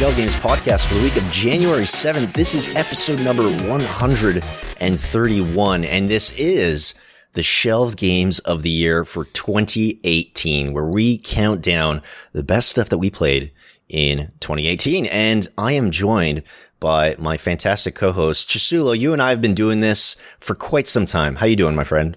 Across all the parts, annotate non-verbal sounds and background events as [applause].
welcome to the Shelf Games podcast for the week of January 7th. This is episode number 131, and this is the Shelved Games of the Year for 2018, where we count down the best stuff that we played in 2018. And I am joined by my fantastic co-host, Chisulo. You and I have been doing this for quite some time. How you doing, my friend?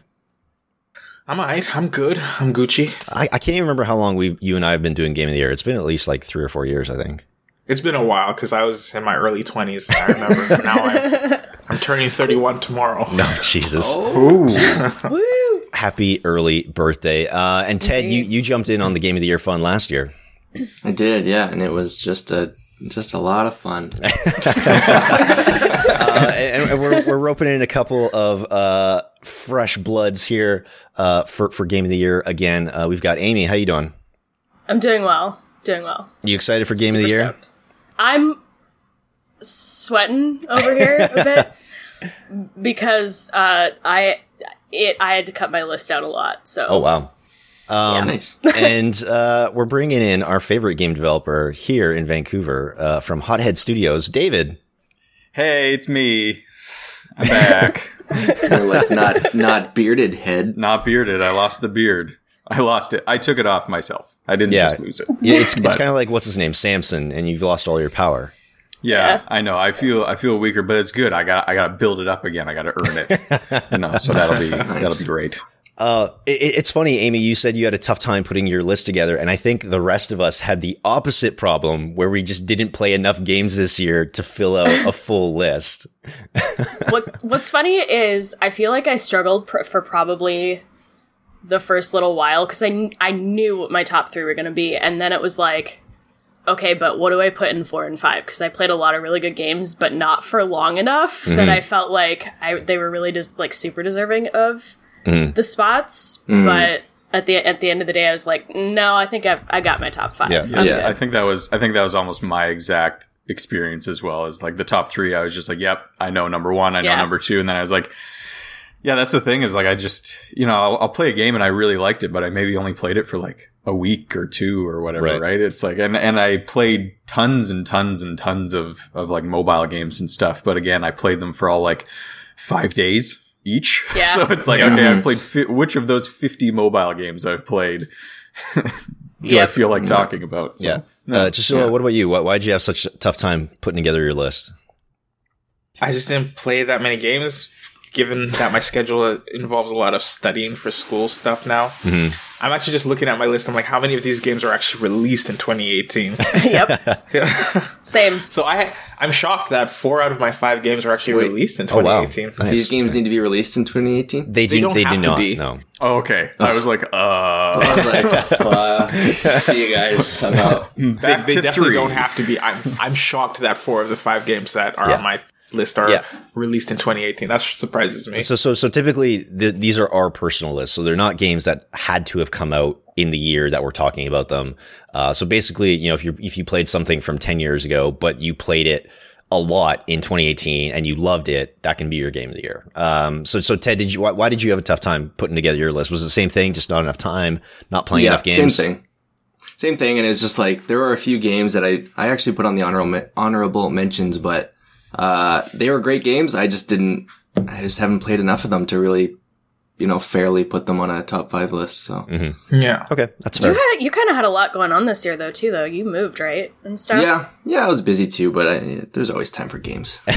I'm alright. I'm good. I'm Gucci. I, I can't even remember how long we you and I have been doing Game of the Year. It's been at least like three or four years, I think. It's been a while because I was in my early 20s. I remember. [laughs] now I'm, I'm turning 31 tomorrow. No, Jesus. Oh. [laughs] Happy early birthday. Uh, and Ted, you, Indeed. you jumped in on the Game of the Year fun last year. I did, yeah, and it was just a just a lot of fun. [laughs] Uh, and, and we're, we're roping in a couple of uh, fresh bloods here uh, for, for Game of the Year again. Uh, we've got Amy. How you doing? I'm doing well. Doing well. You excited for Game of the Year? stoked. I'm sweating over here a bit [laughs] because uh, I it I had to cut my list out a lot. So Oh, wow. nice. [laughs] and uh, we're bringing in our favorite game developer here in Vancouver uh, from Hothead Studios, David. Hey, it's me. I'm back. [laughs] Like not not bearded head. Not bearded. I lost the beard. I lost it. I took it off myself. I didn't Yeah. just lose it. Yeah, it's, it's kind of like what's his name, Samson, and you've lost all your power. Yeah, Yeah. I know. I feel I feel weaker, but it's good. I got I got to build it up again. I got to earn it. you know, so that'll be [laughs] that'll be great. Uh, it, it's funny, Amy. You said you had a tough time putting your list together, and I think the rest of us had the opposite problem, where we just didn't play enough games this year to fill out a full [laughs] list. what what's funny is I feel like I struggled pr- for probably the first little while because I kn- I knew what my top three were going to be, and then it was like, okay, but what do I put in four and five? Because I played a lot of really good games, but not for long enough mm-hmm. that I felt like I they were really just like super deserving of mm-hmm. the spots. Mm-hmm. But at the at the end of the day, I was like, no, I think I've, I got my top five. Yeah. I'm Yeah. I think that was I think that was almost my exact experience as well as like the top three. I was just like, yep, I know number one, I know Yeah. number two, and then I was like. Yeah, that's the thing is like I just you know I'll, I'll play a game and I really liked it, but I maybe only played it for like a week or two or whatever, Right. right? It's like and and I played tons and tons and tons of of like mobile games and stuff, but again I played them for all like five days each. [laughs] Yeah. so it's like okay, I've mm-hmm. played fi- which of those fifty mobile games I've played [laughs] do I feel like mm-hmm. talking about? So, Yeah. no. Uh, just uh, what about you? Why, why'd you have such a tough time putting together your list? I just didn't play that many games, given that my schedule involves a lot of studying for school stuff now. I'm actually just looking at my list. I'm like, how many of these games are actually released in 2018? [laughs] [laughs] yep, same. so I, I'm shocked that four out of my five games are actually Wait. released in Oh wow, 2018. nice. These games need to be released in 2018. They do. don't They, have do to not. be. No. Oh, okay. I was like, uh, I was like, [laughs] fuck. See you guys. I'm out. They, back they to definitely three. don't have to be. I'm, I'm shocked that four of the five games that are Yeah. on my list are Yeah. released in 2018. That surprises me. So, so, so typically th- these are our personal lists. So they're not games that had to have come out in the year that we're talking about them. Uh, so basically, you know, if you if you played something from 10 years ago, but you played it a lot in 2018 and you loved it, that can be your game of the year. Um, so, so Ted, did you, why, why did you have a tough time putting together your list? Was it the same thing? Just not enough time, not playing enough games? Same thing. Same thing, and it's just like there are a few games that I I actually put on the honorable honorable mentions, but uh, they were great games. I just didn't. I just haven't played enough of them to really, you know, fairly put them on a top five list. So yeah. Okay. That's You fair. had you kind of had a lot going on this year though too though. You moved right and stuff. yeah, yeah, I was busy too, but I, there's always time for games. [laughs]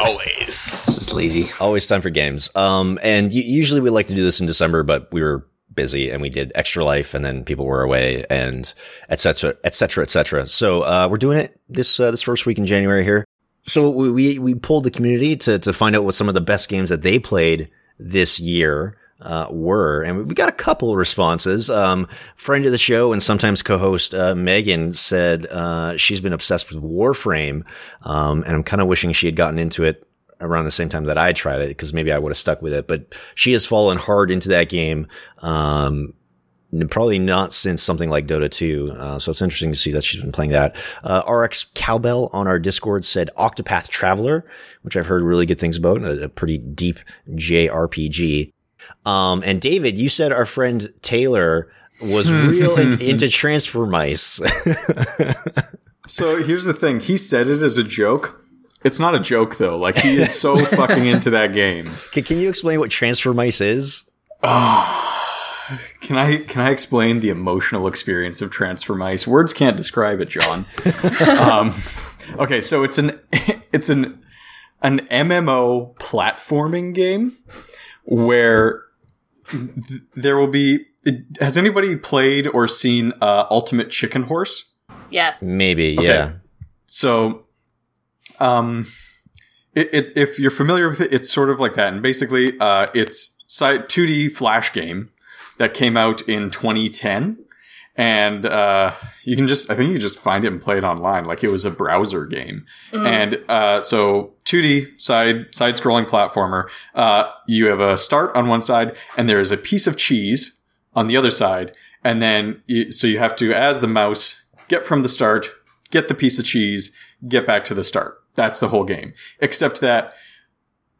Always. It's just lazy. Always time for games. Um, and y- usually we like to do this in December, but we were busy and we did extra life and then people were away and et cetera, et cetera, et cetera. So, uh, we're doing it this, uh, this first week in January here. So we, we, polled the community to, to find out what some of the best games that they played this year. Uh, were and we got a couple responses. Um, friend of the show and sometimes co-host uh, Megan said uh, she's been obsessed with Warframe, um, and I'm kind of wishing she had gotten into it around the same time that I tried it because maybe I would have stuck with it. But she has fallen hard into that game. Um, probably not since something like Dota 2. Uh, so it's interesting to see that she's been playing that. Uh, RX Cowbell on our Discord said Octopath Traveler, which I've heard really good things about, a, a pretty deep JRPG. Um, and David, you said our friend Taylor was real in, [laughs] into Transformice. [laughs] So here's the thing. He said it as a joke. It's not a joke though. Like he is so [laughs] fucking into that game. Can, can you explain what Transformice is? [laughs] Can I can I explain the emotional experience of Transformice? Words can't describe it, John. [laughs] um, okay, so it's an [laughs] it's an an MMO platforming game where th- there will be. It, has anybody played or seen uh, Ultimate Chicken Horse? Yes. Maybe, yeah. So, um, it, it, if you're familiar with it, it's sort of like that. And basically, uh, it's side 2D flash game that came out in 2010. And, uh, you can just, I think you can just find it and play it online. Like it was a browser game. And, uh, so 2D side, side scrolling platformer. Uh, you have a start on one side and there is a piece of cheese on the other side. And then, you, so you have to, as the mouse, get from the start, get the piece of cheese, get back to the start. That's the whole game. Except that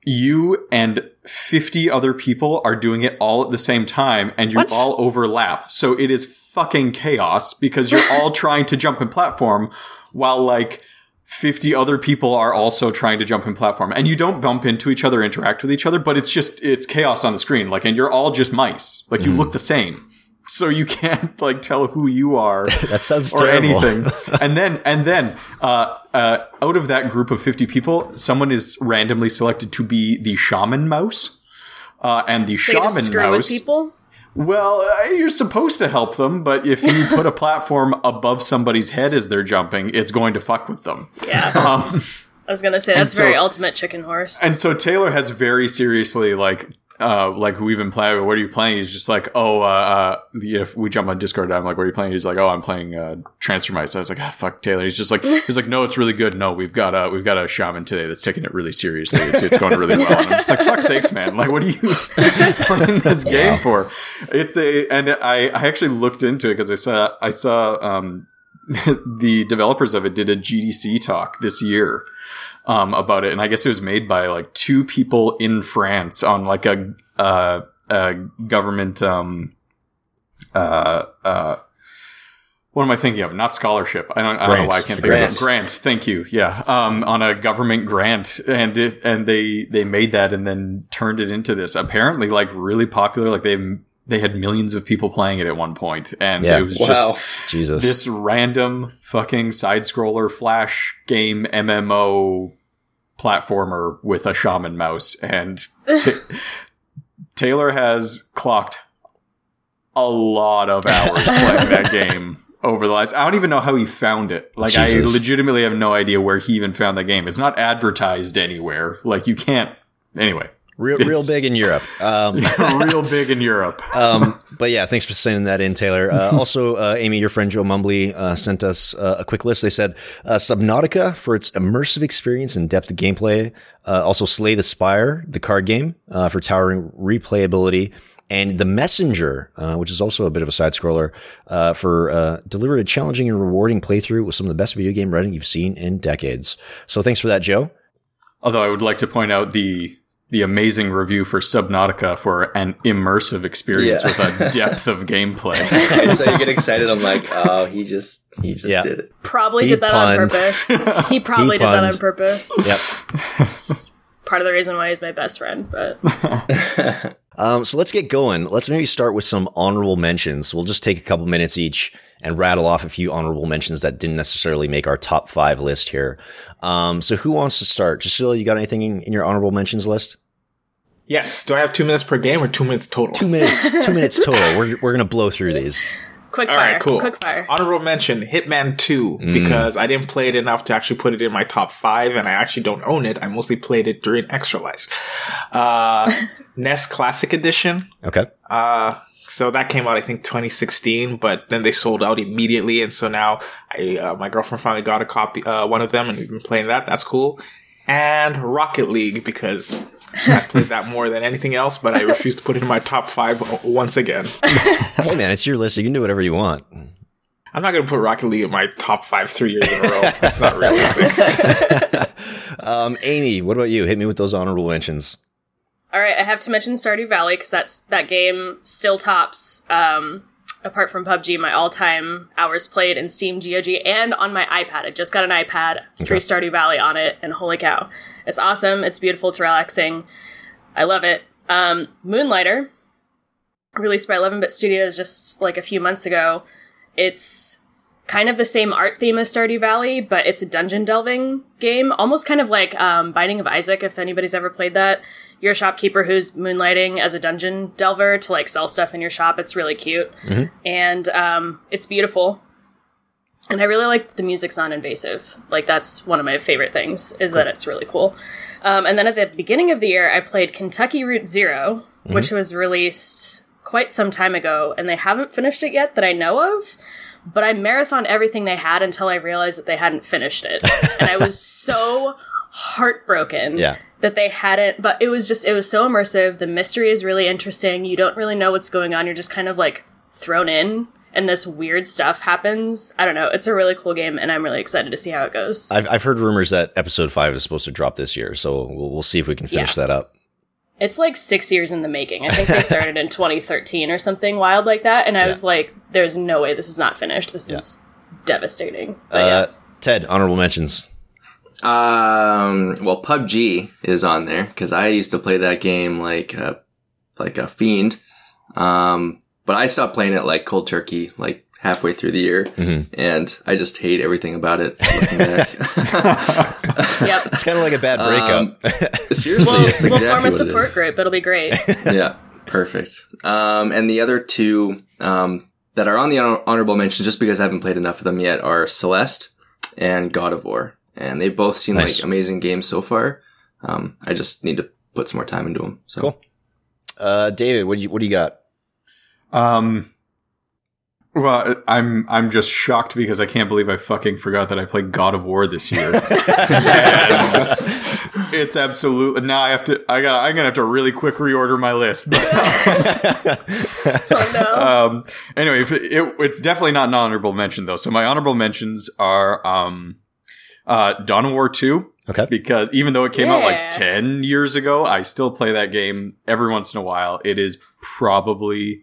you and 50 other people are doing it all at the same time and you What? all overlap. So it is fucking chaos because you're all [laughs] trying to jump in platform while like 50 other people are also trying to jump in platform and you don't bump into each other, interact with each other, but it's just, it's chaos on the screen. Like, and you're all just mice. Like you mm-hmm. look the same. So you can't like tell who you are [laughs] That sounds or terrible. anything. and then, and then, uh, uh, out of that group of 50 people, someone is randomly selected to be the shaman mouse. Uh, and the So you shaman just screw with mouse. people. Well, uh, you're supposed to help them, but if you put a platform above somebody's head as they're jumping, it's going to fuck with them. Yeah. [laughs] Um, I was gonna say that's so- very ultimate chicken horse. and so Taylor has very seriously like uh like we've been playing what are you playing? He's just like oh uh, uh if we jump on discord i'm like what are you playing? He's like oh i'm playing uh Transformice. I was like ah fuck taylor. He's just like [laughs] he's like no it's really good. No we've got a we've got a shaman today that's taking it really seriously. It's, it's going really well. And i'm just like fuck sakes man. Like what are you [laughs] playing this game for? It's a and i i actually looked into it because i saw i saw um [laughs] the developers of it did a gdc talk this year um, about it, and I guess it was made by like two people in France on like a uh, a government um, uh, uh, what am I thinking of? Not scholarship. I don't, I don't know why I can't A think grant. of it. Grant. Thank you. Yeah. Um, on a government grant, and it, and they they made that and then turned it into this apparently like really popular. Like they they had millions of people playing it at one point, and Yeah. it was Wow. just Jesus. this random fucking side scroller flash game MMO platformer with a shaman mouse and [laughs] Ta- Taylor has clocked a lot of hours [laughs] playing that game over the last I don't even know how he found it. Like I legitimately have no idea where he even found that game. It's not advertised anywhere. Like you can't anyway. Real, [laughs] real big in Europe. Um, real big in Europe. um, but yeah, thanks for sending that in, Taylor. Uh, [laughs] also, uh, Amy, your friend Joe Mumbly uh, sent us uh, a quick list. They said uh, Subnautica for its immersive experience and depth of gameplay. Uh, also, Slay the Spire, the card game, uh, for towering replayability. And The Messenger, uh, which is also a bit of a side scroller, uh, for uh, delivered a challenging and rewarding playthrough with some of the best video game writing you've seen in decades. So thanks for that, Joe. Although I would like to point out the the amazing review for Subnautica for an immersive experience Yeah. with a [laughs] depth of gameplay. [laughs] so you get excited. I'm like, oh, he just he just Yeah. did it. probably He did that on purpose. [laughs] He probably He did that on purpose. Yep. It's part of the reason why he's my best friend. But Um, so let's get going. Let's maybe start with some honorable mentions. We'll just take a couple minutes each and rattle off a few honorable mentions that didn't necessarily make our top five list here. Um, so who wants to start? Priscilla, you got anything in, in your honorable mentions list? Yes. Do I have two minutes per game or two minutes total? Two minutes. [laughs] two minutes total. We're we're gonna blow through these. quick All fire, right, cool. quick fire. Honorable mention: Hitman Two because I didn't play it enough to actually put it in my top five, and I actually don't own it. I mostly played it during Extra Life. Uh, [laughs] NES Classic Edition. Okay. Uh, so that came out, I think, 2016, but then they sold out immediately, and so now I, uh, my girlfriend finally got a copy, uh, one of them, and we've been playing that. That's cool. And Rocket League because I played that more than anything else, but I refuse to put it in my top five once again. [laughs] Hey man, it's your list. So You can do whatever you want. I'm not going to put Rocket League in my top five three years in a row. That's not realistic. [laughs] Um, Amy, what about you? Hit me with those honorable mentions. All right, I have to mention Stardew Valley because that's that game still tops um, apart from PUBG, my all-time hours played in Steam GOG and on my iPad. I just got an iPad, three Stardew Valley on it, and holy cow, it's awesome. It's beautiful. It's relaxing. I love it. Um, Moonlighter, released by 11-Bit Studios just like a few months ago. It's kind of the same art theme as Stardew Valley, but it's a dungeon delving game, almost kind of like um, Binding of Isaac. If anybody's ever played that, you're a shopkeeper who's moonlighting as a dungeon delver to like sell stuff in your shop. It's really cute and um, it's beautiful. And I really like the music's non-invasive. Like that's one of my favorite things is that it's really cool. Um, and then at the beginning of the year, I played Kentucky Route 0 which was released quite some time ago, and they haven't finished it yet that I know of. But I marathon everything they had until I realized that they hadn't finished it, [laughs] and I was so heartbroken Yeah. That they hadn't. But it was just it was so immersive. The mystery is really interesting. You don't really know what's going on. You're just kind of like thrown in, and this weird stuff happens. I don't know. It's a really cool game, and I'm really excited to see how it goes. I've, I've heard rumors that episode five is supposed to drop this year, so we'll, we'll see if we can finish Yeah. that up. It's like six years in the making. I think they started in [laughs] 2013 or something wild like that. And I was like, there's no way this is not finished. This is devastating. Yeah. Uh, Ted, honorable mentions. Um, well, PUBG is on there because I used to play that game like a, like a fiend. Um, but I stopped playing it like cold turkey, like halfway through the year, and I just hate everything about it. Looking back. [laughs] [laughs] [laughs] Yep. It's kind of like a bad breakup. Seriously, We'll, it's we'll form a what it support is. group. It'll be great. yeah, perfect. Um, and the other two um, that are on the honorable mention, just because I haven't played enough of them yet, are Celeste and God of War, and they both seem Nice. like amazing games so far. Um, I just need to put some more time into them. So. Cool. Uh, David, what do you what do you got? Um, well, I'm I'm just shocked because I can't believe I fucking forgot that I played God of War this year. [laughs] It's absolutely now I have to I got I'm gonna have to really quick reorder my list. But [laughs] oh no. um, anyway, if it, it, it's definitely not an honorable mention though. So my honorable mentions are um, uh, Dawn of War Two Okay. because even though it came out like 10 years ago, I still play that game every once in a while. It is probably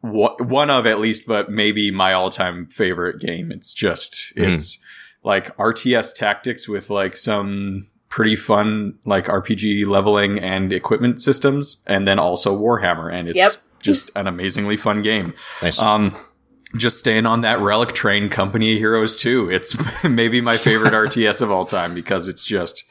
one of at least, but maybe my all time favorite game. It's just, Mhm. it's like RTS tactics with like some pretty fun like RPG leveling and equipment systems, and then also Warhammer. And it's Yep. just an amazingly fun game. Nice. Um, just staying on that relic train, Company of Heroes 2. It's [laughs] maybe my favorite [laughs] RTS of all time because it's just,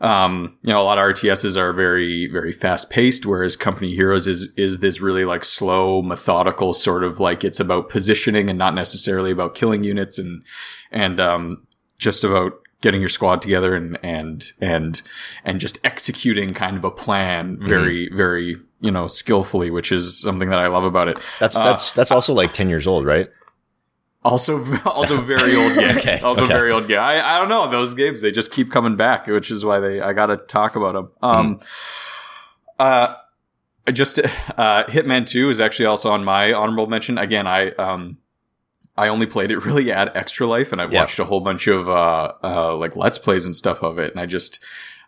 um, you know, a lot of RTSs are very, very fast paced, whereas Company Heroes is, is this really like slow, methodical sort of like it's about positioning and not necessarily about killing units and, and, um, just about getting your squad together and, and, and, and just executing kind of a plan very, very, you know, skillfully, which is something that I love about it. That's Uh, that's that's also like ten years old, right? Also, [laughs] also very old game. Okay, [laughs] Also okay. very old game. I, I don't know those games. They just keep coming back, which is why they I got to talk about them. Um, Mm-hmm. uh, I just uh, Hitman Two is actually also on my honorable mention. Again, I um, I only played it really at Extra Life, and I've Yeah. watched a whole bunch of uh, uh, like Let's Plays and stuff of it, and I just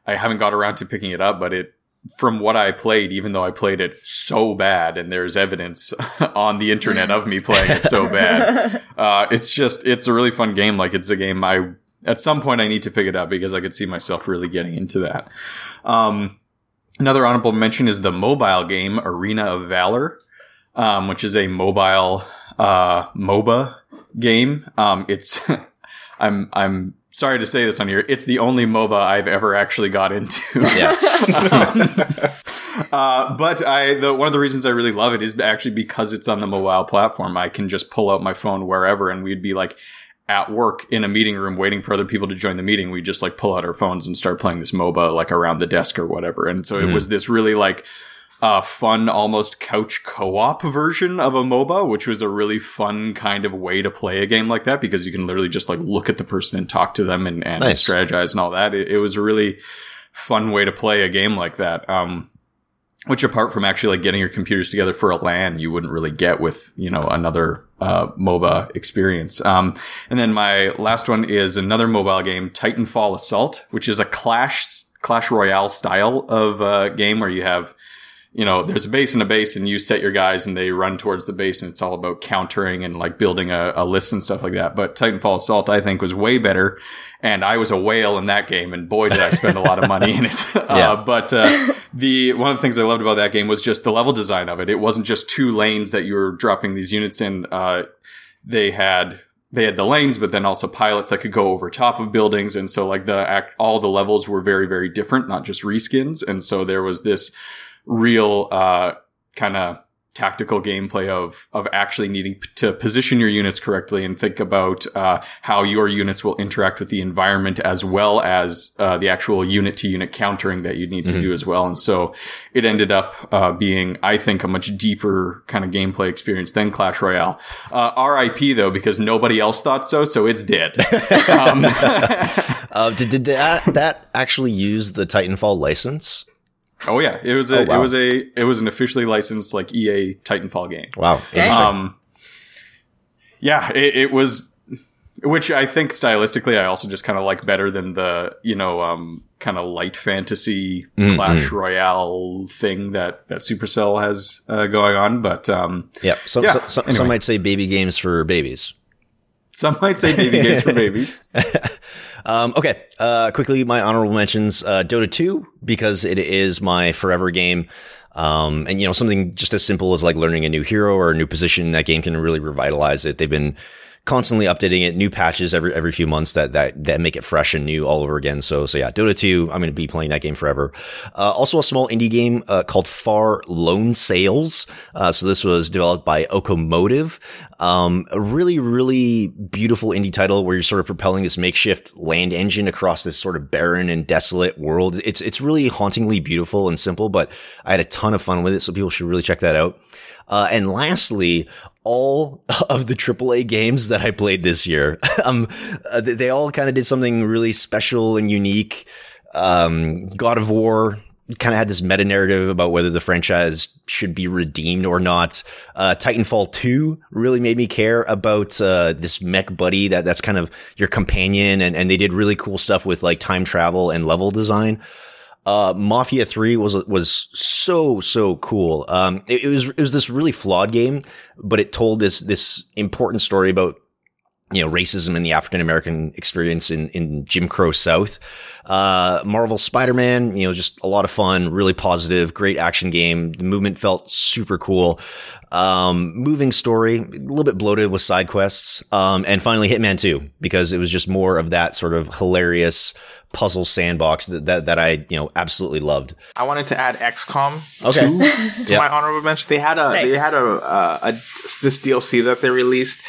I haven't got around to picking it up, but it from what I played, even though I played it so bad, and there's evidence [laughs] on the internet of me playing it so bad, [laughs] uh, it's just it's a really fun game. Like it's a game I at some point I need to pick it up because I could see myself really getting into that. Um, another honorable mention is the mobile game Arena of Valor, um, which is a mobile uh, MOBA game. Um, it's [laughs] I'm I'm sorry to say this on here. It's the only MOBA I've ever actually got into. Yeah. [laughs] uh, but I, the, one of the reasons I really love it is actually because it's on the mobile platform. I can just pull out my phone wherever, and we'd be like at work in a meeting room waiting for other people to join the meeting. We just like pull out our phones and start playing this MOBA like around the desk or whatever. And so it was this really like uh, fun, almost couch co-op version of a MOBA, which was a really fun kind of way to play a game like that because you can literally just like look at the person and talk to them and, and Nice. strategize and all that. It, it was a really fun way to play a game like that. Um, which apart from actually like getting your computers together for a LAN, you wouldn't really get with, you know, another, uh, MOBA experience. Um, and then my last one is another mobile game, Titanfall Assault, which is a Clash, Clash Royale style of, uh, game where you have, you know, there's a base and a base and you set your guys and they run towards the base and it's all about countering and like building a, a list and stuff like that. But Titanfall Assault, I think was way better. And I was a whale in that game and boy, did I spend a lot of money in it. [laughs] Yeah. Uh, but, uh, the, one of the things I loved about that game was just the level design of it. It wasn't just two lanes that you were dropping these units in. Uh, they had they had the lanes, but then also pilots that could go over top of buildings. And so like the act, all the levels were very, very different, not just reskins. And so there was this real, uh, kind of tactical gameplay of, of actually needing p- to position your units correctly and think about, uh, how your units will interact with the environment as well as, uh, the actual unit to unit countering that you need to do as well. And so it ended up, uh, being, I think, a much deeper kind of gameplay experience than Clash Royale. Uh, RIP though, because nobody else thought so, so it's dead. [laughs] um, Uh, did, did that that actually use the Titanfall license? Oh yeah, it was a, Oh, wow. it was a, it was an officially licensed like EA Titanfall game. Wow, Dang. Um, yeah, it, it was, which I think stylistically I also just kind of like better than the you know um, kind of light fantasy Mm-hmm. Clash Royale thing that that Supercell has uh, going on. But um, yeah, some, yeah, some, some, anyway. some might say baby games for babies. some might say baby games for babies. [laughs] Um, okay, uh, quickly, my honorable mentions, uh, Dota 2, because it is my forever game. Um, and you know, something just as simple as like learning a new hero or a new position, that game can really revitalize it. They've been constantly updating it, new patches every, every few months that, that, that make it fresh and new all over again. So, so yeah, Dota 2, I'm going to be playing that game forever. Uh, also a small indie game, uh, called Far Lone Sails. Uh, so this was developed by Okomotive. Um, a really, really beautiful indie title where you're sort of propelling this makeshift land engine across this sort of barren and desolate world. It's, it's really hauntingly beautiful and simple, but I had a ton of fun with it. So people should really check that out. Uh, and lastly, all [laughs] of the AAA games that I played this year, [laughs] um, uh, they, all kind of did something really special and unique. Um, God of War kind of had this meta narrative about whether the franchise should be redeemed or not. Uh, Titanfall 2 really made me care about, uh, this mech buddy that that's kind of your companion. And, and they did really cool stuff with like time travel and level design. Uh, Mafia 3 was, was so, so cool. Um, it, it was, it was this really flawed game, but it told this, this important story about, you know, racism in the African American experience in, in Jim Crow South. Uh, Marvel Spider-Man, you know, just a lot of fun, really positive, great action game. The movement felt super cool. Um, moving story, a little bit bloated with side quests. Um, and finally Hitman 2, because it was just more of that sort of hilarious puzzle sandbox that, that, that I, you know, absolutely loved. I wanted to add XCOM Okay. 2 to [laughs] Yeah. my honorable mention. They had a Nice. they had a, uh, a this DLC that they released,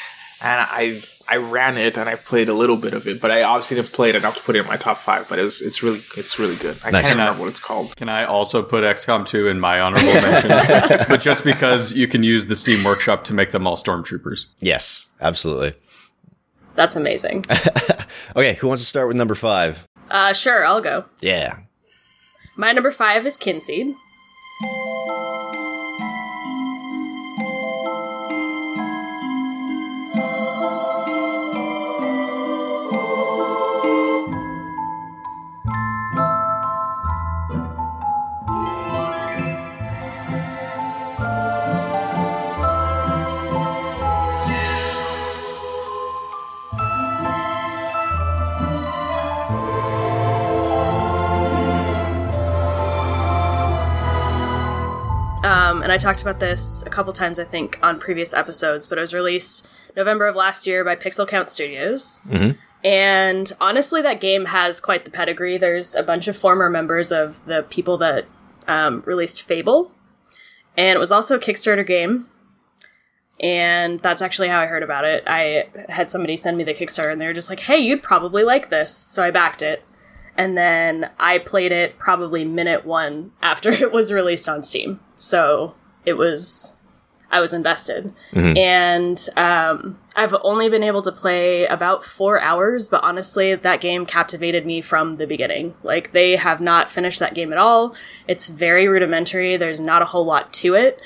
and I I ran it and I played a little bit of it, but I obviously didn't play it enough to put it in my top five. But it's it's really it's really good. I Nice. can't remember what it's called. Can I also put XCOM 2 in my honorable mentions? [laughs] but just because you can use the Steam Workshop to make them all stormtroopers. Yes, absolutely. That's amazing. [laughs] Okay. Who wants to start with number five? Uh, sure, I'll go. Yeah. My number five is Kynseed. And I talked about this a couple times, I think, on previous episodes, but it was released November of last year by Pixel Count Studios. And honestly, that game has quite the pedigree. There's a bunch of former members of the people that um, released Fable, and it was also a Kickstarter game. And that's actually how I heard about it. I had somebody send me the Kickstarter, and they were just like, "Hey, you'd probably like this," so I backed it. And then I played it probably minute one after [laughs] it was released on Steam. So it was, I was invested. And um, I've only been able to play about four hours, but honestly, that game captivated me from the beginning. Like, they have not finished that game at all. It's very rudimentary, there's not a whole lot to it.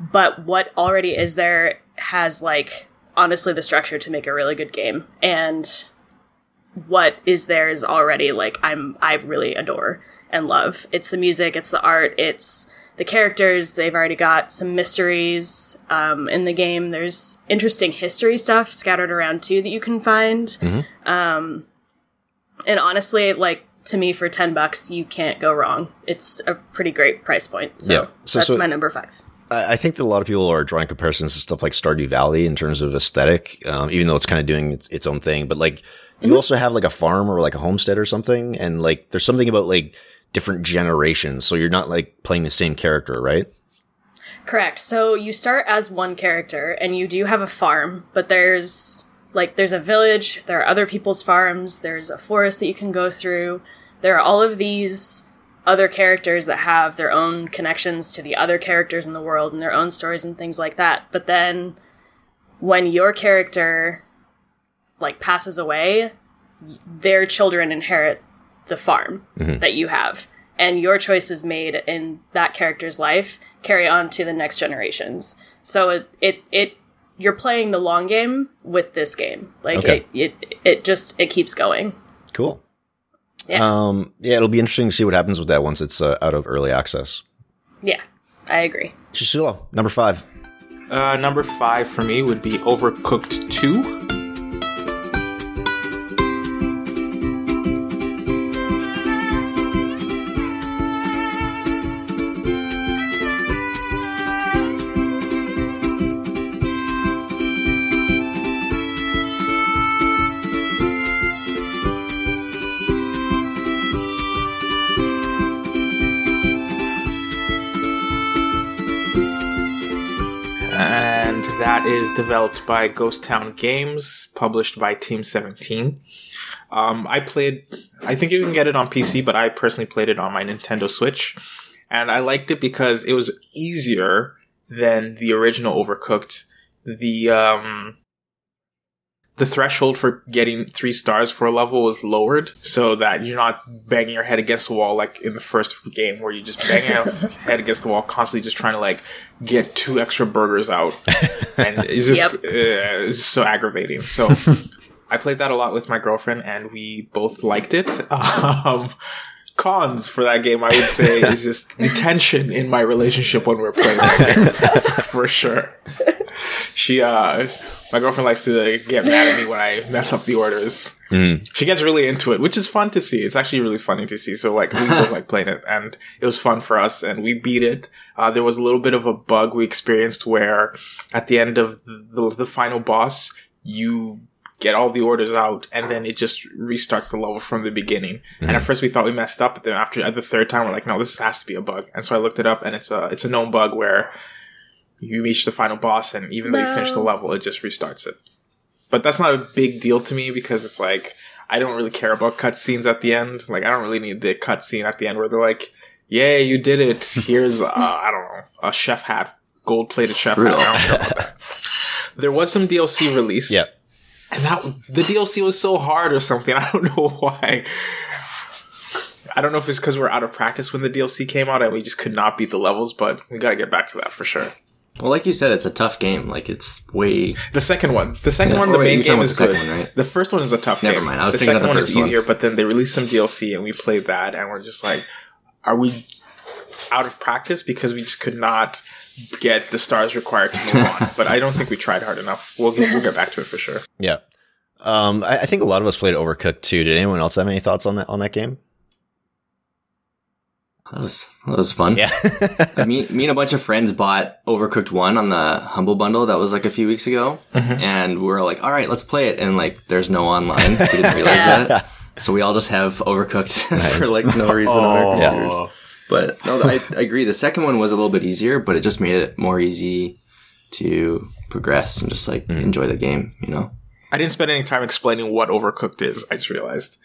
But what already is there has, like, honestly, the structure to make a really good game. And what is there is already like I'm I really adore and love. It's the music, it's the art, it's the characters. They've already got some mysteries um, in the game. There's interesting history stuff scattered around too that you can find. Um, and honestly, like to me, for ten bucks, you can't go wrong. It's a pretty great price point. So, Yeah. So- that's so- my number five. I I think that a lot of people are drawing comparisons to stuff like Stardew Valley in terms of aesthetic, um, even though it's kind of doing its, its own thing. But like, you also have like a farm or like a homestead or something, and like, there's something about like different generations, so you're not like playing the same character, right? Correct. So you start as one character and you do have a farm, but there's like there's a village, there are other people's farms, there's a forest that you can go through. There are all of these other characters that have their own connections to the other characters in the world and their own stories and things like that. But then when your character like passes away, their children inherit the farm that you have and your choices made in that character's life carry on to the next generations so it it, it you're playing the long game with this game like Okay. it, it it just it keeps going Cool. Yeah. Um, yeah, it'll be interesting to see what happens with that once it's uh, out of early access. yeah i agree Chisulo, number five. Uh, number five for me would be Overcooked 2. Developed by Ghost Town Games, published by Team 17. Um, I played, I think you can get it on PC, but I personally played it on my Nintendo Switch, and I liked it because it was easier than the original Overcooked. The um, the threshold for getting three stars for a level is lowered so that you're not banging your head against the wall like in the first game where you just bang your [laughs] head against the wall constantly just trying to like get two extra burgers out. And [laughs] it's just uh, it's so aggravating. So [laughs] i played that a lot with my girlfriend and we both liked it. Um cons for that game i would say is just the tension in my relationship when we're playing that game for sure. She uh my girlfriend likes to like, get mad at me when I mess up the orders. She gets really into it, which is fun to see. It's actually really funny to see. So like we [laughs] both like playing it, and it was fun for us, and we beat it. Uh, there was a little bit of a bug we experienced where at the end of the, the final boss, you get all the orders out, and then it just restarts the level from the beginning. And at first we thought we messed up, but then after at the third time, we're like, no, this has to be a bug. And so I looked it up, and it's a it's a known bug where you reach the final boss and even though you finish the level it just restarts it. But that's not a big deal to me because it's like i don't really care about cutscenes at the end. Like i don't really need the cutscene at the end where they're like yay you did it. [laughs] Here's uh, i don't know a chef hat gold plated chef hat. I don't care about that. [laughs] There was some dlc released Yeah. and that the dlc was so hard or something. [laughs] I don't know why. I don't know if it's because we're out of practice when the DLC came out and we just could not beat the levels, but we gotta get back to that for sure. Well, like you said, it's a tough game. Like it's way. The second one, the second Yeah, one, oh, the wait, main game is the good. one, right? The first one is a tough Never game. mind, I was the thinking second the one is first one. easier, but then they released some DLC and we played that, and we're just like, are we out of practice because we just could not get the stars required to move on? [laughs] But I don't think we tried hard enough. We'll get, we'll get back to it for sure. Yeah. Um, I, I think a lot of us played Overcooked too. Did anyone else have any thoughts on that on that game? That was that was fun. Yeah. [laughs] Me, me and a bunch of friends bought Overcooked One on the Humble Bundle that was like a few weeks ago, Mm-hmm. and we were like, "All right, let's play it." And like, there's no online. We didn't [laughs] realize that, so we all just have Overcooked [laughs] for like no reason on our Yeah. computers. But no, I, I agree. The second one was a little bit easier, but it just made it more easy to progress and just like Mm. enjoy the game. You know. I didn't spend any time explaining what Overcooked is. I just realized.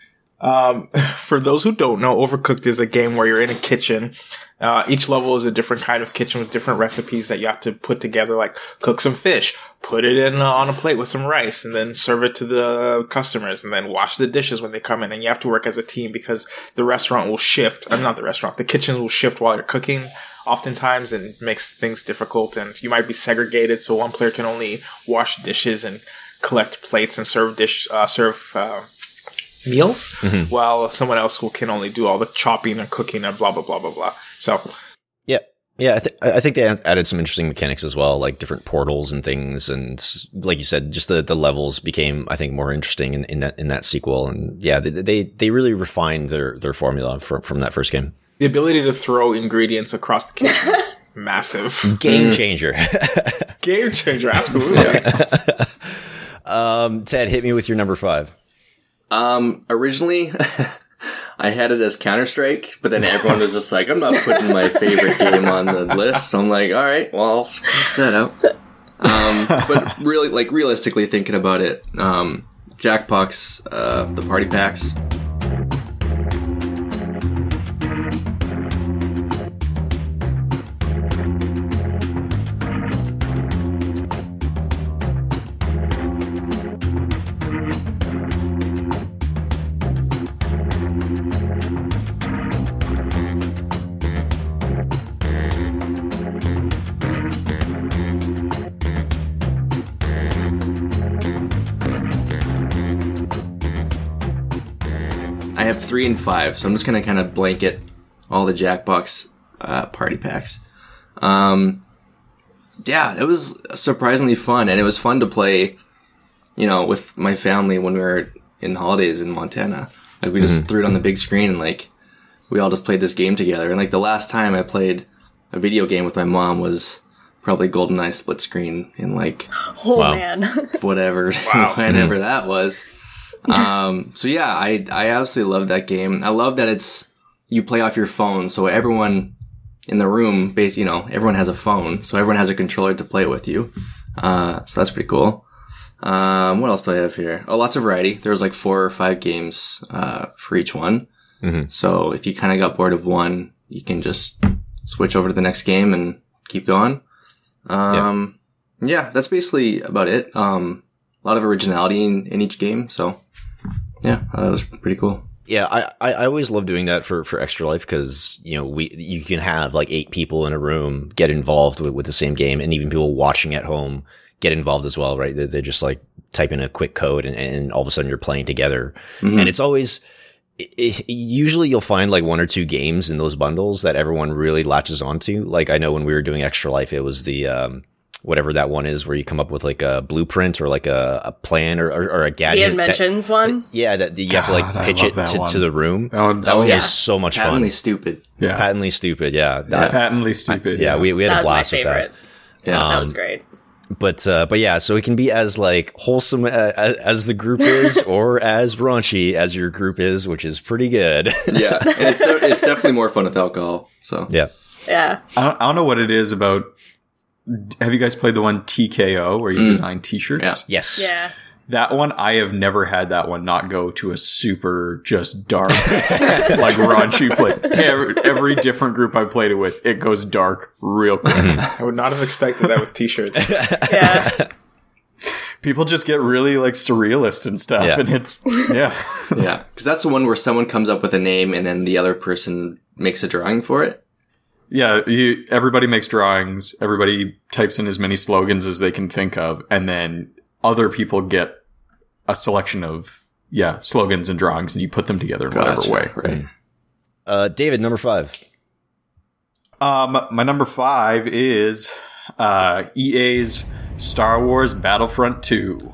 Um, [laughs] for those who don't know, Overcooked is a game where you're in a kitchen. Uh, each level is a different kind of kitchen with different recipes that you have to put together, like cook some fish, put it in uh, on a plate with some rice, and then serve it to the customers, and then wash the dishes when they come in. And you have to work as a team because the restaurant will shift. Uh, not the restaurant, the kitchen will shift while you're cooking. Oftentimes, and makes things difficult. And you might be segregated, so one player can only wash dishes and collect plates and serve dish uh, serve meals, while someone else will can only do all the chopping and cooking and blah blah blah blah blah. So yeah. Yeah, I, th- I think they added some interesting mechanics as well, like different portals and things, and like you said, just the, the levels became, I think, more interesting in, in that in that sequel. And yeah, they they, they really refined their their formula from from that first game. The ability to throw ingredients across the kitchen is [laughs] massive. Game changer. Game changer, absolutely. [laughs] um, Ted, hit me with your number five. Um, originally, [laughs] I had it as Counter Strike, but then everyone was just like, "I'm not putting my favorite game on the list." So I'm like, "All right, well, I'll that out." Um, but really, like realistically thinking about it, um, uh, the party packs. Three and five, so I'm just gonna kind of blanket all the Jackbox uh, party packs. Um, yeah, it was surprisingly fun, and it was fun to play. You know, with my family when we were in holidays in Montana, like we just threw it on the big screen and like we all just played this game together. And like the last time I played a video game with my mom was probably GoldenEye split screen in like [gasps] Oh Wow. man. whatever, [laughs] [laughs] whenever that was. [laughs] Um, so yeah, I I absolutely love that game. I love that it's you play off your phone, so everyone in the room, bas you know, everyone has a phone, so everyone has a controller to play with you. Uh, so that's pretty cool. Um, what else do I have here? Oh, lots of variety. There was like four or five games uh, for each one. Mhm. So if you kind of got bored of one, you can just switch over to the next game and keep going. Um, yeah, that's basically about it. Um, a lot of originality in, in each game. So yeah, uh, that was pretty cool. Yeah, I, I, always love doing that for, for Extra Life because, you know, we, you can have like eight people in a room get involved with, with the same game and even people watching at home get involved as well, right? They're, they're just like type in a quick code and, and all of a sudden you're playing together. And it's always, i i usually you'll find like one or two games in those bundles that everyone really latches onto. Like I know when we were doing Extra Life, it was the, um, whatever that one is where you come up with like a blueprint or like a, a plan or, or, or a the gadget. that- inventions one. yeah, that you have to like pitch it to, to the room. That one, That one Yeah. was so much Patently fun. stupid. yeah, Patently stupid, yeah. That- patently stupid. yeah, we, we had That a was my blast with that. Yeah. that was great. But uh, but yeah, so it can be as like wholesome as, as the group is, [laughs] or as raunchy as your group is, which is pretty good. yeah, and it's de- it's definitely more fun with alcohol. So yeah, Yeah. I don't, I don't know what it is about. Have you guys played the one TKO where you mm. design T-shirts? Yeah. yes, Yeah. That one, I have never had that one not go to a super just dark, [laughs] like raunchy play. Every, every different group I played it with, it goes dark real quick. Mm-hmm. I would not have expected that with t-shirts. [laughs] Yeah. People just get really like surrealist and stuff, Yeah. and it's yeah, yeah, because that's the one where someone comes up with a name and then the other person makes a drawing for it. Yeah. You, everybody makes drawings. Everybody types in as many slogans as they can think of, and then other people get a selection of yeah slogans and drawings, and you put them together in whatever way. right? Uh, David, number five. Um, my number five is uh, EA's Star Wars Battlefront 2.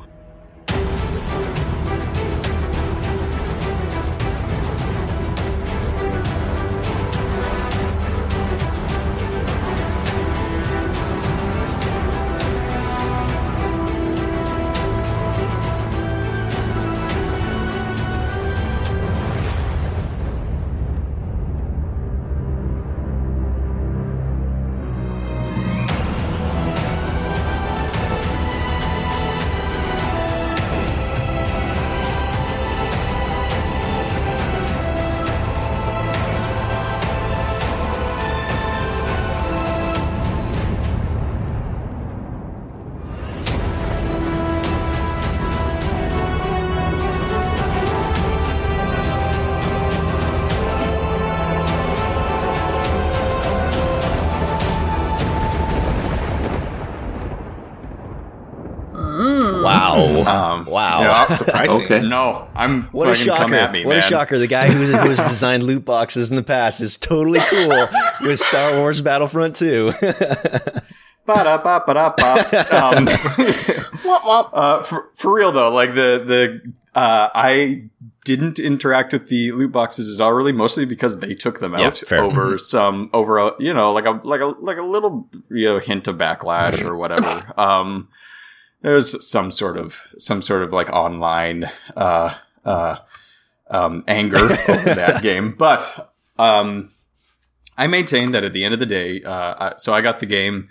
Surprising. Okay. no, I'm What a shocker! come at me, what man. a shocker! The guy who's, who has [laughs] designed loot boxes in the past is totally cool with Star Wars Battlefront 2. [laughs] Ba-da-ba-ba-da-ba. Um, Womp [laughs] womp. uh, for, for real though, like the the uh, I didn't interact with the loot boxes at all, really, mostly because they took them Yeah, out fair. over some over a you know like a like a like a little you know hint of backlash or whatever. um, there's some sort of some sort of like online uh uh um anger [laughs] over that game, but um. I maintain that at the end of the day, uh, I- so I got the game.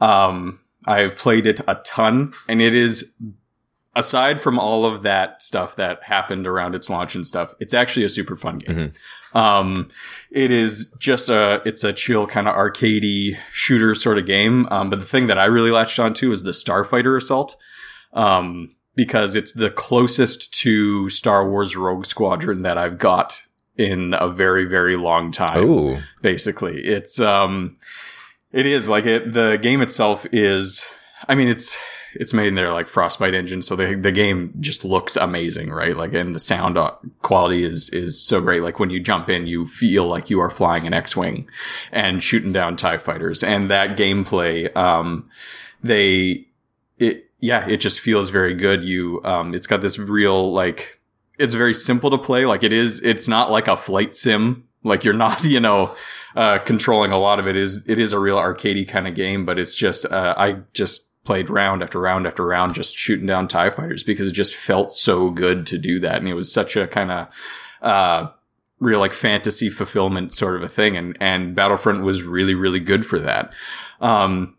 Um, I've played it a ton, and it is, aside from all of that stuff that happened around its launch and stuff, it's actually a super fun game. Um, it is just a, it's a chill kind of arcadey shooter sort of game. Um, but the thing that I really latched onto is the Starfighter Assault. Um, because it's the closest to Star Wars Rogue Squadron that I've got in a very, very long time Ooh. basically. It's um it is like it the game itself is I mean it's it's made in their like Frostbite engine so the the game just looks amazing, right? Like and the sound uh, quality is is so great like when you jump in you feel like you are flying an X-wing and shooting down tie fighters and that gameplay um they it yeah, it just feels very good. You um it's got this real like it's very simple to play. Like it is, it's not like a flight sim. Like you're not, [laughs] you know, uh, controlling a lot of it is, it is a real arcadey kind of game, but it's just, uh, I just played round after round after round, just shooting down TIE fighters because it just felt so good to do that. And it was such a kind of, uh, real like fantasy fulfillment sort of a thing. And, and Battlefront was really, really good for that. Um,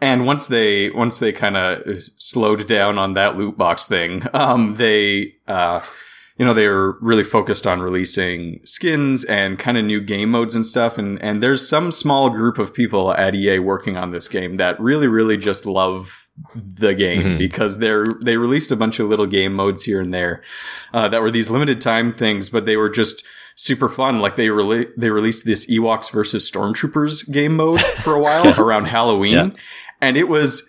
and once they once they kind of slowed down on that loot box thing, [laughs] um, they uh, you know they were really focused on releasing skins and kind of new game modes and stuff. And and there's some small group of people at EA working on this game that really really just love the game Mhm. because they're they released a bunch of little game modes here and there uh, that were these limited time things, but they were just super fun. Like they rele- they released this Ewoks versus Stormtroopers game mode for a while [laughs] around Halloween, Yeah. and it was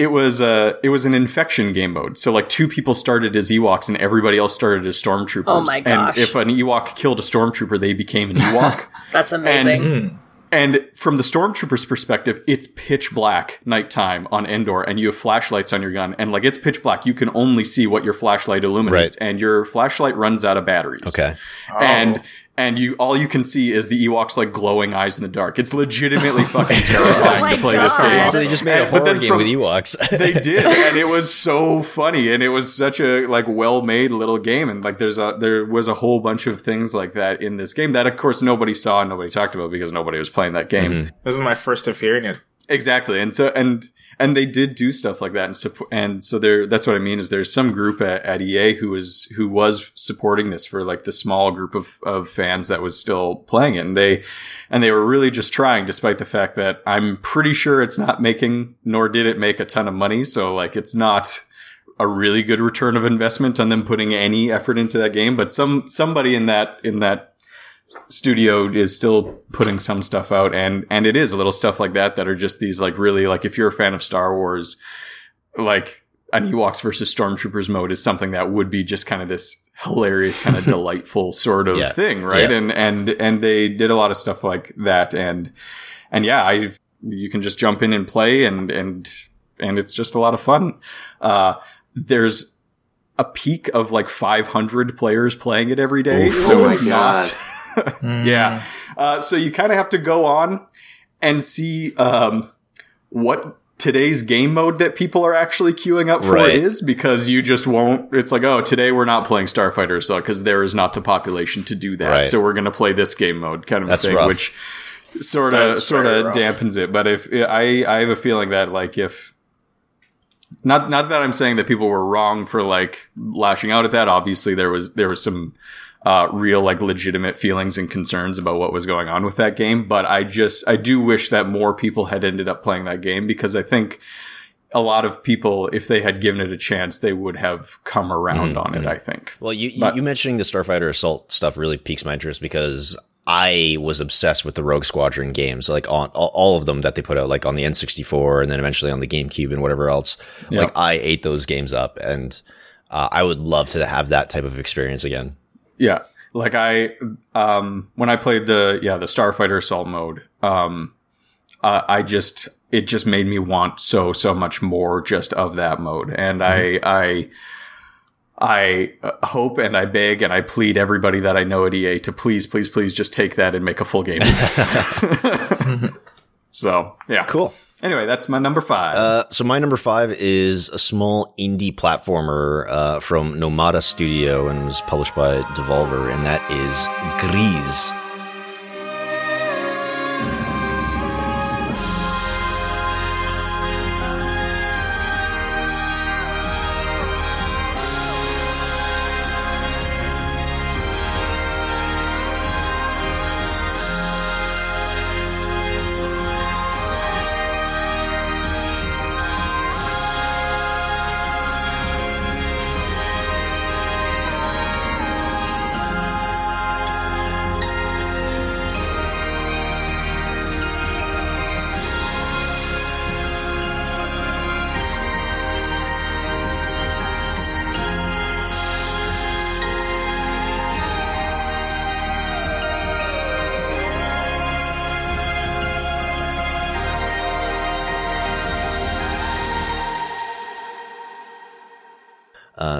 it was uh it was an infection game mode. So like two people started as Ewoks and everybody else started as Stormtroopers. Oh my gosh. And if an Ewok killed a Stormtrooper, they became an Ewok. [laughs] That's amazing. Mm. And from the stormtrooper's perspective, it's pitch black nighttime on Endor, and you have flashlights on your gun, and like it's pitch black. You can only see what your flashlight illuminates, and your flashlight runs out of batteries. Okay. And and you all you can see is the Ewoks like glowing eyes in the dark. It's legitimately [laughs] oh fucking terrifying Oh to play this game. So they just made a And- but horror game from- with Ewoks. [laughs] they [laughs] did and it was so funny and it was such a like well made little game and like there's a there was a whole bunch of things like that in this game that of course nobody saw and nobody talked about because nobody was playing that game mm-hmm. This is my first of hearing it. exactly and so and and they did do stuff like that and support and so there that's what i mean is there's some group at, at ea who was who was supporting this for like the small group of of fans that was still playing it. And they and they were really just trying despite the fact that i'm pretty sure it's not making nor did it make a ton of money. So like it's not a really good return of investment on them putting any effort into that game. But some somebody in that in that studio is still putting some stuff out and and it is a little stuff like that that are just these like really like if you're a fan of Star Wars like an Ewoks versus Stormtroopers mode is something that would be just kind of this hilarious kind of [laughs] delightful sort of Yeah. thing right Yeah. and and and they did a lot of stuff like that and and yeah I you can just jump in and play and and and it's just a lot of fun uh there's a peak of like 500 players playing it every day Oof. so Oh my it's God. not [laughs] yeah. Uh, so you kind of have to go on and see um, what today's game mode that people are actually queuing up for Right. is because you just won't. It's like, oh, today we're not playing Starfighter so because there is not the population to do that. Right. So we're going to play this game mode kind of That's thing, rough. which sort of sort of dampens it. But if I I have a feeling that like if not not that I'm saying that people were wrong for like lashing out at that. Obviously, there was there was some uh, real like legitimate feelings and concerns about what was going on with that game. But I just I do wish that more people had ended up playing that game because I think a lot of people, if they had given it a chance, they would have come around on it. I think. Well, you, you, But- you mentioning the Starfighter Assault stuff really piques my interest because I was obsessed with the Rogue Squadron games, like on all, all of them that they put out, like on the N64 and then eventually on the GameCube and whatever else. Yeah. Like I ate those games up, and uh, I would love to have that type of experience again. Yeah. Like I, um, when I played the, yeah, the Starfighter Assault mode, um, uh, I just, it just made me want so, so much more just of that mode. And I, I, I uh, hope and I beg and I plead everybody that I know at EA to please, please, please just take that and make a full game. [laughs] [laughs] so yeah. Cool. Anyway, that's my number five. Uh, so my number five is a small indie platformer uh, from Nomada Studio and was published by Devolver, and that is Gris.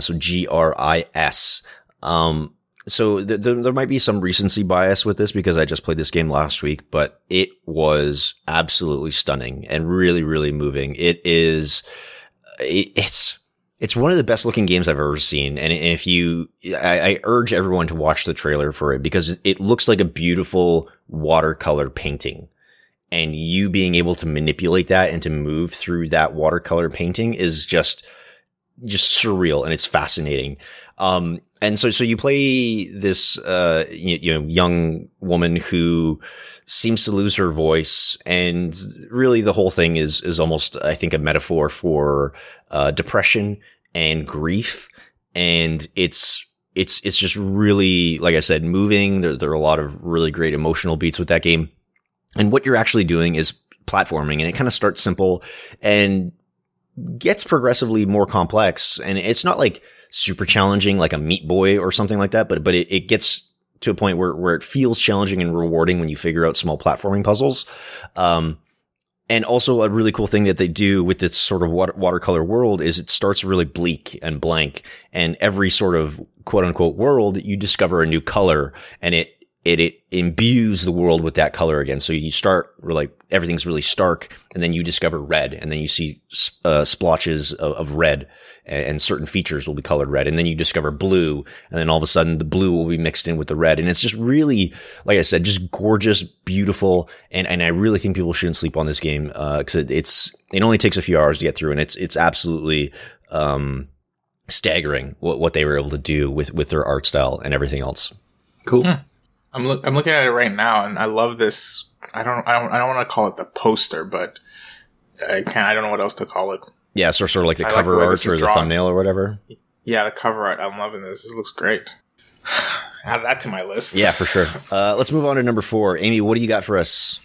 So G R I S. Um, so th- th- there might be some recency bias with this because I just played this game last week, but it was absolutely stunning and really, really moving. It is, it, it's, it's one of the best looking games I've ever seen. And if you, I, I urge everyone to watch the trailer for it because it looks like a beautiful watercolor painting and you being able to manipulate that and to move through that watercolor painting is just, just surreal and it's fascinating. Um, and so, so you play this, uh, you, you, know, young woman who seems to lose her voice. And really the whole thing is, is almost, I think, a metaphor for, uh, depression and grief. And it's, it's, it's just really, like I said, moving. There, there are a lot of really great emotional beats with that game. And what you're actually doing is platforming and it kind of starts simple and gets progressively more complex and it's not like super challenging like a meat boy or something like that but but it, it gets to a point where where it feels challenging and rewarding when you figure out small platforming puzzles. Um and also a really cool thing that they do with this sort of water, watercolor world is it starts really bleak and blank and every sort of quote unquote world you discover a new color and it it, it imbues the world with that color again. So you start like everything's really stark and then you discover red and then you see uh, splotches of, of red and, and, certain features will be colored red. And then you discover blue and then all of a sudden the blue will be mixed in with the red. And it's just really, like I said, just gorgeous, beautiful. And, and I really think people shouldn't sleep on this game. Uh, cause it, it's, it only takes a few hours to get through and it's, it's absolutely, um, staggering what, what they were able to do with, with their art style and everything else. Cool. Hmm. I'm look I'm looking at it right now, and I love this. I don't I don't I don't want to call it the poster, but I can't. I don't know what else to call it. Yeah, so sort of like the I cover like the art or the drawn. thumbnail or whatever. Yeah, the cover art. I'm loving this. This looks great. [sighs] Add that to my list. Yeah, for sure. [laughs] Uh, let's move on to number four. Amy, what do you got for us?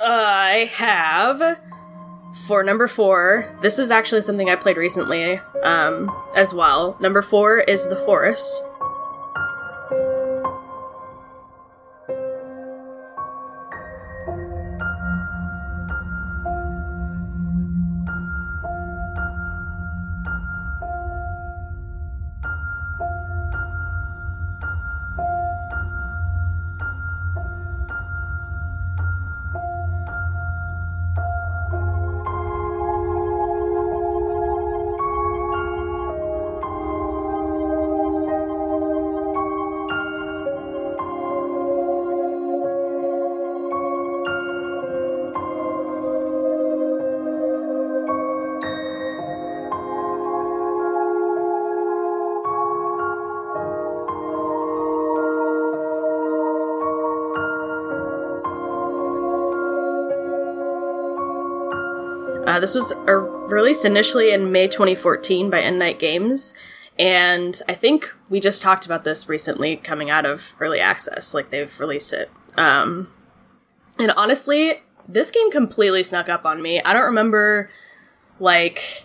I have for number four. This is actually something I played recently um, as well. Number four is The Forest. Uh, this was uh, released initially in May 2014 by Endnight Games. And I think we just talked about this recently coming out of early access, like they've released it. Um, and honestly, this game completely snuck up on me. I don't remember like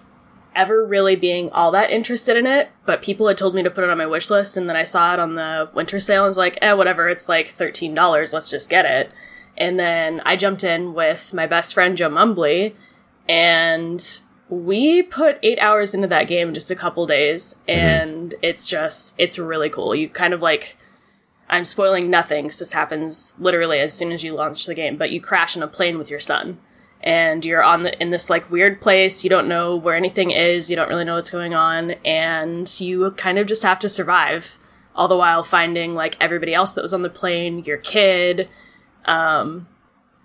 ever really being all that interested in it, but people had told me to put it on my wish list, and then I saw it on the winter sale and was like, eh, whatever, it's like $13, let's just get it. And then I jumped in with my best friend Joe Mumbly, and we put eight hours into that game in just a couple days, and it's just, it's really cool. You kind of like, I'm spoiling nothing because this happens literally as soon as you launch the game, but you crash in a plane with your son and you're on the, in this like weird place. You don't know where anything is. You don't really know what's going on, and you kind of just have to survive. All the while finding like everybody else that was on the plane, your kid, um,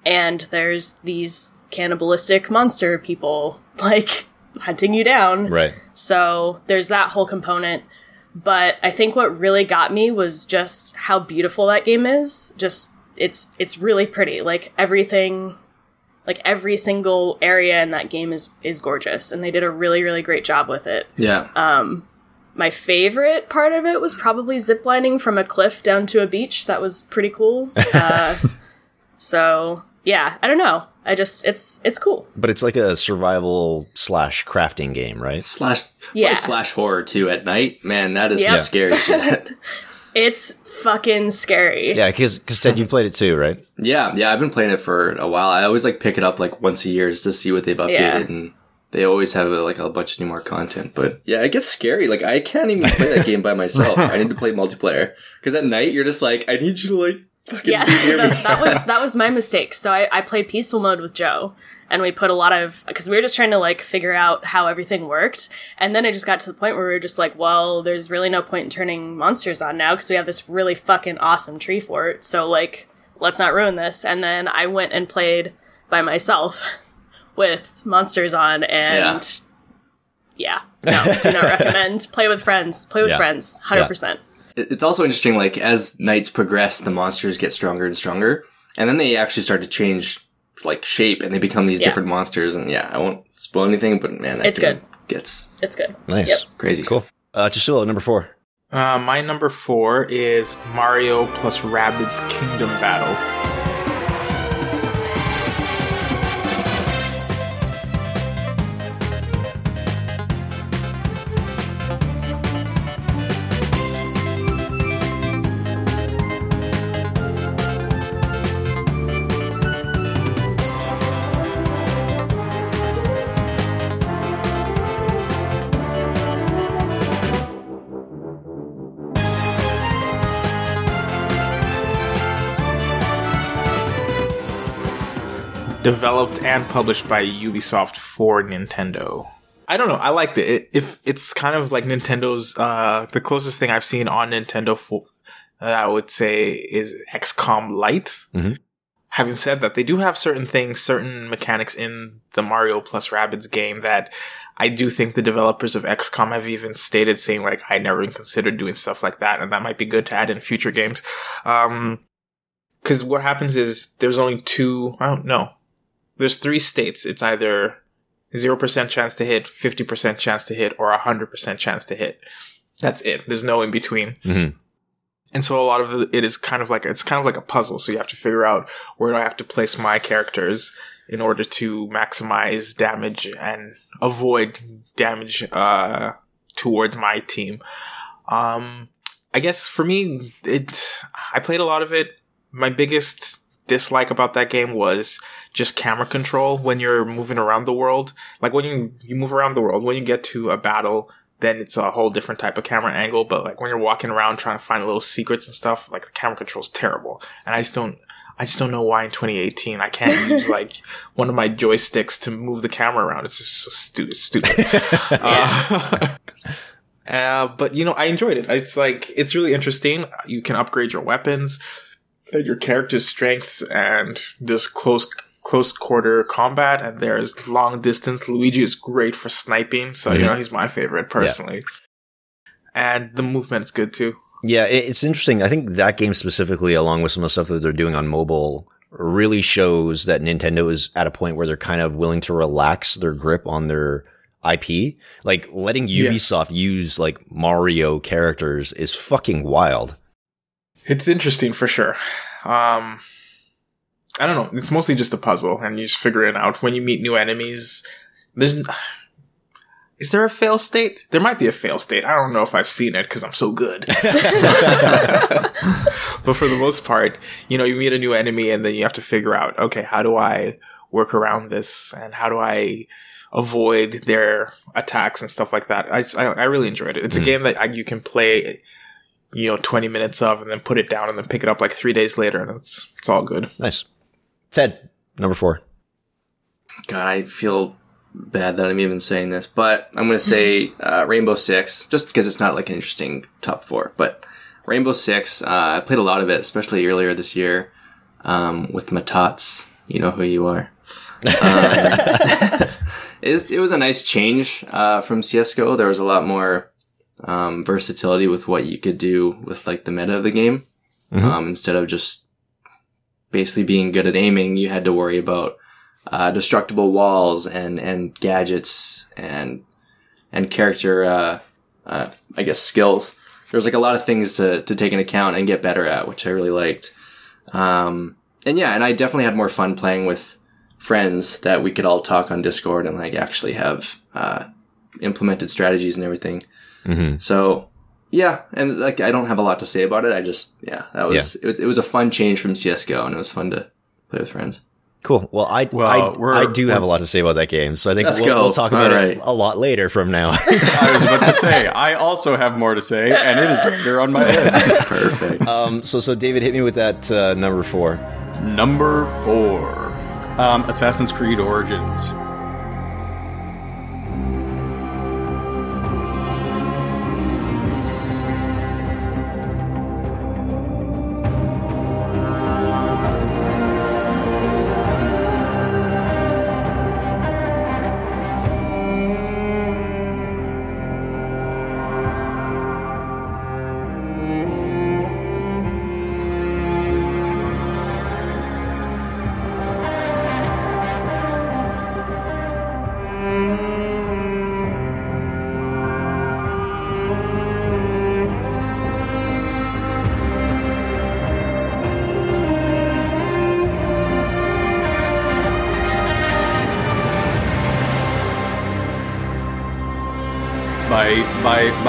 and there's these cannibalistic monster people [laughs] like hunting you down. Right. So there's that whole component. But I think what really got me was just how beautiful that game is. Just it's it's really pretty. Like everything like every single area in that game is is gorgeous and they did a really really great job with it. Yeah. Um my favorite part of it was probably ziplining from a cliff down to a beach. That was pretty cool. [laughs] Uh, so yeah, I don't know. I just it's it's cool. But it's like a survival slash crafting game, right? slash Yeah. yeah. slash horror too at night. Man, that is Yep. some scary [laughs] shit. It's fucking scary. Yeah, because Ted, you've played it too, right? Yeah, yeah, I've been playing it for a while. I always like pick it up like once a year just to see what they've updated, Yeah. and they always have like a bunch of new more content. But yeah, it gets scary. Like I can't even play that [laughs] game by myself. I need to play multiplayer because at night you're just like, I need you to like fucking Yeah, be near me. [laughs] that, that was that was my mistake. So I, I played peaceful mode with Joe, and we put a lot of because we were just trying to like figure out how everything worked, and then it just got to the point where we were just like, well, there's really no point in turning monsters on now because we have this really fucking awesome tree fort. So like, let's not ruin this. And then I went and played by myself [laughs] with monsters on, and yeah, no, do not recommend. [laughs] Play with friends. Play with Yeah. friends. Hundred percent. It- It's also interesting. Like as nights progress, the monsters get stronger and stronger, and then they actually start to change like shape, and they become these Yeah. different monsters. And yeah, I won't spoil anything, but man, that It's good. Gets It's good. Nice. crazy. Cool. Uh, Chisula, number four. Uh, my number four is Mario plus Rabbids Kingdom Battle. Developed and published by Ubisoft for Nintendo. I don't know. I liked it. it if it's kind of like Nintendo's, uh, the closest thing I've seen on Nintendo for, uh, I would say is XCOM Lite. Mhm. Having said that, they do have certain things, certain mechanics in the Mario plus Rabbids game that I do think the developers of XCOM have even stated saying like, I never even considered doing stuff like that. And that might be good to add in future games. Um, cause what happens is there's only two, I don't know. There's three states. It's either 0% chance to hit, 50% chance to hit, or 100% chance to hit. That's it. There's no in between. Mhm. And so a lot of it is kind of like, it's kind of like a puzzle. So you have to figure out where do I have to place my characters in order to maximize damage and avoid damage, uh, towards my team. Um, I guess for me, it, I played a lot of it. My biggest dislike about that game was just camera control when you're moving around the world. Like when you, you move around the world, when you get to a battle, then it's a whole different type of camera angle. But like when you're walking around trying to find little secrets and stuff, like the camera control is terrible. And I just don't, I just don't know why in 2018 I can't [laughs] use like one of my joysticks to move the camera around. It's just so stupid, stupid. [laughs] uh, [laughs] uh, but you know, I enjoyed it. It's like it's really interesting. You can upgrade your weapons, uh, your character's strengths, and this close close quarter combat. And there's long distance. Luigi is great for sniping, so you Mhm. know he's my favorite personally. And the movement is good too. Yeah, it's interesting. I think that game specifically, along with some of the stuff that they're doing on mobile, really shows that Nintendo is at a point where they're kind of willing to relax their grip on their IP. Like letting Ubisoft use like Mario characters is fucking wild. It's interesting for sure. Um, I don't know. It's mostly just a puzzle, and you just figure it out when you meet new enemies. There's [sighs] is there a fail state? There might be a fail state. I don't know if I've seen it because I'm so good. [laughs] but for the most part, you know, you meet a new enemy and then you have to figure out, okay, how do I work around this and how do I avoid their attacks and stuff like that. I, I, I really enjoyed it. It's mm. a game that I, you can play, you know, 20 minutes of and then put it down and then pick it up like three days later and it's, it's all good. Nice. Ted, number four. God, I feel bad that I'm even saying this, but I'm going to say uh, Rainbow Six, just because it's not like an interesting top four. But Rainbow Six, uh, I played a lot of it, especially earlier this year um, with my tots. You know who you are. [laughs] Um, [laughs] it, it was a nice change uh, from CS:GO. There was a lot more um, versatility with what you could do with like the meta of the game. Mm-hmm. Um, instead of just basically being good at aiming, you had to worry about uh, destructible walls and and gadgets and and character uh, uh, I guess skills. There's like a lot of things to to take into account and get better at, which I really liked. Um, and yeah, and I definitely had more fun playing with friends that we could all talk on Discord and like actually have uh, implemented strategies and everything. Mm-hmm. So yeah, and like I don't have a lot to say about it. I just yeah, that was yeah. it was it was a fun change from CS:GO, and it was fun to play with friends. Cool. Well, I well, I, I, do have a lot to say about that game, so I think we'll, we'll, talk about right. it a lot later from now. [laughs] I was about to say I also have more to say, and it is later on my [laughs] list. Perfect. Um, so, so David, hit me with that uh, number four. Number four, um, Assassin's Creed Origins.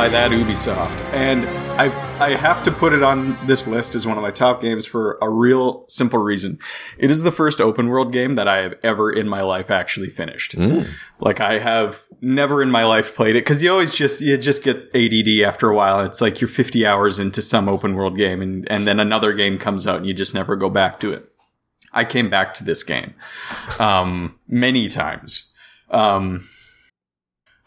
By that Ubisoft. And I I have to put it on this list as one of my top games for a real simple reason. It is the first open world game that I have ever in my life actually finished. Mm. Like I have never in my life played it because you always just you just get ADD after a while. It's like you're 50 hours into some open world game and and then another game comes out and you just never go back to it. I came back to this game um, many times. Um,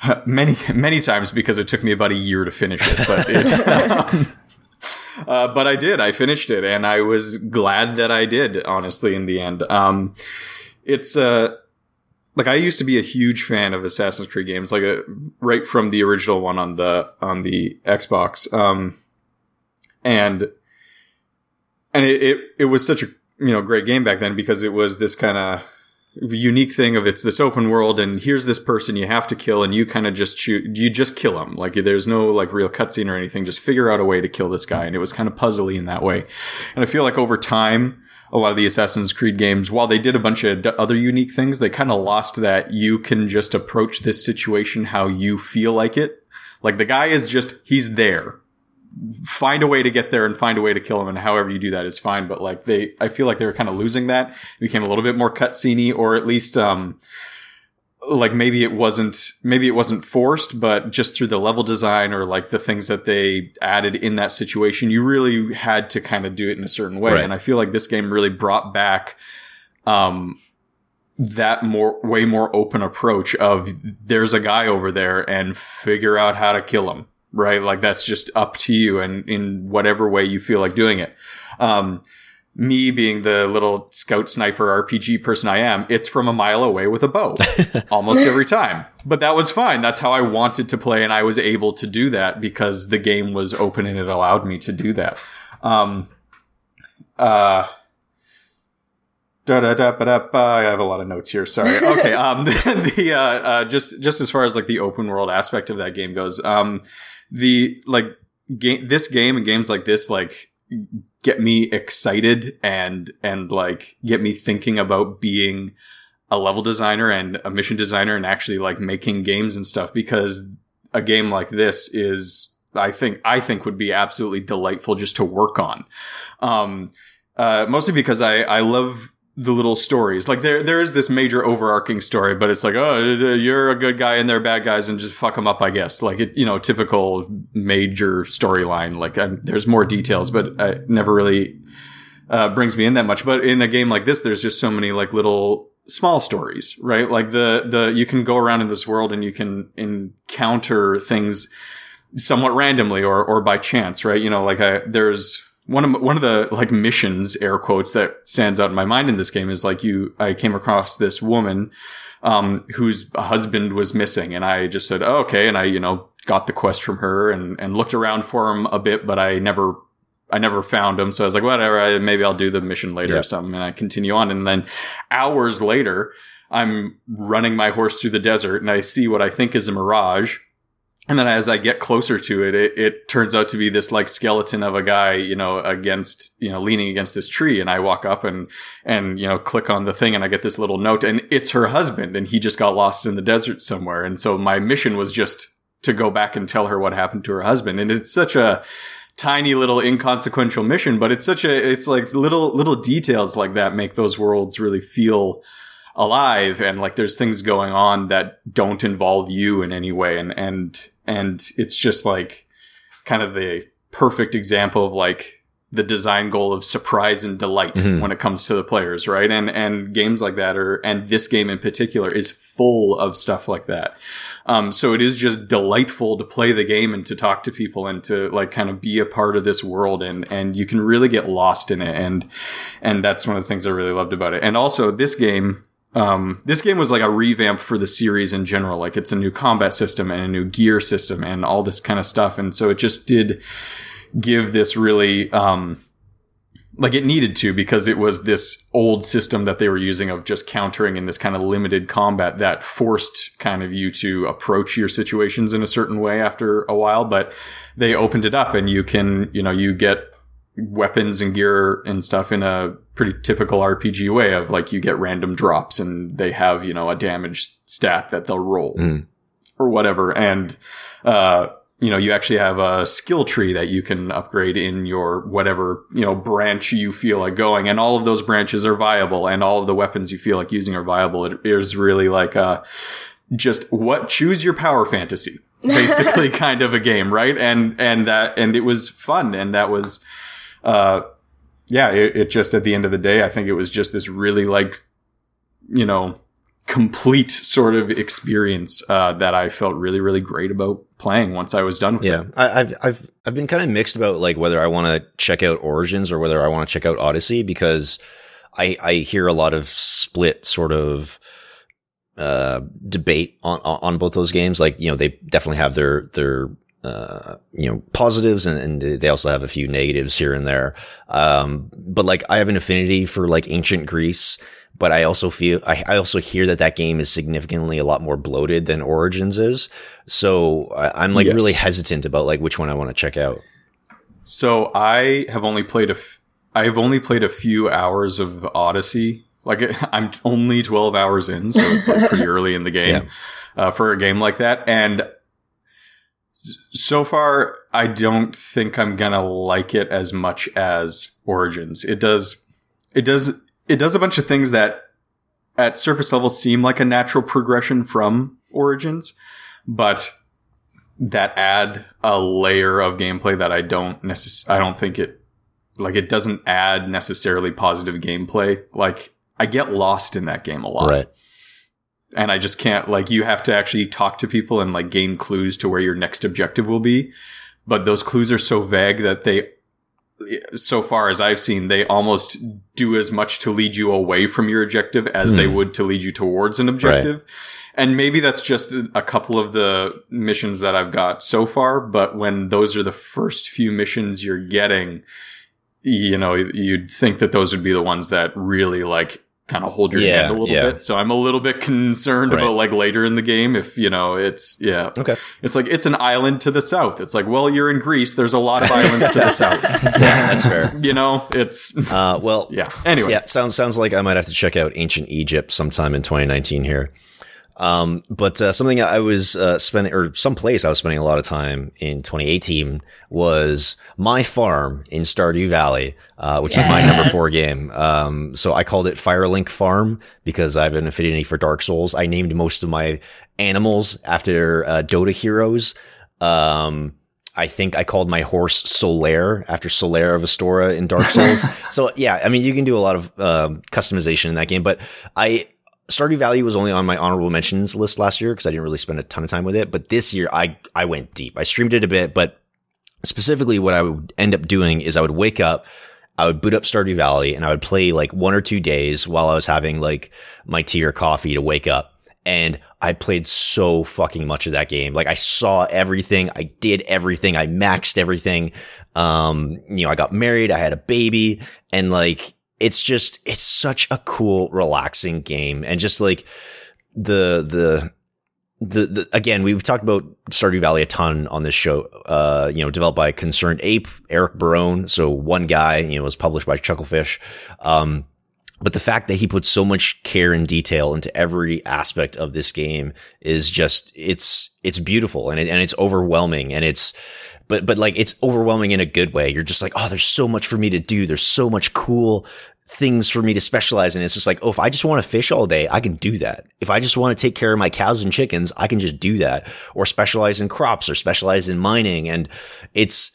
[laughs] many many times because it took me about a year to finish it, but it, um, [laughs] [laughs] uh, but I did. I finished it, and I was glad that I did. Honestly, in the end, um, it's uh, like I used to be a huge fan of Assassin's Creed games, like a, uh, right from the original one on the on the Xbox, um, and and it, it it was such a you know great game back then because it was this kind of unique thing of it's this open world and here's this person you have to kill and you kind of just shoot you just kill him like there's no like real cutscene or anything. Just figure out a way to kill this guy. And it was kind of puzzly in that way. And i feel like over time a lot of the assassin's creed games while they did a bunch of other unique things they kind of lost that you can just approach this situation how you feel like it. Like the guy is just he's there find a way to get there and find a way to kill him and however you do that is fine but like they i feel like they were kind of losing that. It became a little bit more cutsceney or at least um like maybe it wasn't maybe it wasn't forced but just through the level design or like the things that they added in that situation you really had to kind of do it in a certain way. Right. and i feel like this game really brought back um that more way more open approach of there's a guy over there and figure out how to kill him right? Like that's just up to you and in whatever way you feel like doing it. Um, me being the little scout sniper RPG person I am, it's from a mile away with a bow [laughs] almost every time. But that was fine. That's how I wanted to play. And I was able to do that because the game was open and it allowed me to do that. Um, uh, I have a lot of notes here. Sorry. [laughs] Okay. Um, the, [laughs] the uh, uh, just just as far as like the open world aspect of that game goes, um, the like game this game and games like this like get me excited and and like get me thinking about being a level designer and a mission designer and actually like making games and stuff because a game like this is I think I think would be absolutely delightful just to work on. Um, uh, mostly because I I love the little stories. Like there, there is this major overarching story, but it's like, oh, you're a good guy and they're bad guys, and just fuck them up, I guess. Like it, you know, typical major storyline. Like I'm, there's more details, but it never really uh, brings me in that much. But in a game like this, there's just so many like little small stories, right? Like the the you can go around in this world and you can encounter things somewhat randomly or or by chance, right? You know, like I, there's one of one of the like missions air quotes that stands out in my mind in this game is like you I came across this woman um, whose husband was missing and I just said oh, okay and I you know got the quest from her and and looked around for him a bit but I never I never found him so I was like whatever I, maybe I'll do the mission later yeah. or something and I continue on and then hours later I'm running my horse through the desert and I see what I think is a mirage and then as I get closer to it, it, it turns out to be this like skeleton of a guy, you know, against, you know, leaning against this tree. And I walk up and, and, you know, click on the thing and I get this little note and it's her husband and he just got lost in the desert somewhere. And so my mission was just to go back and tell her what happened to her husband. And it's such a, tiny little inconsequential mission, but it's such a, it's like little, little details like that make those worlds really feel alive and like there's things going on that don't involve you in any way. And, and and it's just like kind of the perfect example of like the design goal of surprise and delight mm-hmm. when it comes to the players, right? And and games like that are and this game in particular is full of stuff like that. Um, so it is just delightful to play the game and to talk to people and to like kind of be a part of this world and and you can really get lost in it and and that's one of the things I really loved about it. And also this game um, this game was like a revamp for the series in general. Like it's a new combat system and a new gear system and all this kind of stuff. And so it just did give this really, um, like it needed to because it was this old system that they were using of just countering in this kind of limited combat that forced kind of you to approach your situations in a certain way after a while. But they opened it up and you can, you know, you get weapons and gear and stuff in a pretty typical RPG way of like you get random drops and they have, you know, a damage stat that they'll roll mm. or whatever. And, uh, you know, you actually have a skill tree that you can upgrade in your whatever, you know, branch you feel like going. And all of those branches are viable and all of the weapons you feel like using are viable. It is really like, uh, just what choose your power fantasy [laughs] basically kind of a game, right? And, and that, and it was fun. And that was, uh, yeah, it, it just at the end of the day, I think it was just this really like, you know, complete sort of experience uh, that I felt really, really great about playing once I was done with yeah. it. Yeah, I've I've I've been kind of mixed about like whether I want to check out Origins or whether I want to check out Odyssey because I I hear a lot of split sort of uh, debate on on both those games. Like you know, they definitely have their their uh, you know, positives and, and, they also have a few negatives here and there. Um, but like I have an affinity for like ancient Greece, but I also feel, I, I, also hear that that game is significantly a lot more bloated than Origins is. So I, am like yes. really hesitant about like which one I want to check out. So I have only played a, f- I've only played a few hours of Odyssey. Like [laughs] I'm only 12 hours in, so it's like pretty [laughs] early in the game. Yeah. Uh, for a game like that. And so far, I don't think I'm gonna like it as much as Origins. It does, it does, it does a bunch of things that at surface level seem like a natural progression from Origins, but that add a layer of gameplay that I don't necess- I don't think it, like it doesn't add necessarily positive gameplay. Like I get lost in that game a lot. Right and I just can't like you have to actually talk to people and like gain clues to where your next objective will be. But those clues are so vague that they so far as I've seen, they almost do as much to lead you away from your objective as they hmm. would to lead you towards an objective. Right. And maybe that's just a couple of the missions that I've got so far. But when those are the first few missions you're getting, you know, you'd think that those would be the ones that really like kind of hold your Yeah, hand a little yeah. bit. So I'm a little bit concerned Right. about like later in the game if you know it's yeah. Okay. It's like it's an island to the south. It's like well you're in Greece. There's a lot of islands to the [laughs] south. Yeah, that's fair. You know it's Uh, well, [laughs] yeah. Anyway, Yeah, sounds sounds like I might have to check out ancient Egypt sometime in 2019 here. Um, but uh, something I was uh, spending, or some place I was spending a lot of time in 2018 was my farm in Stardew Valley, uh, which is my number four game. Um, so I called it Firelink Farm because I have an affinity for Dark Souls. I named most of my animals after uh, Dota heroes. Um, I think I called my horse Solaire after Solaire of Astora in Dark [laughs] Souls. so yeah, I mean, you can do a lot of um, customization in that game, but I Stardew Valley was only on my honorable mentions list last year because I didn't really spend a ton of time with it. But this year, I I went deep. I streamed it a bit, but specifically, what I would end up doing is I would wake up. I would boot up Stardew Valley and I would play like one or two days while I was having like my tea or coffee to wake up. And I played so fucking much of that game. Like I saw everything. I did everything. I maxed everything. Um, you know, I got married. I had a baby and like, it's just, it's such a cool, relaxing game. And just like the, the, the, the again, we've talked about Stardew Valley a ton on this show. Uh, you know, developed by Concerned Ape, Eric Barone. So one guy, you know, was published by Chucklefish. Um, but the fact that he put so much care and detail into every aspect of this game is just it's it's beautiful and it, and it's overwhelming and it's but but like it's overwhelming in a good way. You're just like, oh, there's so much for me to do. There's so much cool things for me to specialize in. It's just like, oh, if I just want to fish all day, I can do that. If I just want to take care of my cows and chickens, I can just do that. Or specialize in crops or specialize in mining. And it's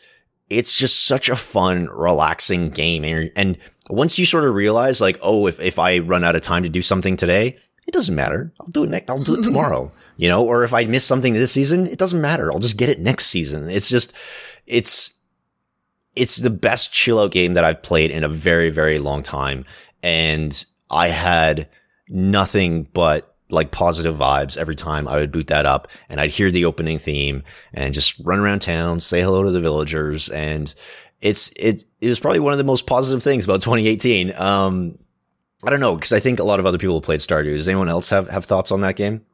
it's just such a fun, relaxing game. And, and once you sort of realize like, oh, if, if I run out of time to do something today, it doesn't matter. I'll do it next. I'll do it [laughs] tomorrow, you know, or if I miss something this season, it doesn't matter. I'll just get it next season. It's just, it's, it's the best chill out game that I've played in a very, very long time. And I had nothing but like positive vibes every time I would boot that up and I'd hear the opening theme and just run around town, say hello to the villagers. And it's, it, it was probably one of the most positive things about [laughs] 2018. Um, I don't know, because I think a lot of other people played Stardew. Does anyone else have, have thoughts on that game?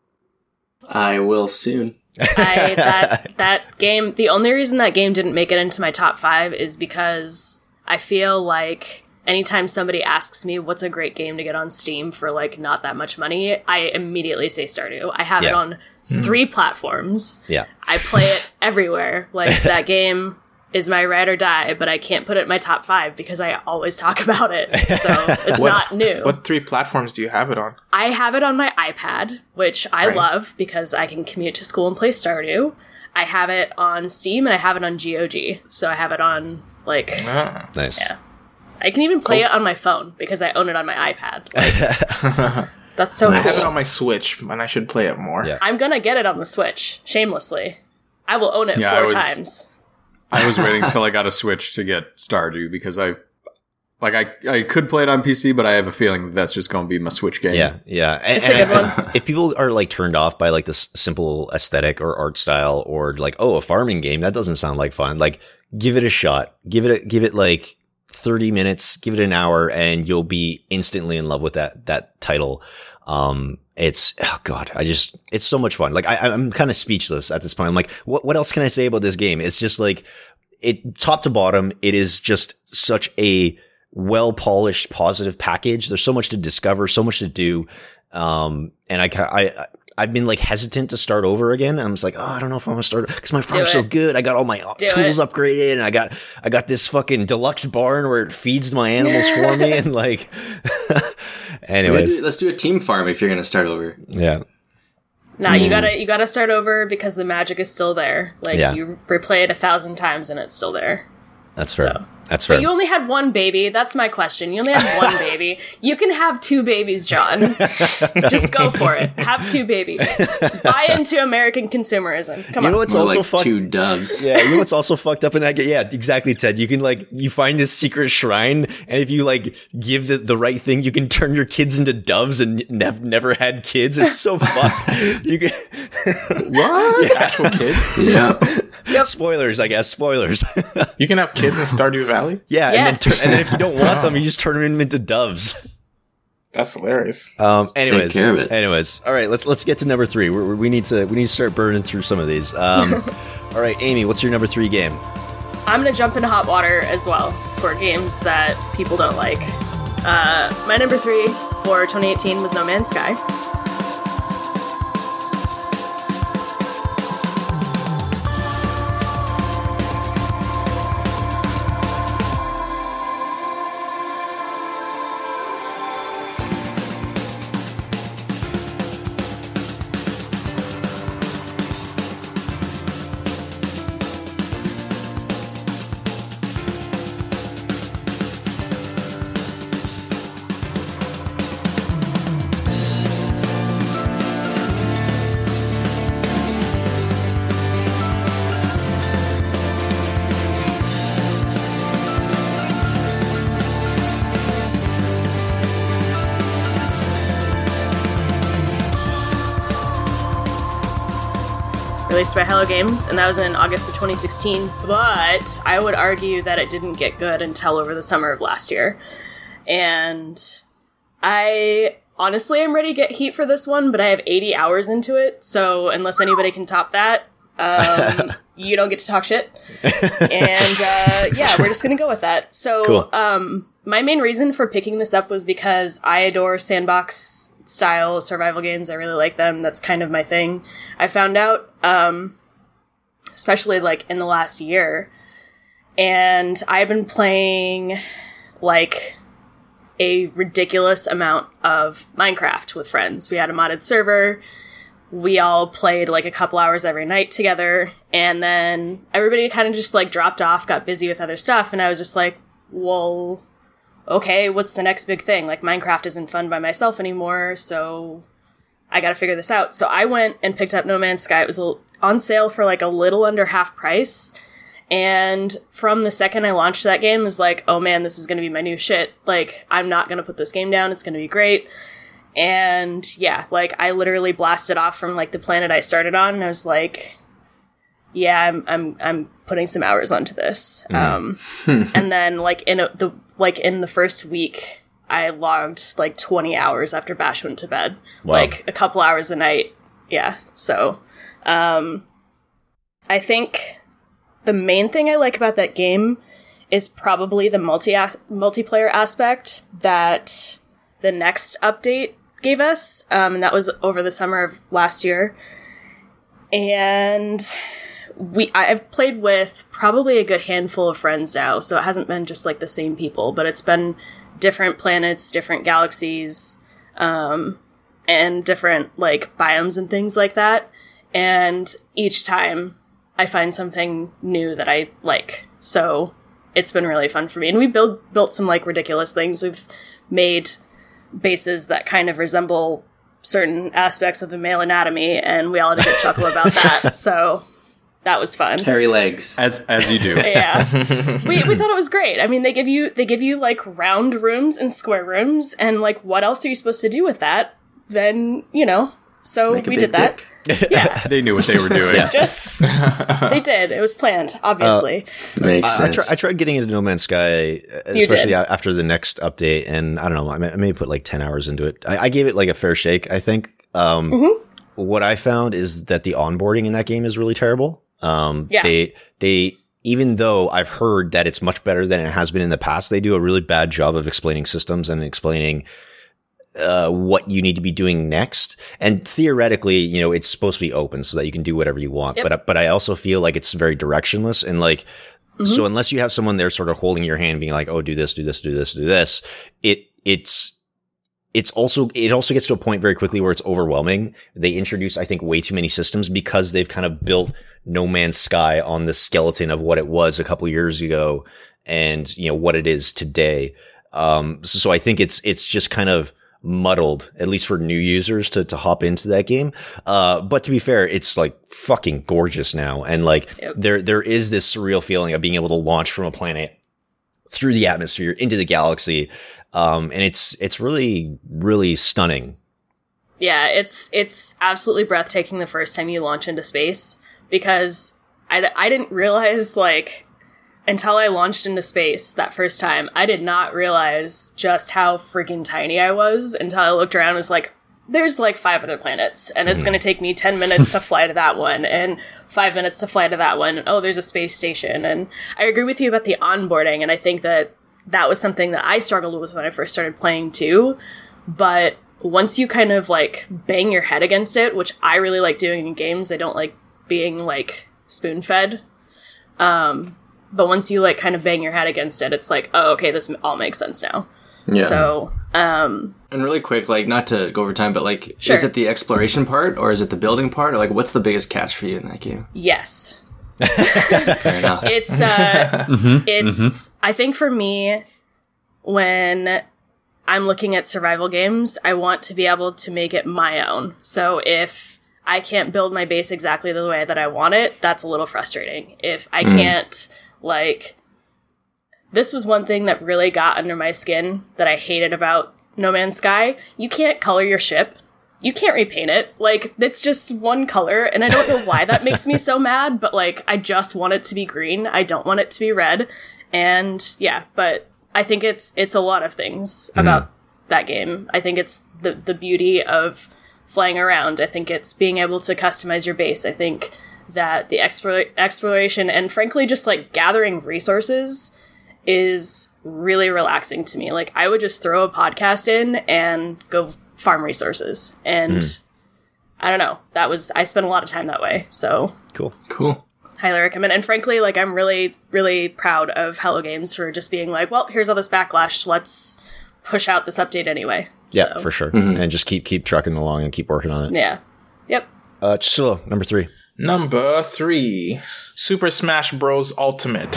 I will soon. I that [laughs] that game. The only reason that game didn't make it into my top five is because I feel like anytime somebody asks me what's a great game to get on Steam for like not that much money, I immediately say Stardew. I have it on three hmm. platforms. Yeah. I play it everywhere. Like [laughs] that game is my ride or die, but I can't put it in my top five because I always talk [laughs] about it. So [laughs] it's not new. What three platforms do you have it on? I have it on my iPad, which I Right. love because I can commute to school and play Stardew. I have it on Steam and I have it on GOG. So I have it on like Ah. Nice. Yeah. I can even play it on my phone because I own it on my iPad. [laughs] Like, that's so I have it on my Switch, and I should play it more. Yeah. I'm gonna get it on the Switch, shamelessly. I will own it Yeah, four was- times. I was waiting [laughs] until I got a Switch to get Stardew because I, like, I I could play it on PC, but I have a feeling that that's just going to be my Switch game. Yeah, yeah. And, It's a and if people are like turned off by like this simple aesthetic or art style, or like, oh, a farming game that doesn't sound like fun, like give it a shot. Give it a, give it like thirty minutes. Give it an hour, and you'll be instantly in love with that that title. Um, it's oh god, I just it's so much fun. Like I, I'm kind of speechless at this point. I'm like, what what else can I say about this game? It's just like it top to bottom. It is just such a well polished, positive package. There's so much to discover, so much to do. Um, and I, I, I've been like hesitant to start over again. I'm just like, oh, I don't know if I'm gonna start because my farm's so good. I got all my Do tools it. upgraded, and I got, I got this fucking deluxe barn where it feeds my animals for me, [laughs] and like, [laughs] anyways, Let's do a team farm if you're going to start over. yeah, Now you gotta mm. you gotta start over because the magic is still there. Like Yeah. you replay it a thousand times and it's still there. that's fair. So- That's fair. But you only had one baby. That's my question. You only had [laughs] one baby. You can have two babies, John. [laughs] Just go for it. Have two babies. [laughs] Buy into American consumerism. Come you on. know what's More also like fucked? two doves. Yeah, you know what's also fucked up in that game? Yeah, exactly, Ted. You can like you find this secret shrine, and if you like give the, the right thing, you can turn your kids into doves and nev- never had kids. It's so fucked. You can What? Actual kids? Yeah. Spoilers, I guess. Spoilers. [laughs] You can have kids in Stardew Valley? yeah, Yes. and then tur- and then if you don't want [laughs] them, you just turn them into doves. That's hilarious. Um, anyways, care of it. anyways, all right. Let's let's get to number three. we we need to we need to start burning through some of these. Um, [laughs] all right, Amy, what's your number three game? I'm gonna jump into hot water as well for games that people don't like. Uh, my number three for 2018 was No Man's Sky. Released by Hello Games, and that was in August of 2016. But I would argue that it didn't get good until over the summer of last year. And I honestly am ready to get heat for this one, but I have 80 hours into it, so unless anybody can top that, um, [laughs] you don't get to talk shit. And uh, yeah, we're just gonna go with that. So, Cool. um, my main reason for picking this up was because I adore sandbox style survival games. I really like them. That's kind of my thing. I found out, um, especially like in the last year, and I've been playing like a ridiculous amount of Minecraft with friends. We had a modded server. We all played like a couple hours every night together, and then everybody kind of just like dropped off, got busy with other stuff, and I was just like, well, okay, what's the next big thing? Like Minecraft isn't fun by myself anymore, so I got to figure this out. So I went and picked up No Man's Sky. It was on sale for like a little under half price. And from the second I launched that game, was like, oh man, this is going to be my new shit. Like, I'm not going to put this game down. It's going to be great. And yeah, like I literally blasted off from like the planet I started on, and I was like, yeah, I'm I'm I'm putting some hours onto this. Um, and then like in a, the like in the first week, I logged like 20 hours after Bash went to bed, Wow. like a couple hours a night. Yeah, so um, I think the main thing I like about that game is probably the multi multiplayer aspect that the next update gave us, um, and that was over the summer of last year. And we I've played with probably a good handful of friends now, so it hasn't been just like the same people, but it's been different planets, different galaxies, um, and different like biomes and things like that. And each time I find something new that I like. So it's been really fun for me. And we build built some like ridiculous things. We've made bases that kind of resemble certain aspects of the male anatomy, and we all had a good chuckle about that. [laughs] So that was fun. Hairy legs. as as you do. [laughs] Yeah, we we thought it was great. I mean, they give you they give you like round rooms and square rooms, and like what else are you supposed to do with that? Then you know. So Make we did that. dick. Yeah, [laughs] They knew what they were [laughs] doing. just they did. It was planned, obviously. Makes I, I, sense. try, I tried getting into No Man's Sky, uh, especially after the next update, and I don't know. I may, I may put like ten hours into it. I, I gave it like a fair shake. I think. Um, Mm-hmm. What I found is that the onboarding in that game is really terrible. Um, Yeah. They they even though I've heard that it's much better than it has been in the past, they do a really bad job of explaining systems and explaining uh, what you need to be doing next. And theoretically, you know, it's supposed to be open so that you can do whatever you want. Yep. But but I also feel like it's very directionless and like so unless you have someone there sort of holding your hand, being like, "Oh, do this, do this, do this, do this," it it's it's also it also gets to a point very quickly where it's overwhelming. They introduce, I think, way too many systems because they've kind of built No Man's Sky on the skeleton of what it was a couple years ago, and you know what it is today. Um, so, so I think it's it's just kind of muddled, at least for new users to to hop into that game. Uh, but to be fair, it's like fucking gorgeous now, and like Yep. there there is this surreal feeling of being able to launch from a planet through the atmosphere into the galaxy. Um, and it's, it's really, really stunning. Yeah, it's it's absolutely breathtaking the first time you launch into space because I, I didn't realize like until I launched into space that first time, I did not realize just how freaking tiny I was until I looked around and was like, there's like five other planets, and it's going to take me 10 minutes to fly to that one, and five minutes to fly to that one. Oh, there's a space station. And I agree with you about the onboarding, and I think that that was something that I struggled with when I first started playing too. But once you kind of like bang your head against it, which I really like doing in games, I don't like being like spoon fed. Um, but once you like kind of bang your head against it, it's like, oh, okay, this all makes sense now. Yeah. So, um, and really quick, like not to go over time, but like, Sure. is it the exploration part or is it the building part? Or like, what's the biggest catch for you in that game? yes, Fair enough. it's uh mm-hmm. it's mm-hmm. i think for me when i'm looking at survival games i want to be able to make it my own. So if i can't build my base exactly the way that i want it that's a little frustrating. If i mm-hmm. can't like this was one thing that really got under my skin that i hated about no man's sky. You can't color your ship you can't repaint it. Like, it's just one color, and I don't know why that makes me so [laughs] mad, but like, I just want it to be green. I don't want it to be red. And yeah, but I think it's, it's a lot of things hmm. about that game. I think it's the, the beauty of flying around. I think it's being able to customize your base. I think that the explore- exploration and frankly, just like gathering resources is really relaxing to me. Like, I would just throw a podcast in and go farm resources. And I don't know. That was, I spent a lot of time that way. So Cool. Cool. highly recommend. And frankly, like, I'm really, really proud of Hello Games for just being like, well, here's all this backlash. Let's push out this update anyway. Yeah, So, for sure. And just keep keep trucking along and keep working on it. Yeah. Yep. Uh, Chisilo, number three. Number three, Super Smash Bros. Ultimate.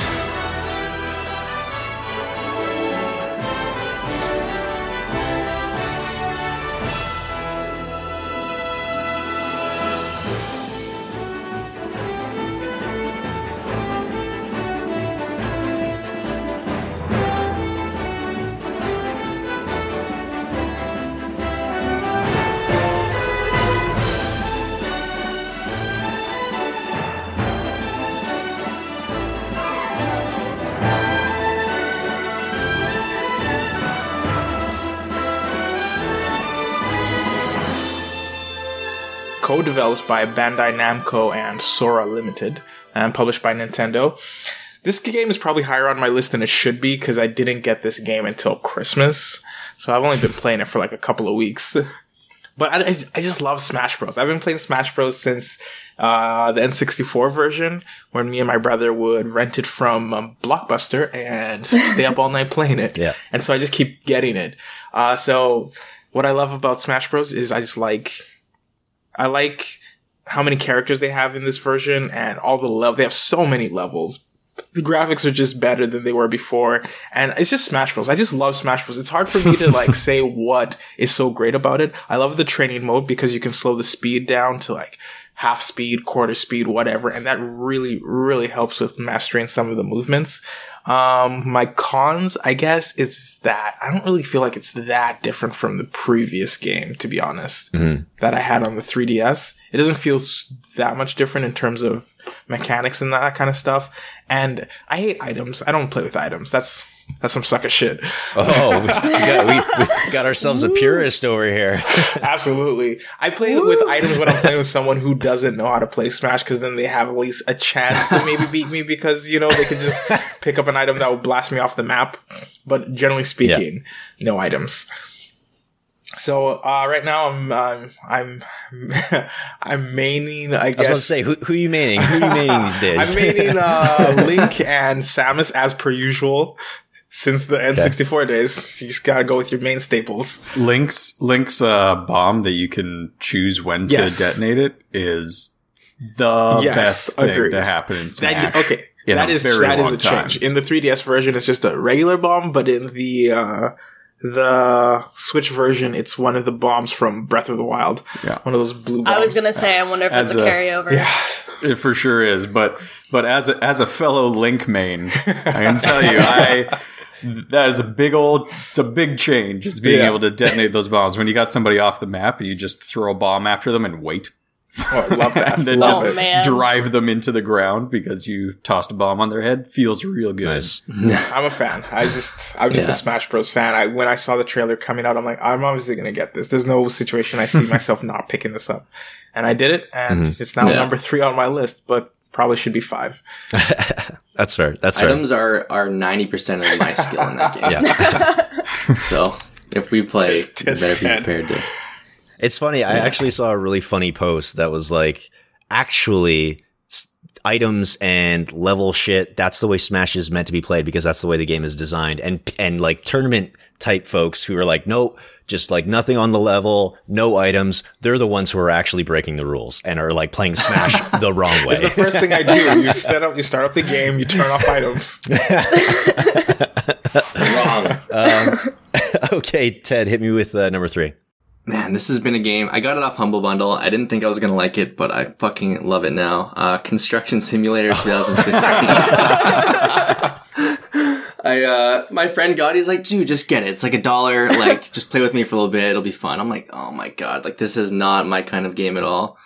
Co-developed by Bandai Namco and Sora Limited, and published by Nintendo. This game is probably higher on my list than it should be because I didn't get this game until Christmas, so I've only been playing it for like a couple of weeks. [laughs] But I, I I just love Smash Bros. I've been playing Smash Bros since uh, the N64 version, when me and my brother would rent it from um, Blockbuster and [laughs] stay up all night playing it. Yeah. And so I just keep getting it. Uh, so what I love about Smash Bros. is I just like I like how many characters they have in this version and all the level. They have so many levels. The graphics are just better than they were before, and it's just Smash Bros. I just love Smash Bros. It's hard for me to like [laughs] say what is so great about it. I love the training mode because you can slow the speed down to like half speed, quarter speed, whatever, and that really, really helps with mastering some of the movements. Um, my cons, I guess, is that I don't really feel like it's that different from the previous game, to be honest, that I had on the 3DS. It doesn't feel that much different in terms of mechanics and that kind of stuff. And I hate items. I don't play with items. That's, that's some sucker shit. Oh, we, we [laughs] got, we, we got ourselves a purist over here. [laughs] Absolutely. I play with items when I'm playing with someone who doesn't know how to play Smash because then they have at least a chance to maybe beat me because, you know, they could just [laughs] pick up an item that will blast me off the map. But generally speaking, no items. So, uh, right now I'm, um, I'm, I'm maining, I I was guess. about to say, who, who are you maining? Who are you maining these days? I'm maining, uh, Link and Samus as per usual. Since the N64 days, you just gotta go with your main staples. Link's Link's uh, bomb that you can choose when Yes. to detonate it is the Yes, best thing agreed. to happen in Smash. That, okay, in that a is very that is long a time. change. In the 3DS version, it's just a regular bomb, but in the uh, the Switch version, it's one of the bombs from Breath of the Wild. Yeah. one of those blue. bombs. I was gonna say, I wonder if As it's a a- carryover. Yes. It for sure is, but but as a, as a fellow Link main, I can tell you, [laughs] I that is a big old, it's a big change. Is being Yeah. able to detonate those bombs when you got somebody off the map and you just throw a bomb after them and wait Oh, love that. [laughs] and then love just man. drive them into the ground because you tossed a bomb on their head feels real good. Nice. [laughs] I'm a fan. I just, I'm just Yeah. a Smash Bros. fan. I when I saw the trailer coming out, I'm like, I'm obviously gonna get this. There's no situation I see myself not picking this up, and I did it, and mm-hmm. it's now Yeah. number three on my list, but probably should be five. [laughs] That's fair. That's fair. Items are are ninety percent of my skill in that game. Yeah. [laughs] So if we play, Tisk, you better be prepared to. It's funny. I actually saw a really funny post that was like, actually, s- items and level shit. That's the way Smash is meant to be played because that's the way the game is designed. And and like tournament type folks who are like, no, just like nothing on the level, no items. They're the ones who are actually breaking the rules and are like playing Smash [laughs] the wrong way. It's the first thing I do. [laughs] You set up, you start up the game, you turn off items. Wrong. [laughs] okay, Ted, hit me with uh, number three. Man, this has been a game. I got it off Humble Bundle. I didn't think I was gonna like it, but I fucking love it now. Uh, Construction Simulator 2015. I, uh, my friend got it. He's like, dude, just get it. It's like a dollar. [laughs] Like, just play with me for a little bit. It'll be fun. I'm like, oh my god, like this is not my kind of game at all.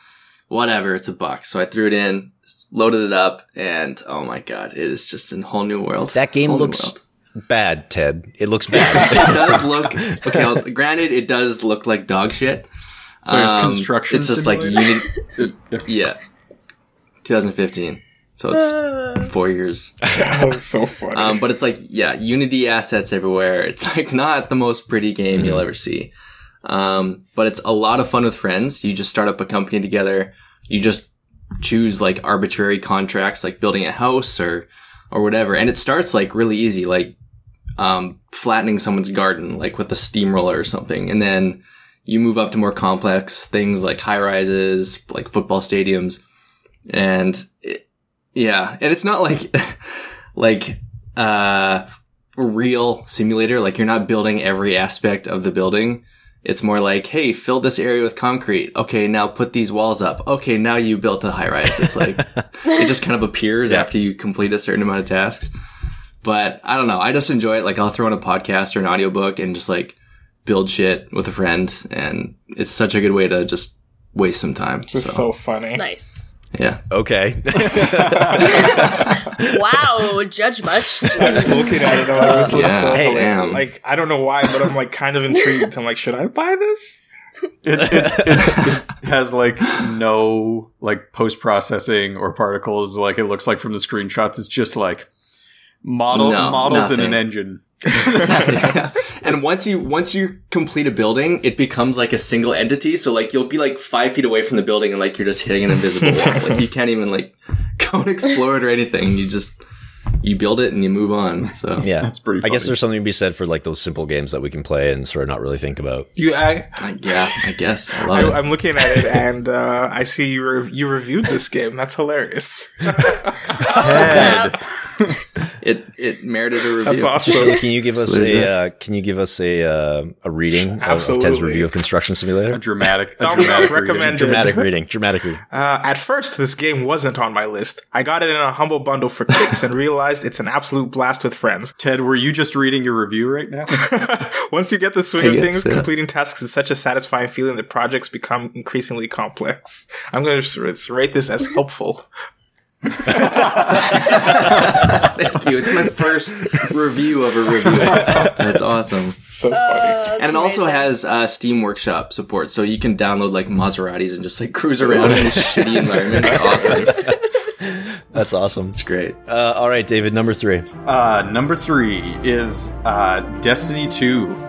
Whatever, it's a buck. So I threw it in, loaded it up, and oh my god, it is just a whole new world. That game Whole looks bad, Ted. It looks [laughs] bad. it does look [laughs] okay. well, Granted, it does look like dog shit. So there's Um, construction. It's just like simulator? Unity. yeah, 2015. So it's four years. [laughs] That was so funny. Um, but it's like yeah, Unity assets everywhere. It's like not the most pretty game Mm-hmm. you'll ever see. Um, but it's a lot of fun with friends. You just start up a company together. You just choose like arbitrary contracts, like building a house or or whatever, and it starts like really easy, like um, flattening someone's garden, like with a steamroller or something, and then you move up to more complex things like high rises, like football stadiums, and it, yeah, and it's not like [laughs] like uh real simulator. Like you're not building every aspect of the building. It's more like, hey, fill this area with concrete. Okay, now put these walls up. Okay, now you built a high rise. It's like [laughs] it just kind of appears after you complete a certain amount of tasks. But I don't know. I just enjoy it. Like I'll throw on a podcast or an audiobook and just like build shit with a friend, and it's such a good way to just waste some time. It's just so funny. Nice. Yeah. okay. [laughs] Wow, judge much. I Just looking at it, I'm like, this Yeah. so Hey, hilarious. damn. Like I don't know why, but I'm like kind of intrigued. I'm like, should I buy this? it, it, it, it has like no like post processing or particles like it looks like from the screenshots. It's just like model No, models in an nothing. Engine. [laughs] and once you once you complete a building, it becomes like a single entity. So like you'll be like five feet away from the building, and like you're just hitting an invisible wall. Like you can't even like [laughs] go and explore it or anything. You just you build it and you move on. So Yeah, That's pretty I guess there's something to be said for like those simple games that we can play and sort of not really think about. You, I, I, yeah, I guess I love I, it. I'm looking at it and uh, I see you re- you reviewed this game. That's hilarious. [laughs] Snap. It it merited a review. That's awesome. So can you give us So a uh, can you give us a uh, a reading of, of Ted's review of Construction A Simulator? dramatic, a dramatic reading. Dramatic reading, dramatic reading. Uh, at first, this game wasn't on my list. I got it in a humble bundle for kicks and realized it's an absolute blast with friends. Ted, were you just reading your review right now? [laughs] Once you get the swing of things, yeah. completing tasks is such a satisfying feeling that projects become increasingly complex. I'm going to rate this as helpful. Thank you. It's my first review of a review. That's awesome. So funny. Uh, and it also has uh, Steam Workshop support, so you can download like Maseratis and just like cruise around in this [laughs] shitty environment. It's awesome. That's awesome. great. Uh, all right, David, number three. uh, number three is uh, Destiny 2.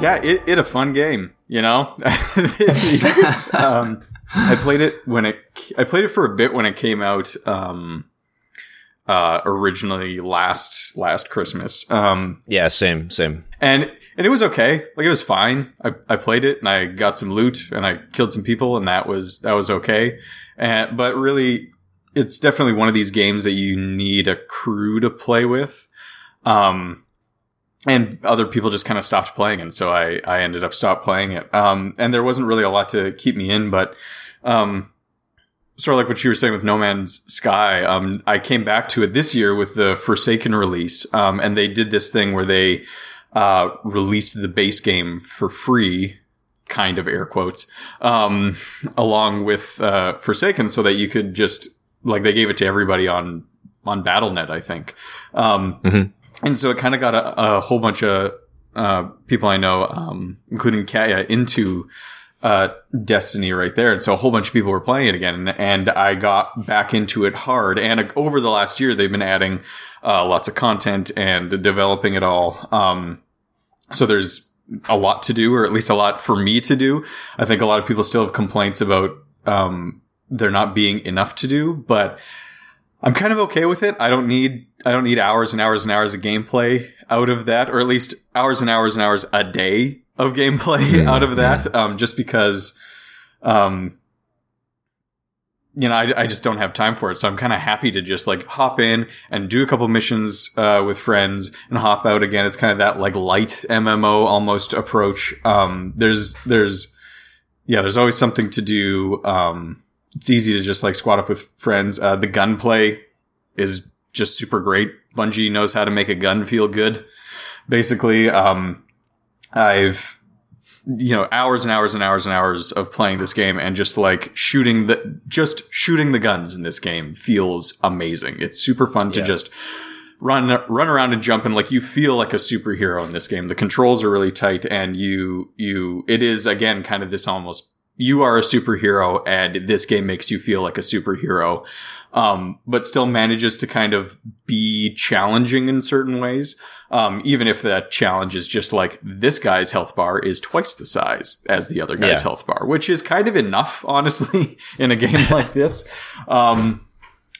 Yeah, it, it a fun game, you know. [laughs] um, I played it when it I played it for a bit when it came out um, uh, originally last last Christmas. Um, Yeah, same, same. and and it was okay. Like it was fine. I, I played it and I got some loot and I killed some people and that was that was okay. And but really, it's definitely one of these games that you need a crew to play with. Um, and other people just kind of stopped playing, and so I I ended up stopped playing it. Um, and there wasn't really a lot to keep me in, but um, sort of like what you were saying with No Man's Sky. Um, I came back to it this year with the Forsaken release, um, and they did this thing where they uh, released the base game for free, kind of air quotes, um, along with uh, Forsaken, so that you could just like they gave it to everybody on on BattleNet, I think. Um, Mhm. And so it kind of got a, a whole bunch of uh, people I know, um, including Kaya, into uh, Destiny right there. And so a whole bunch of people were playing it again. And I got back into it hard. And over the last year, they've been adding uh, lots of content and developing it all. Um, so there's a lot to do, or at least a lot for me to do. I think a lot of people still have complaints about um, there not being enough to do, but I'm kind of okay with it. I don't need I don't need hours and hours and hours of gameplay out of that, or at least hours and hours and hours a day of gameplay [laughs] out of that. Um, just because, um, you know, I, I just don't have time for it. So I'm kind of happy to just like hop in and do a couple missions uh, with friends and hop out again. It's kind of that like light MMO almost approach. Um, there's there's yeah, there's always something to do. Um, it's easy to just like squat up with friends. Uh, the gunplay is just super great. Bungie knows how to make a gun feel good. Basically, um, I've you know hours and hours and hours and hours of playing this game and just like shooting the just shooting the guns in this game feels amazing. It's super fun to Yeah. just run run around and jump and like you feel like a superhero in this game. The controls are really tight and you you it is again kind of this almost you are a superhero and this game makes you feel like a superhero. Um, but still manages to kind of be challenging in certain ways. Um, even if that challenge is just like this guy's health bar is twice the size as the other guy's Yeah. health bar, which is kind of enough, [laughs] honestly, in a game [laughs] like this. Um,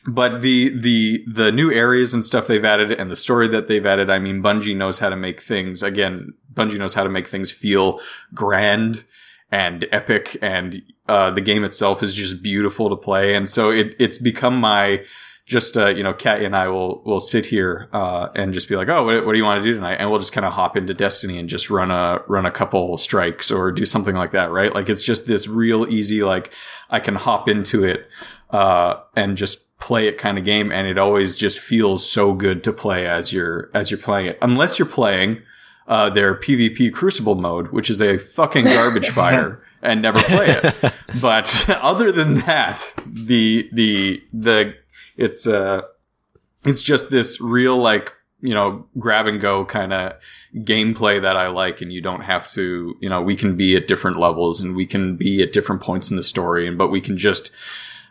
but the the the new areas and stuff they've added and the story that they've added i mean bungie knows how to make things again bungie knows how to make things feel grand and epic and uh, the game itself is just beautiful to play. And so it it's become my just uh, you know Kat and I will will sit here uh, and just be like oh what, what do you want to do tonight? And we'll just kind of hop into Destiny and just run a run a couple strikes or do something like that right? Like it's just this real easy like I can hop into it uh, and just play it kind of game and it always just feels so good to play as you're as you're playing it. Unless you're playing uh, their PvP Crucible mode, which is a fucking garbage [laughs] fire, and never play it. [laughs] But other than that, the the the it's uh it's just this real like you know grab and go kind of gameplay that I like, and you don't have to you know we can be at different levels and we can be at different points in the story, and but we can just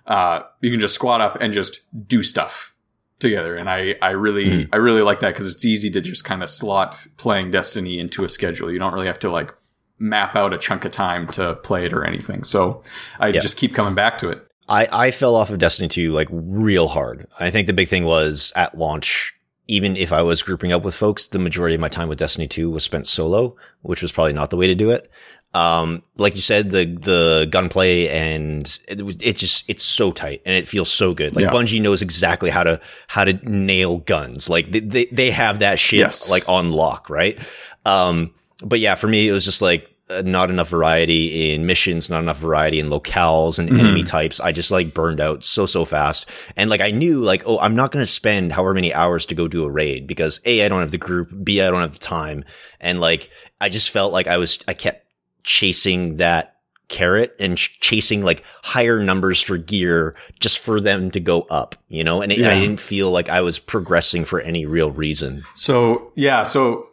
uh you can just squat up and just do stuff together and i i really mm-hmm. i really like that because it's easy to just kind of slot playing destiny into a schedule you don't really have to like map out a chunk of time to play it or anything so i Yeah. just keep coming back to it I, I fell off of Destiny 2 like real hard. I think the big thing was at launch, even if I was grouping up with folks, the majority of my time with Destiny 2 was spent solo, which was probably not the way to do it. Um, like you said, the, the gunplay and it, it just, it's so tight and it feels so good. Like Yeah. Bungie knows exactly how to, how to nail guns. Like they, they, they have that shit Yes. like on lock, right? Um, but yeah, for me, it was just like uh, not enough variety in missions, not enough variety in locales and enemy types. I just like burned out so, so fast. And like I knew like, oh, I'm not going to spend however many hours to go do a raid because A, I don't have the group. B, I don't have the time. And like, I just felt like I was, I kept chasing that carrot and ch- chasing like higher numbers for gear just for them to go up, you know? And it, I didn't feel like I was progressing for any real reason. So yeah, so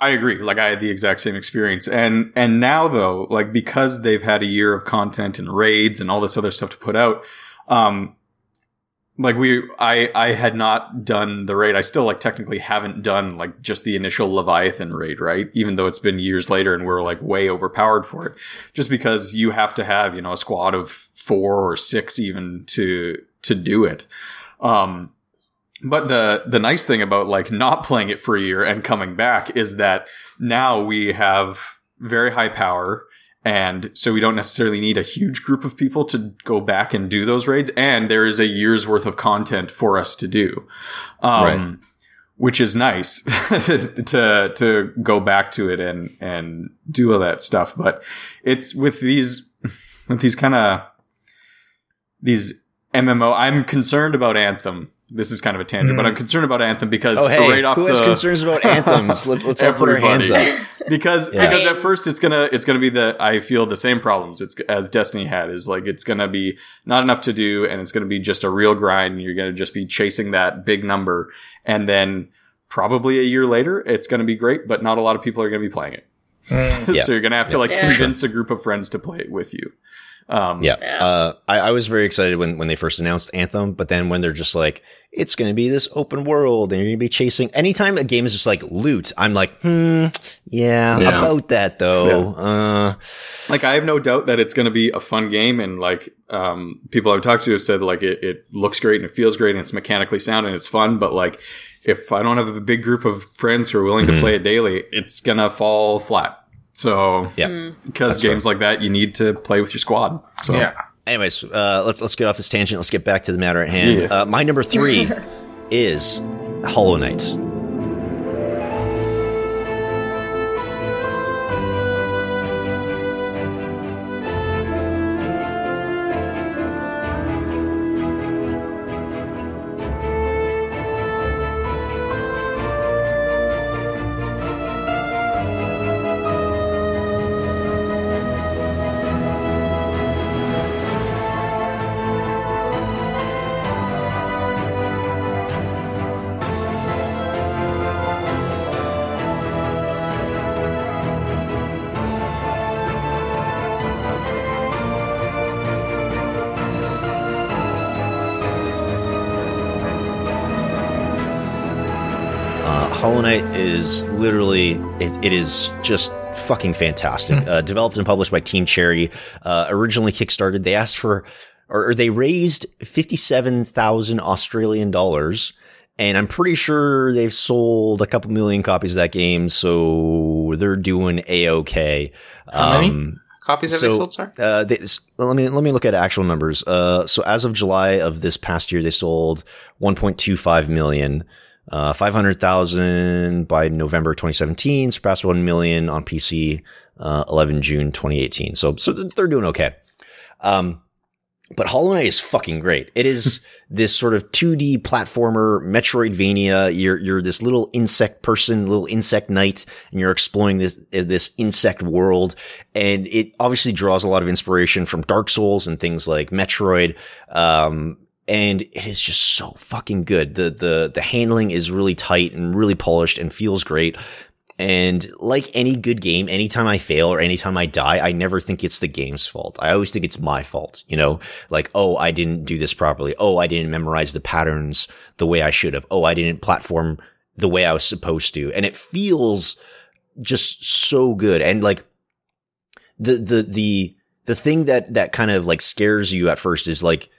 I agree. Like I had the exact same experience. And and now though, like because they've had a year of content and raids and all this other stuff to put out, um like we I I had not done the raid. I still like technically haven't done like just the initial Leviathan raid, right? Even though it's been years later and we're like way overpowered for it. Just because you have to have, you know, a squad of 4 or 6 even to to do it. Um but the the nice thing about like not playing it for a year and coming back is that now we have very high power and so we don't necessarily need a huge group of people to go back and do those raids. And there is a year's worth of content for us to do. Um, right. which is nice [laughs] to, to go back to it and, and do all that stuff. But it's with these, with these kind of, these MMO, I'm concerned about Anthem this is kind of a tangent, mm. but I'm hmm. concerned about Anthem because oh, hey, right off who the, has concerns about anthems? Let, us all put our hands up. [laughs] because yeah. because at first it's gonna it's gonna be the I feel the same problems it's as Destiny had is like it's gonna be not enough to do and it's gonna be just a real grind. And you're gonna just be chasing that big number, and then probably a year later it's gonna be great, but not a lot of people are gonna be playing it. [laughs] Mm. yeah. so you're gonna have to like yeah. convince a group of friends to play it with you. Um, yeah, yeah. Uh, I, I, was very excited when, when they first announced Anthem, but then when they're just like, it's going to be this open world and you're going to be chasing. Anytime a game is just like loot, I'm like, hmm, yeah, yeah. about that though. Yeah. Uh, like I have no doubt that it's going to be a fun game, and like um, people I've talked to have said, like it, it looks great and it feels great and it's mechanically sound and it's fun, but like if I don't have a big group of friends who are willing mm-hmm. to play it daily, it's gonna fall flat. So yeah, mm. because games fair. like that, you need to play with your squad. So yeah. Anyways, uh, let's let's get off this tangent. Let's get back to the matter at hand. Yeah. Uh, my number three [laughs] is Hollow Knight. Literally it, it is just fucking fantastic. Mm. Uh, developed and published by Team Cherry. Uh, originally kickstarted, they asked for or, or they raised fifty seven thousand Australian dollars. And I'm pretty sure they've sold a couple million copies of that game, so they're doing a okay. How many um, copies have so, they sold? Sorry, uh, they, let me let me look at actual numbers. Uh, so as of July of this past year, they sold 1.25 million. Uh, 500,000 by November 2017, surpassed 1 million on PC, uh, 11 June 2018. So, so they're doing okay. Um, but Hollow Knight is fucking great. It is [laughs] this sort of 2D platformer, Metroidvania. You're, you're this little insect person, little insect knight, and you're exploring this, this insect world. And it obviously draws a lot of inspiration from Dark Souls and things like Metroid. Um, and it is just so fucking good. The the the handling is really tight and really polished and feels great. And like any good game, anytime I fail or anytime I die, I never think it's the game's fault. I always think it's my fault, you know, like, oh, I didn't do this properly. Oh, I didn't memorize the patterns the way I should have. Oh, I didn't platform the way I was supposed to. And it feels just so good. And like the, the, the, the thing that, that kind of like scares you at first is like,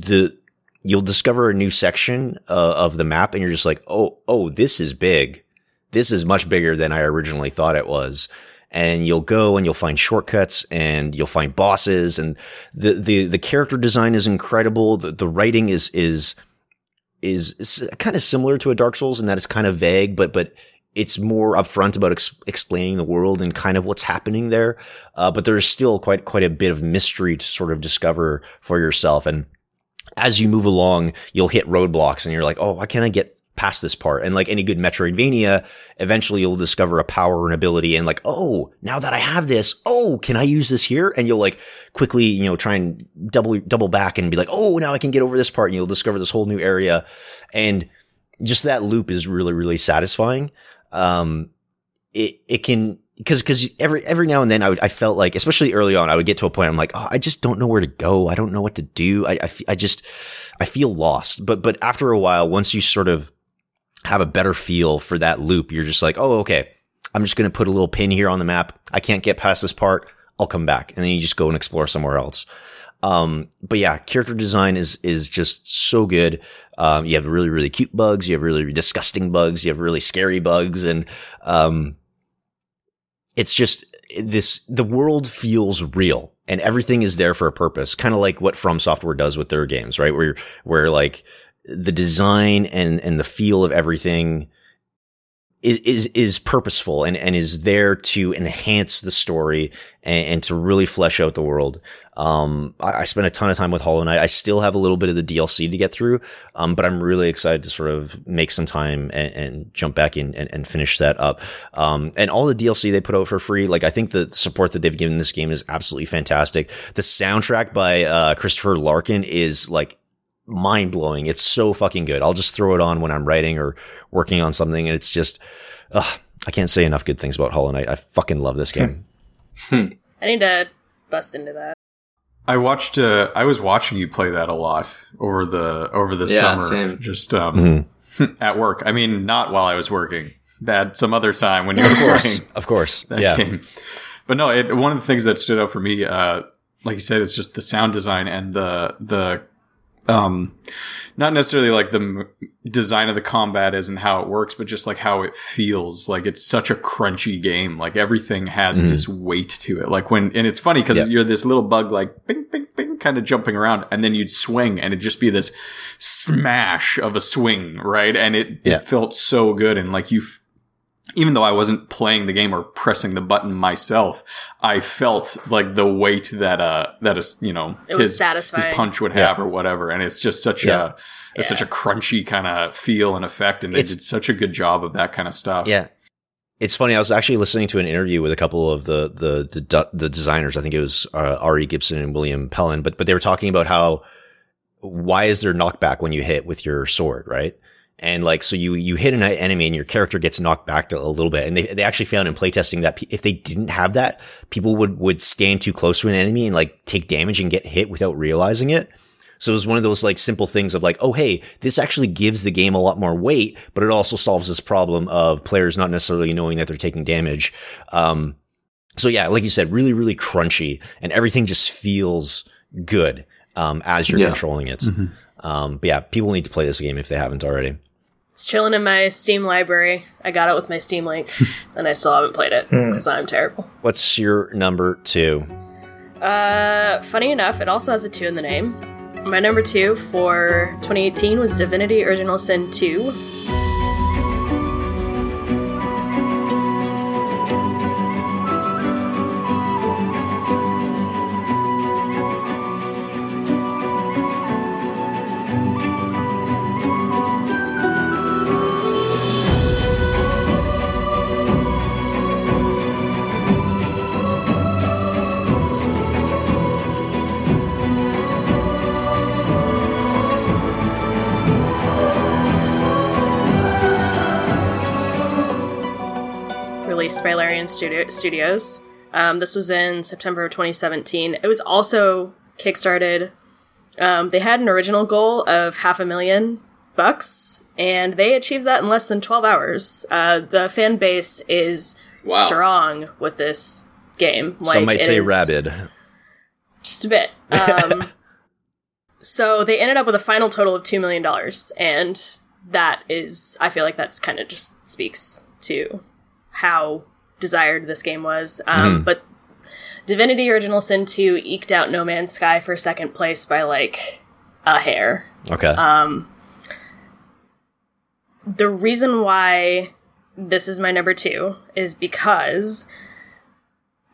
the you'll discover a new section uh, of the map and you're just like, oh, oh, this is big. This is much bigger than I originally thought it was. And you'll go and you'll find shortcuts and you'll find bosses and the, the, the character design is incredible. The, the writing is, is, is, is kind of similar to a Dark Souls in that it's kind of vague, but, but it's more upfront about ex- explaining the world and kind of what's happening there. Uh, but there's still quite, quite a bit of mystery to sort of discover for yourself. And as you move along, you'll hit roadblocks and you're like, oh, why can't I get past this part? And like any good Metroidvania, eventually you'll discover a power and ability and like, oh, now that I have this, oh, can I use this here? And you'll like quickly, you know, try and double, double back and be like, oh, now I can get over this part and you'll discover this whole new area. And just that loop is really, really satisfying. Um, it, it can, because because every every now and then I would I felt like especially early on I would get to a point I'm like oh I just don't know where to go I don't know what to do I I, f- I just I feel lost but but after a while once you sort of have a better feel for that loop you're just like oh okay I'm just gonna put a little pin here on the map I can't get past this part I'll come back and then you just go and explore somewhere else um, but yeah, character design is, is just so good. Um, you have really, really cute bugs. You have really disgusting bugs. You have really scary bugs. And, um, it's just this, the world feels real and everything is there for a purpose. Kind of like what From Software does with their games, right? Where, where like the design and, and the feel of everything, is, is, is purposeful and, and is there to enhance the story and, and to really flesh out the world. Um, I, I, spent a ton of time with Hollow Knight. I still have a little bit of the DLC to get through. Um, but I'm really excited to sort of make some time and, and jump back in and, and, finish that up. Um, and all the DLC they put out for free, like I think the support that they've given this game is absolutely fantastic. The soundtrack by, uh, Christopher Larkin is like mind blowing. It's so fucking good. I'll just throw it on when I'm writing or working on something. And it's just, ugh, I can't say enough good things about Hollow Knight. I fucking love this [laughs] game. I need to bust into that. I watched. Uh, I was watching you play that a lot over the over the Yeah, summer, same. just um, [laughs] at work. I mean, not while I was working. That some other time when you were playing Of course. that yeah. game. But no, it, one of the things that stood out for me, uh, like you said, it's just the sound design and the the um, not necessarily like the m- design of the combat is and how it works, but just like how it feels. Like it's such a crunchy game. Like everything had this weight to it. Like when, and it's funny because Yep. you're this little bug, like bing, bing, bing, kind of jumping around, and then you'd swing, and it'd just be this smash of a swing, right? And it, Yeah. it felt so good, and like you. F- even though I wasn't playing the game or pressing the button myself, I felt like the weight that uh that is you know It was his, satisfying. his punch would have or whatever, and it's just such Yeah. a it's such a crunchy kind of feel and effect, and they It's- did such a good job of that kind of stuff. Yeah. It's funny. I was actually listening to an interview with a couple of the the the, the designers. I think it was uh, Ari Gibson and William Pellen, but but they were talking about how why is there knockback when you hit with your sword, right? And like so, you you hit an enemy and your character gets knocked back a little bit. And they they actually found in playtesting that if they didn't have that, people would would stand too close to an enemy and like take damage and get hit without realizing it. So it was one of those like simple things of like, oh, hey, this actually gives the game a lot more weight, but it also solves this problem of players not necessarily knowing that they're taking damage. Um, so yeah, like you said, really, really crunchy and everything just feels good, um, as you're Yeah. controlling it. Um, but yeah, people need to play this game if they haven't already. It's chilling in my Steam library. I got it with my Steam Link, [laughs] and I still haven't played it because I'm terrible. What's your number two? Uh, funny enough, it also has a two in the name. My number two for 2018 was Divinity Original Sin 2. Released by Larian Studio- Studios. Um, this was in September of 2017. It was also kickstarted. Um, they had an original goal of half a million bucks, and they achieved that in less than 12 hours. Uh, the fan base is Wow. strong with this game. Like, Some might say rabid. just a bit. Um, [laughs] so they ended up with a final total of two million dollars, and that is, I feel like that's kind of just speaks to how desired this game was. Um, But Divinity Original Sin two eked out No Man's Sky for second place by like a hair. Okay. The reason why this is my number two is because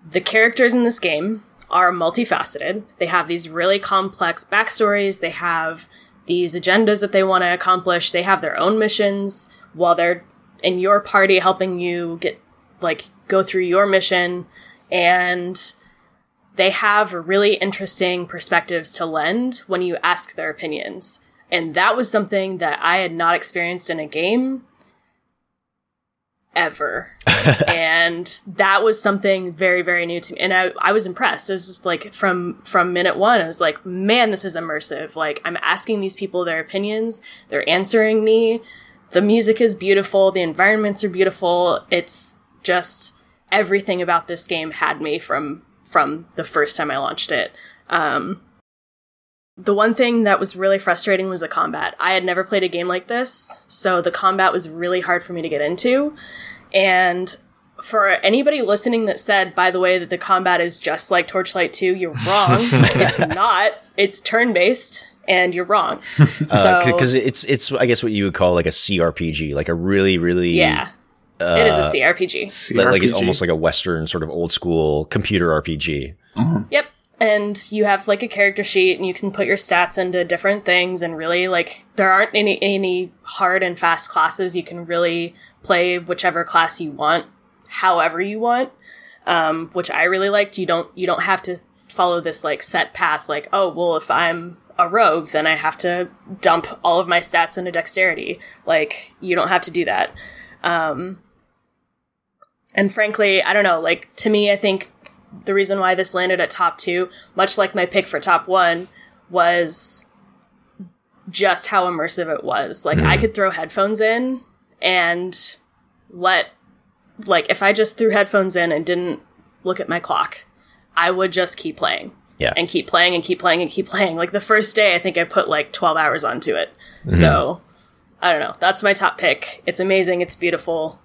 the characters in this game are multifaceted. They have these really complex backstories. They have these agendas that they want to accomplish. They have their own missions while they're in your party helping you get, like, go through your mission. And they have really interesting perspectives to lend when you ask their opinions. And that was something that I had not experienced in a game ever. [laughs] and that was something very, very new to me. And I, I was impressed. It was just like from, from minute one, I was like, man, this is immersive. Like I'm asking these people their opinions. They're answering me. The music is beautiful. The environments are beautiful. It's just everything about this game had me from, from the first time I launched it. Um, the one thing that was really frustrating was the combat. I had never played a game like this, so the combat was really hard for me to get into. And for anybody listening that said, by the way, that the combat is just like Torchlight 2, you're wrong. [laughs] it's not. It's turn based, and you're wrong. [laughs] Uh, so, because it's it's I guess what you would call like a CRPG, like a really really yeah, it is a uh, CRPG. like, like CRPG. almost like a western sort of old school computer RPG. Uh-huh. Yep. And you have like a character sheet and you can put your stats into different things and really like there aren't any any hard and fast classes. You can really play whichever class you want, however you want. Um, which I really liked. You don't you don't have to follow this like set path like, oh well if I'm a rogue, then I have to dump all of my stats into dexterity. Like you don't have to do that. Um and frankly, I don't know, like to me I think the reason why this landed at top two, much like my pick for top one, was just how immersive it was. Like I could throw headphones in and let like if I just threw headphones in and didn't look at my clock, I would just keep playing. Yeah. And keep playing and keep playing and keep playing. Like the first day I think I put like 12 hours onto it. Mm-hmm. So I don't know. That's my top pick. It's amazing, it's beautiful,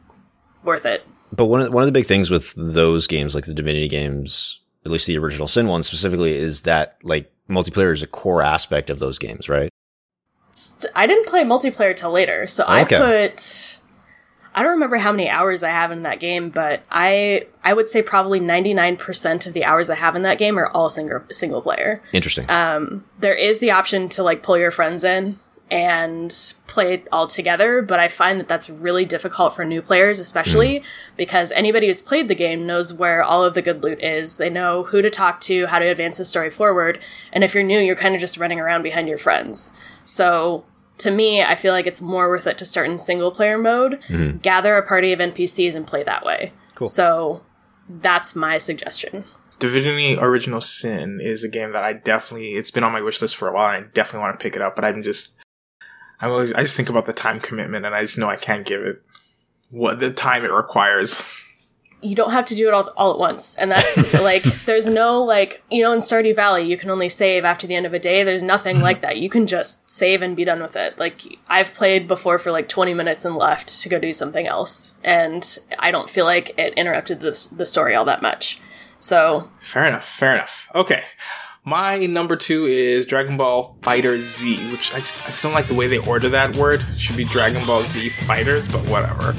worth it. But one of one of the big things with those games, like the Divinity games, at least the original Sin one specifically, is that like multiplayer is a core aspect of those games, right? I didn't play multiplayer till later, so Okay. I put I don't remember how many hours I have in that game, but I I would say probably 99% of the hours I have in that game are all single single player. Interesting. Um, there is the option to like pull your friends in and play it all together, but I find that that's really difficult for new players especially mm-hmm. because anybody who's played the game knows where all of the good loot is. They know who to talk to, how to advance the story forward, and if you're new, you're kind of just running around behind your friends. So to me, I feel like it's more worth it to start in single player mode, mm-hmm. gather a party of NPCs and play that way. Cool. So that's my suggestion. Divinity Original Sin is a game that I definitely it's been on my wish list for a while and I definitely want to pick it up, but I'm just I'm always I just think about the time commitment and I just know I can't give it what the time it requires. [laughs] you don't have to do it all, all at once. And that's [laughs] like, there's no like, you know, in Stardew Valley, you can only save after the end of a day. There's nothing mm-hmm. like that. You can just save and be done with it. Like, I've played before for like 20 minutes and left to go do something else. And I don't feel like it interrupted the, the story all that much. So, Fair enough, fair enough. Okay. My number two is Dragon Ball Fighter Z, which I I just don't like the way they order that word. It should be Dragon Ball Z Fighters, but whatever.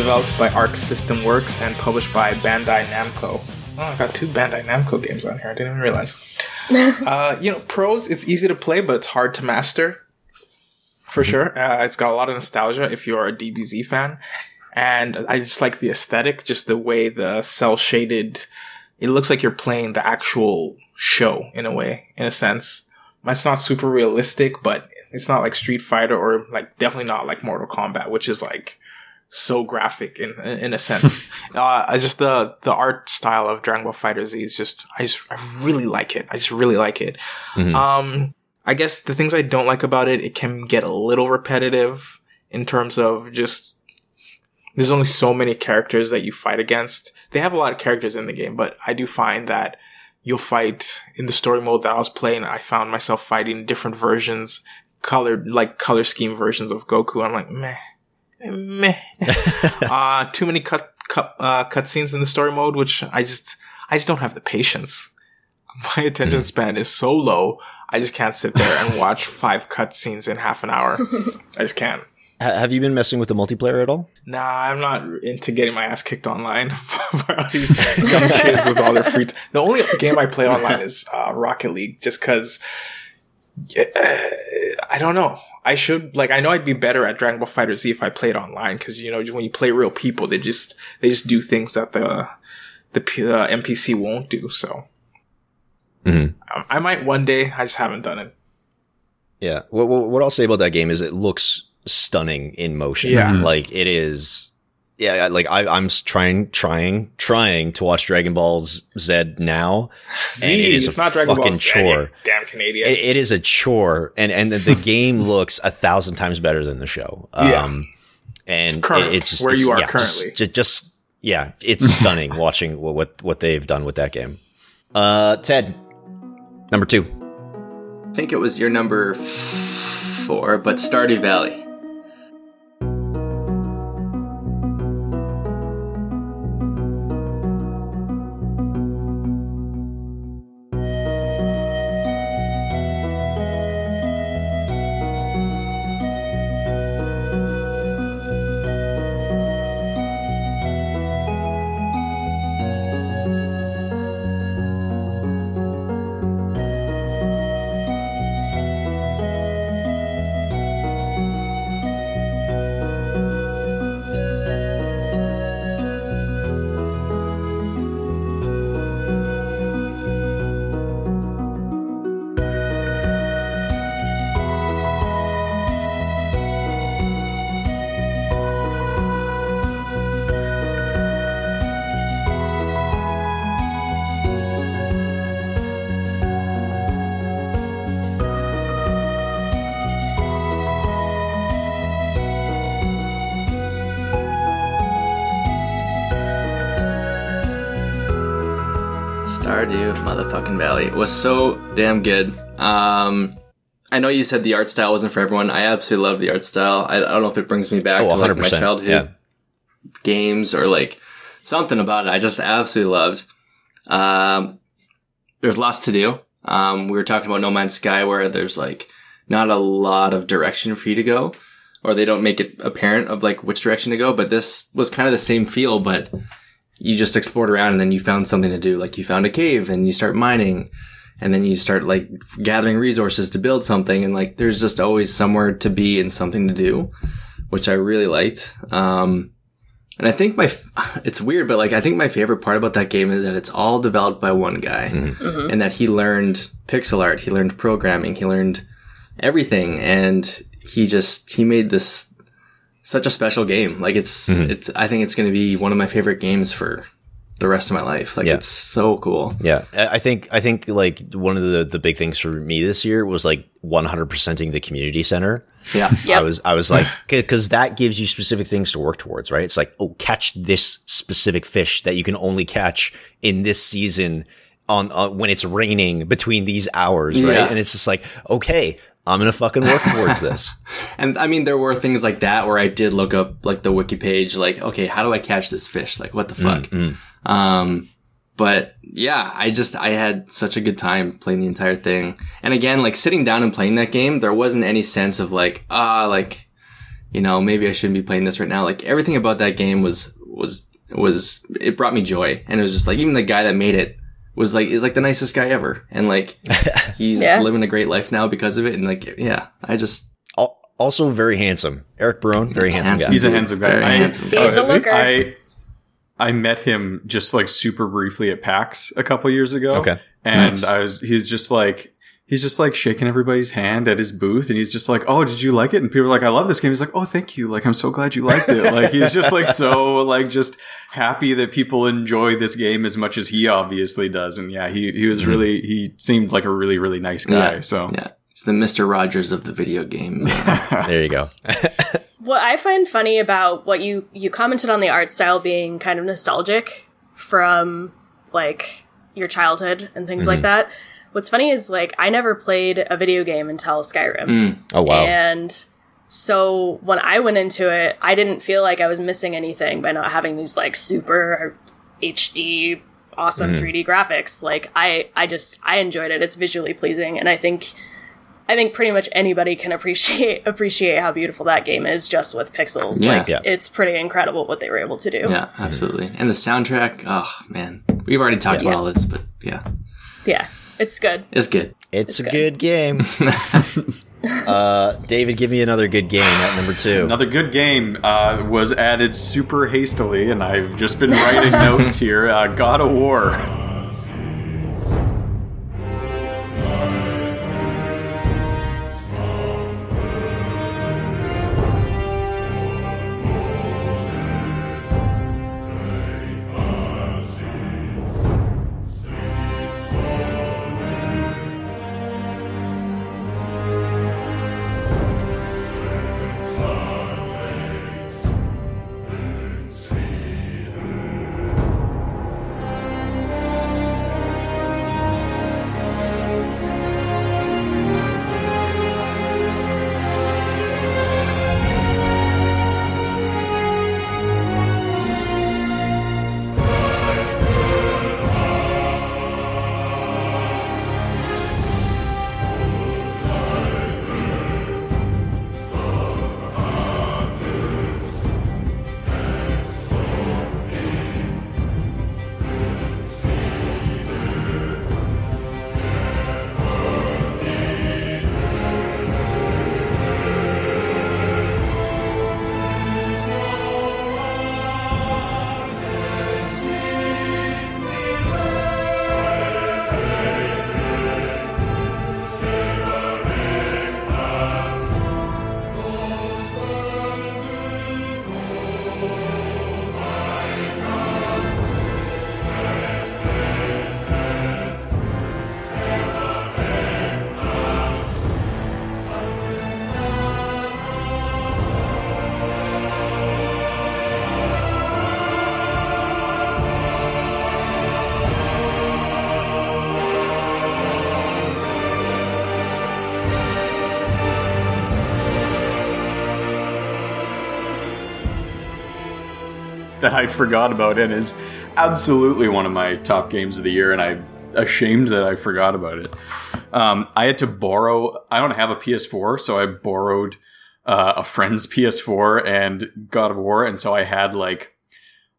Developed by Arc System Works and published by Bandai Namco. Oh, I got two Bandai Namco games on here. I didn't even realize. [laughs] uh, you know, pros, it's easy to play, but it's hard to master. For sure. Uh, it's got a lot of nostalgia if you're a DBZ fan. And I just like the aesthetic, just the way the cell shaded, it looks like you're playing the actual show in a way, in a sense. It's not super realistic, but it's not like Street Fighter or like definitely not like Mortal Kombat, which is like so graphic in in a sense. [laughs] uh, I just the the art style of Dragon Ball Fighter Z is just I just I really like it. I just really like it. Um, I guess the things I don't like about it, it can get a little repetitive in terms of just there's only so many characters that you fight against. They have a lot of characters in the game, but I do find that you'll fight in the story mode that I was playing. I found myself fighting different versions, colored like color scheme versions of Goku. I'm like meh meh. [laughs] uh, too many cut cut uh, cutscenes in the story mode, which I just I just don't have the patience. My attention span is so low. I just can't sit there and [laughs] watch five cutscenes in half an hour. I just can't. Ha- have you been messing with the multiplayer at all? Nah, I'm not into getting my ass kicked online by [laughs] all these young kids with all their free. T- the only game I play online is uh, Rocket League, just because. I don't know. I should like. I know I'd be better at Dragon Ball Fighter Z if I played online, because you know when you play real people, they just they just do things that the the uh, NPC won't do. So Mhm. I, I might one day. I just haven't done it. Yeah. What, what, what I'll say about that game is it looks stunning in motion. Yeah. Mhm. Like it is. Yeah. Like I, I'm trying, trying, trying to watch Dragon Ball Z now. Z, and it is it's a not Dragon Ball fucking Z, chore. Damn Canadian. It, it is a chore, and and the [laughs] game looks a thousand times better than the show. Yeah. Um, and Current, it, it's just where it's- you are yeah, currently. Just, just yeah, it's [laughs] stunning watching what, what what they've done with that game. Uh, Ted, number two. I think it was your number f- four, but Stardew Valley. Valley It was so damn good. Um, I know you said the art style wasn't for everyone. I absolutely love the art style. I, I don't know if it brings me back Oh, to like my childhood Yeah. games or like something about it. I just absolutely loved. Um, there's lots to do. Um, we were talking about No Man's Sky where there's like not a lot of direction for you to go or they don't make it apparent of like which direction to go. But this was kind of the same feel, but you just explored around and then you found something to do. Like you found a cave and you start mining and then you start like gathering resources to build something. And like there's just always somewhere to be and something to do, which I really liked. Um, and I think my, f- [sighs] it's weird, but like I think my favorite part about that game is that it's all developed by one guy and that he learned pixel art, he learned programming, he learned everything. And he just, he made this such a special game. Like it's, it's, I think it's going to be one of my favorite games for the rest of my life. Like Yeah. it's so cool. Yeah, I I think I think like one of the the big things for me this year was like 100%ing the community center. Yeah. [laughs] Yep. I was I was like [laughs] because that gives you specific things to work towards, right? It's like oh, catch this specific fish that you can only catch in this season on uh, when it's raining between these hours, right? Yeah. And it's just like okay, I'm gonna fucking work towards this. [laughs] And I mean, there were things like that where I did look up like the wiki page, like, okay, how do I catch this fish? Like, what the fuck? Um, but yeah, I just, I had such a good time playing the entire thing. And again, like sitting down and playing that game, there wasn't any sense of like, ah, like, you know, maybe I shouldn't be playing this right now. Like everything about that game was, was, was, it brought me joy. And it was just like, even the guy that made it was like, is like the nicest guy ever. And like, [laughs] he's Yeah. living a great life now because of it. And like, yeah, I just, Also very handsome, Eric Barone, very handsome, Handsome. guy. He's a handsome guy. Very I, handsome. oh, He's a looker. I I met him just like super briefly at PAX a couple years ago. Okay. and Nice. I was he's just like he's just like shaking everybody's hand at his booth, and he's just like, "Oh, did you like it?" And people are like, "I love this game." He's like, "Oh, thank you. Like, I'm so glad you liked it." like, he's just like so like just happy that people enjoy this game as much as he obviously does. And yeah, he he was mm-hmm. really he seemed like a really really nice guy. Yeah. So Yeah. It's the Mr. Rogers of the video game. [laughs] There you go. [laughs] What I find funny about what you you commented on the art style being kind of nostalgic from like your childhood and things like mm-hmm. that. What's funny is like I never played a video game until Skyrim. Mm. Oh wow. And so when I went into it, I didn't feel like I was missing anything by not having these like super HD awesome mm-hmm. 3D graphics. Like I I just I enjoyed it. It's visually pleasing and I think I think pretty much anybody can appreciate [laughs] appreciate how beautiful that game is just with pixels. Yeah. Like Yeah. it's pretty incredible what they were able to do. Yeah, absolutely. And the soundtrack, oh man, we've already talked about all this, but yeah, Yeah. It's good. it's good. It's, a good. good game. [laughs] uh, David, give me another good game at number two. Another good game uh, was added super hastily, and I've just been writing [laughs] notes here. Uh, God of War. That I forgot about and is absolutely one of my top games of the year, and I'm ashamed that I forgot about it. Um, I had to borrow. I don't have a PS4, so I borrowed uh, a friend's PS4 and God of War, and so I had like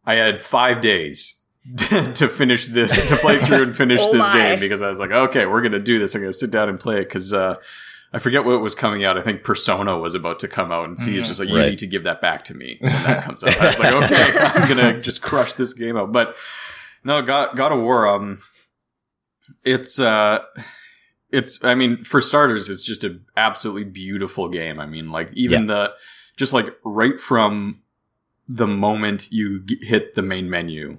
I had five days [laughs] to finish this to play through and finish [laughs] Oh this my. game because I was like, okay, we're gonna do this. I'm gonna sit down and play it because. Uh, I forget what was coming out. I think Persona was about to come out, and so he's just like, "You Right. need to give that back to me." when that comes out. I was like, "Okay, [laughs] I'm gonna just crush this game out." But no, God, God of War. Um, it's uh, it's. I mean, for starters, it's just an absolutely beautiful game. I mean, like even the just like right from the moment you g- hit the main menu,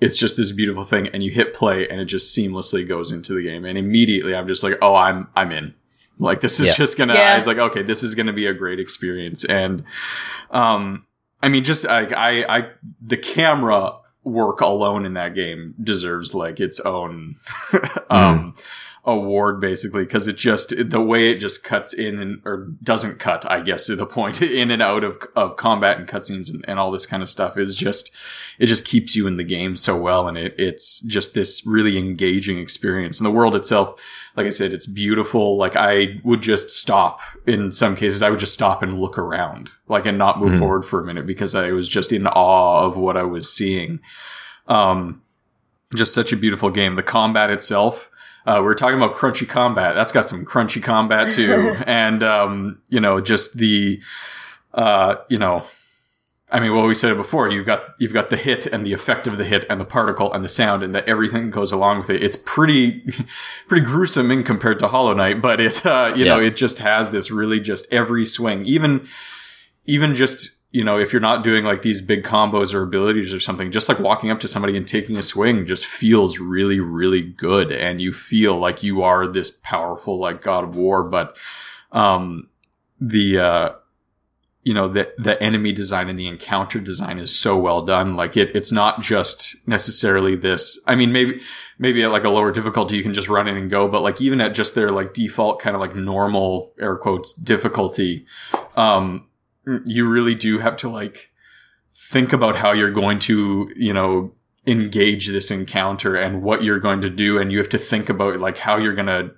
it's just this beautiful thing, and you hit play, and it just seamlessly goes into the game, and immediately I'm just like, "Oh, I'm I'm in." Like this is Yeah. just gonna. Yeah. I was like, okay, this is gonna be a great experience, and um, I mean, just like I, I, the camera work alone in that game deserves like its own [laughs] um award basically because it just the way it just cuts in and or doesn't cut i guess to the point [laughs] in and out of of combat and cutscenes and, and all this kind of stuff is just it just keeps you in the game so well and it it's just this really engaging experience. And the world itself like i said it's beautiful. Like i would just stop in some cases i would just stop and look around like and not move Mhm. forward for a minute because i was just in awe of what i was seeing. Um just such a beautiful game. The combat itself uh, we are talking about crunchy combat. That's got some crunchy combat [laughs] too, and um, you know, just the, uh, you know, I mean, well, we said it before. You've got you've got the hit and the effect of the hit and the particle and the sound and that everything goes along with it. It's pretty [laughs] pretty gruesome in compared to Hollow Knight, but it uh, you know it just has this really just every swing, even even just you know if you're not doing like these big combos or abilities or something, just like walking up to somebody and taking a swing just feels really really good, and you feel like you are this powerful like God of War, but um the uh you know the the enemy design and the encounter design is so well done. Like it it's not just necessarily this i mean maybe maybe at like a lower difficulty you can just run in and go but like even at just their like default kind of like normal air quotes difficulty um you really do have to like think about how you're going to you know engage this encounter and what you're going to do. And you have to think about like how you're going to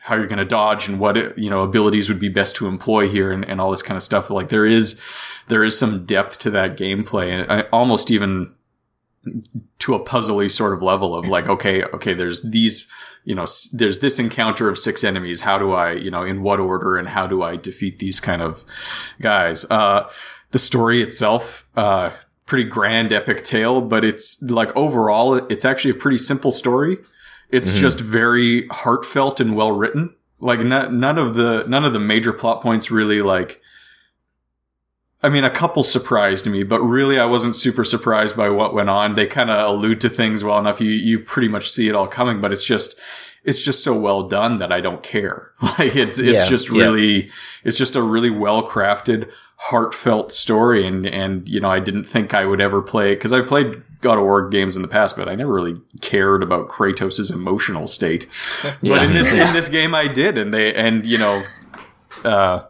how you're going to dodge and what you know abilities would be best to employ here and, and all this kind of stuff. Like there is there is some depth to that gameplay and I, almost even to a puzzly sort of level of like okay okay there's these you know there's this encounter of six enemies. How do i you know in what order and how do i defeat these kind of guys? Uh the story itself uh pretty grand epic tale but it's like overall it's actually a pretty simple story. It's just very heartfelt and well written. Like n- none of the none of the major plot points really like I mean, a couple surprised me, but really, I wasn't super surprised by what went on. They kind of allude to things well enough. You you pretty much see it all coming, but it's just it's just so well done that I don't care. [laughs] Like it's it's Yeah, just yeah. really it's just a really well crafted, heartfelt story. And and you know, I didn't think I would ever play because I played God of War games in the past, but I never really cared about Kratos's emotional state. [laughs] But in this in this game, I did, and they and you know, uh,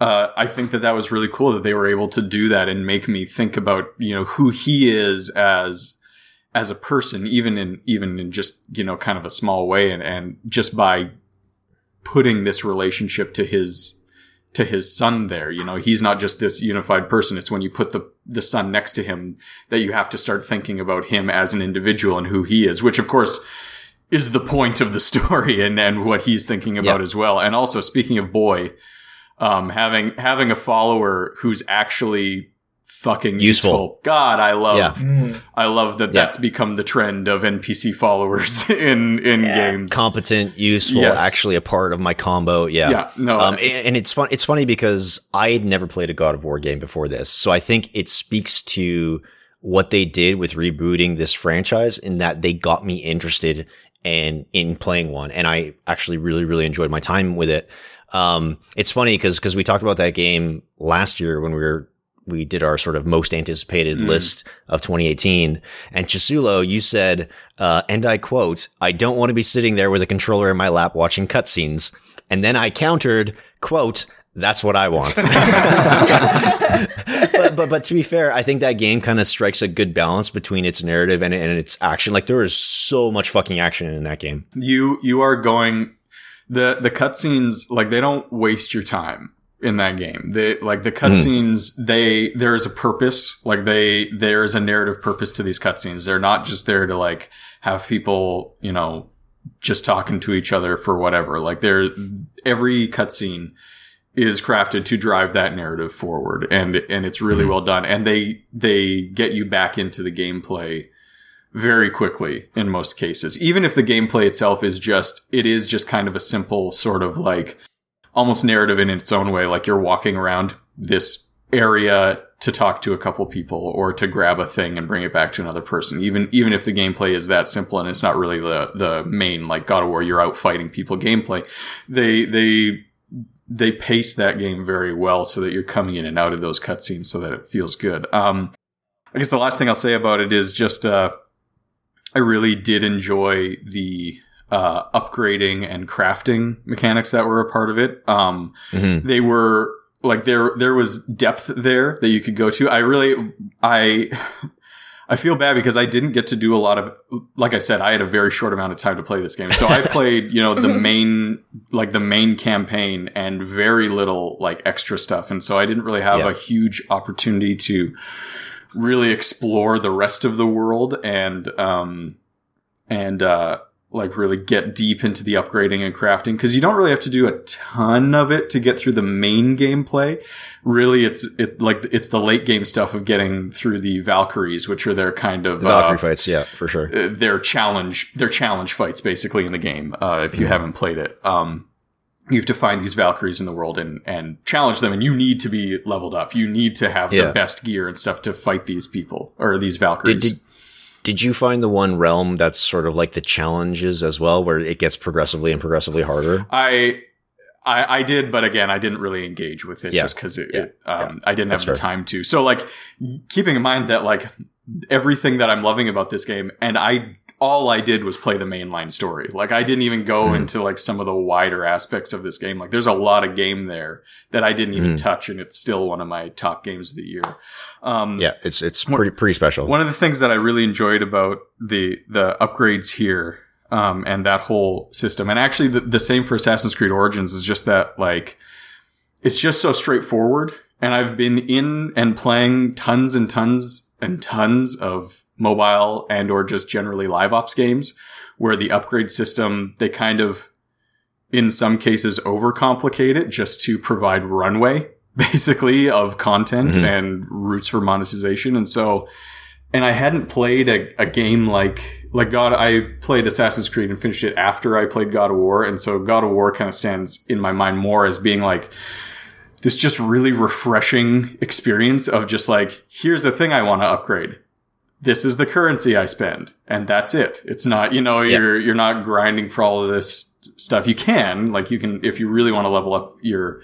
uh, I think that that was really cool that they were able to do that and make me think about you know who he is as as a person, even in even in just you know kind of a small way, and and just by putting this relationship to his to his son there you know he's not just this unified person it's when you put the the son next to him that you have to start thinking about him as an individual and who he is which of course is the point of the [laughs] story and and what he's thinking about Yep. as well and also speaking of boy um having having a follower who's actually fucking useful, Useful. god i love Yeah. Mm. i love that Yeah. that's become the trend of npc followers [laughs] in in Yeah. games Competent, useful, Yes. actually a part of my combo. Yeah. yeah no Um, and, and it's fun. It's funny because I had never played a God of War game before this, so I think it speaks to what they did with rebooting this franchise in that they got me interested and in playing one, and I actually really, really enjoyed my time with it. Um, it's funny because because we talked about that game last year when we were we did our sort of most anticipated list of 2018. And Chisulo, you said, uh, and I quote, I don't want to be sitting there with a controller in my lap watching cutscenes. And then I countered, quote, that's what I want. [laughs] but, but but to be fair, I think that game kind of strikes a good balance between its narrative and, and its action. Like there is so much fucking action in that game. you you are going the the cutscenes like they don't waste your time in that game. They like the cutscenes they there is a purpose. Like they there is a narrative purpose to these cutscenes. They're not just there to like have people, you know, just talking to each other for whatever. Like they're every cutscene is crafted to drive that narrative forward and and it's really hmm. well done and they they get you back into the gameplay very quickly in most cases. Even if the gameplay itself is just, it is just kind of a simple sort of like almost narrative in its own way. Like you're walking around this area to talk to a couple people or to grab a thing and bring it back to another person. Even, even if the gameplay is that simple and it's not really the, the main, like God of War, you're out fighting people gameplay. They, they, they pace that game very well so that you're coming in and out of those cutscenes so that it feels good. Um, I guess the last thing I'll say about it is just, uh, I really did enjoy the uh, upgrading and crafting mechanics that were a part of it. Um, Mhm. They were like there there was depth there that you could go to. I really I [laughs] I feel bad because I didn't get to do a lot of like I said I had a very short amount of time to play this game. So I [laughs] played, you know, the main like the main campaign and very little like extra stuff. And so I didn't really have Yeah. a huge opportunity to really explore the rest of the world and um and uh like really get deep into the upgrading and crafting because you don't really have to do a ton of it to get through the main gameplay. Really, it's it like it's the late game stuff of getting through the Valkyries, which are their kind of The Valkyrie uh, fights, yeah, for sure. uh, their challenge their challenge fights basically in the game. Uh, if you haven't played it, um, you have to find these Valkyries in the world and and challenge them, and you need to be leveled up. You need to have Yeah. the best gear and stuff to fight these people or these Valkyries. Did, did did you find the one realm that's sort of like the challenges as well, where it gets progressively and progressively harder? I, I I did, but again, I didn't really engage with it Yeah. just because it, Yeah. um, I didn't That's have the time to. So, like, keeping in mind that like everything that I'm loving about this game, and I all I did was play the mainline story. Like I didn't even go Mhm. into like some of the wider aspects of this game. Like there's a lot of game there that I didn't even Mhm. touch, and it's still one of my top games of the year. Um, Yeah, it's it's pretty pretty special. one of the things that I really enjoyed about the the upgrades here um, and that whole system, and actually the, the same for Assassin's Creed Origins, is just that like it's just so straightforward. And I've been in and playing tons and tons and tons of mobile and or just generally live ops games where the upgrade system they kind of in some cases overcomplicate it just to provide runway [laughs] basically of content Mhm. and routes for monetization and so and I hadn't played a, a game like like God. I played Assassin's Creed and finished it after I played God of War, and so God of War kind of stands in my mind more as being like this just really refreshing experience of just like here's the thing I want to upgrade. This is the currency I spend, and that's it. It's not you know Yeah. you're you're not grinding for all of this stuff. You can like you can if you really want to level up your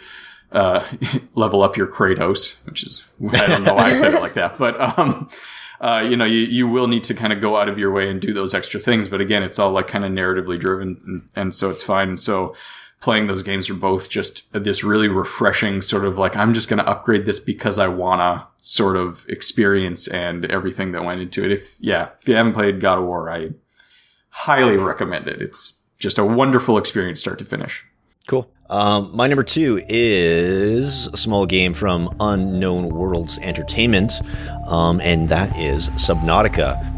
uh, [laughs] level up your Kratos, which is I don't know why I said it like that, but um, uh, you know, you, you will need to kind of go out of your way and do those extra things. But again, it's all like kind of narratively driven, and, and so it's fine. And so playing those games are both just this really refreshing sort of like I'm just going to upgrade this because I wanna sort of experience and everything that went into it. If yeah, if you haven't played God of War, I highly recommend it. It's just a wonderful experience, start to finish. Cool. Um, my number two is a small game from Unknown Worlds Entertainment, um, and that is Subnautica.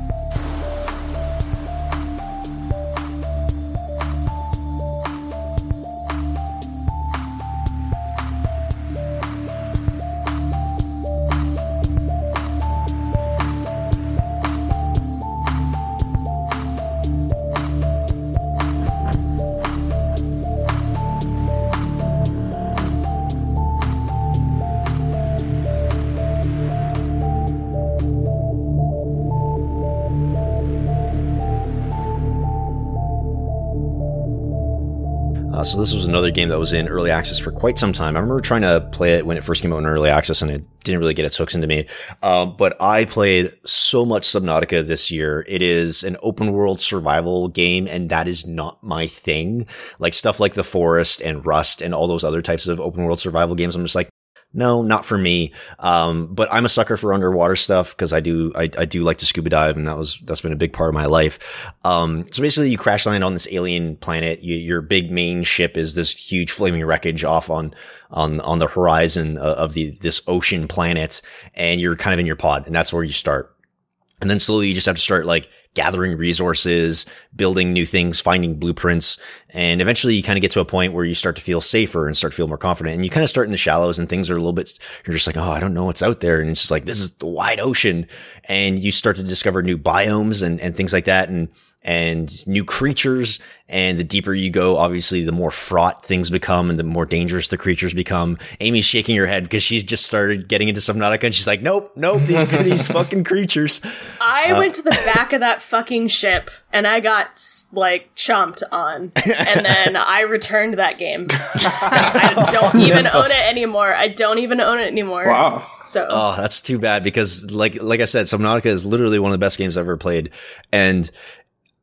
This was another game that was in early access for quite some time. I remember trying to play it when it first came out in early access, and it didn't really get its hooks into me. Um, but I played so much Subnautica this year. It is an open world survival game, and that is not my thing. Like stuff like The Forest and Rust and all those other types of open world survival games. I'm just like, no, not for me. Um, but I'm a sucker for underwater stuff because I do, I, I do like to scuba dive and that was, that's been a big part of my life. Um, so basically you crash land on this alien planet. You, your big main ship is this huge flaming wreckage off on, on, on the horizon of the, this ocean planet. And you're kind of in your pod and that's where you start. And then slowly you just have to start like gathering resources, building new things, finding blueprints. And eventually you kind of get to a point where you start to feel safer and start to feel more confident. And you kind of start in the shallows and things are a little bit, you're just like, Oh, I don't know what's out there. And it's just like, this is the wide ocean. And you start to discover new biomes and, and things like that. And, and new creatures. And the deeper you go, obviously, the more fraught things become and the more dangerous the creatures become. Amy's shaking her head because she's just started getting into Subnautica and she's like, nope, nope, these, [laughs] these fucking creatures. I Uh, went to the back of that fucking ship and I got like chomped on, and then I returned that game. [laughs] I don't even own it anymore. I don't even own it anymore. Wow. So Oh, that's too bad because like like I said, Subnautica is literally one of the best games I've ever played, and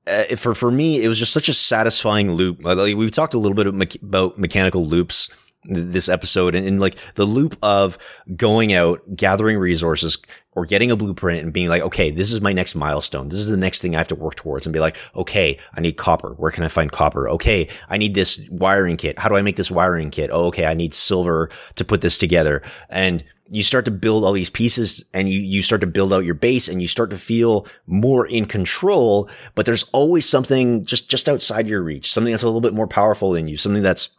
uh, for for me, it was just such a satisfying loop. Uh, Like, we've talked a little bit about, mecha- about mechanical loops this episode, and, and like the loop of going out, gathering resources, or getting a blueprint and being like, okay, this is my next milestone. This is the next thing I have to work towards, and be like, okay, I need copper. Where can I find copper? Okay, I need this wiring kit. How do I make this wiring kit? Oh, okay, I need silver to put this together, and you start to build all these pieces and you, you start to build out your base and you start to feel more in control, but there's always something just, just outside your reach, something that's a little bit more powerful than you, something that's,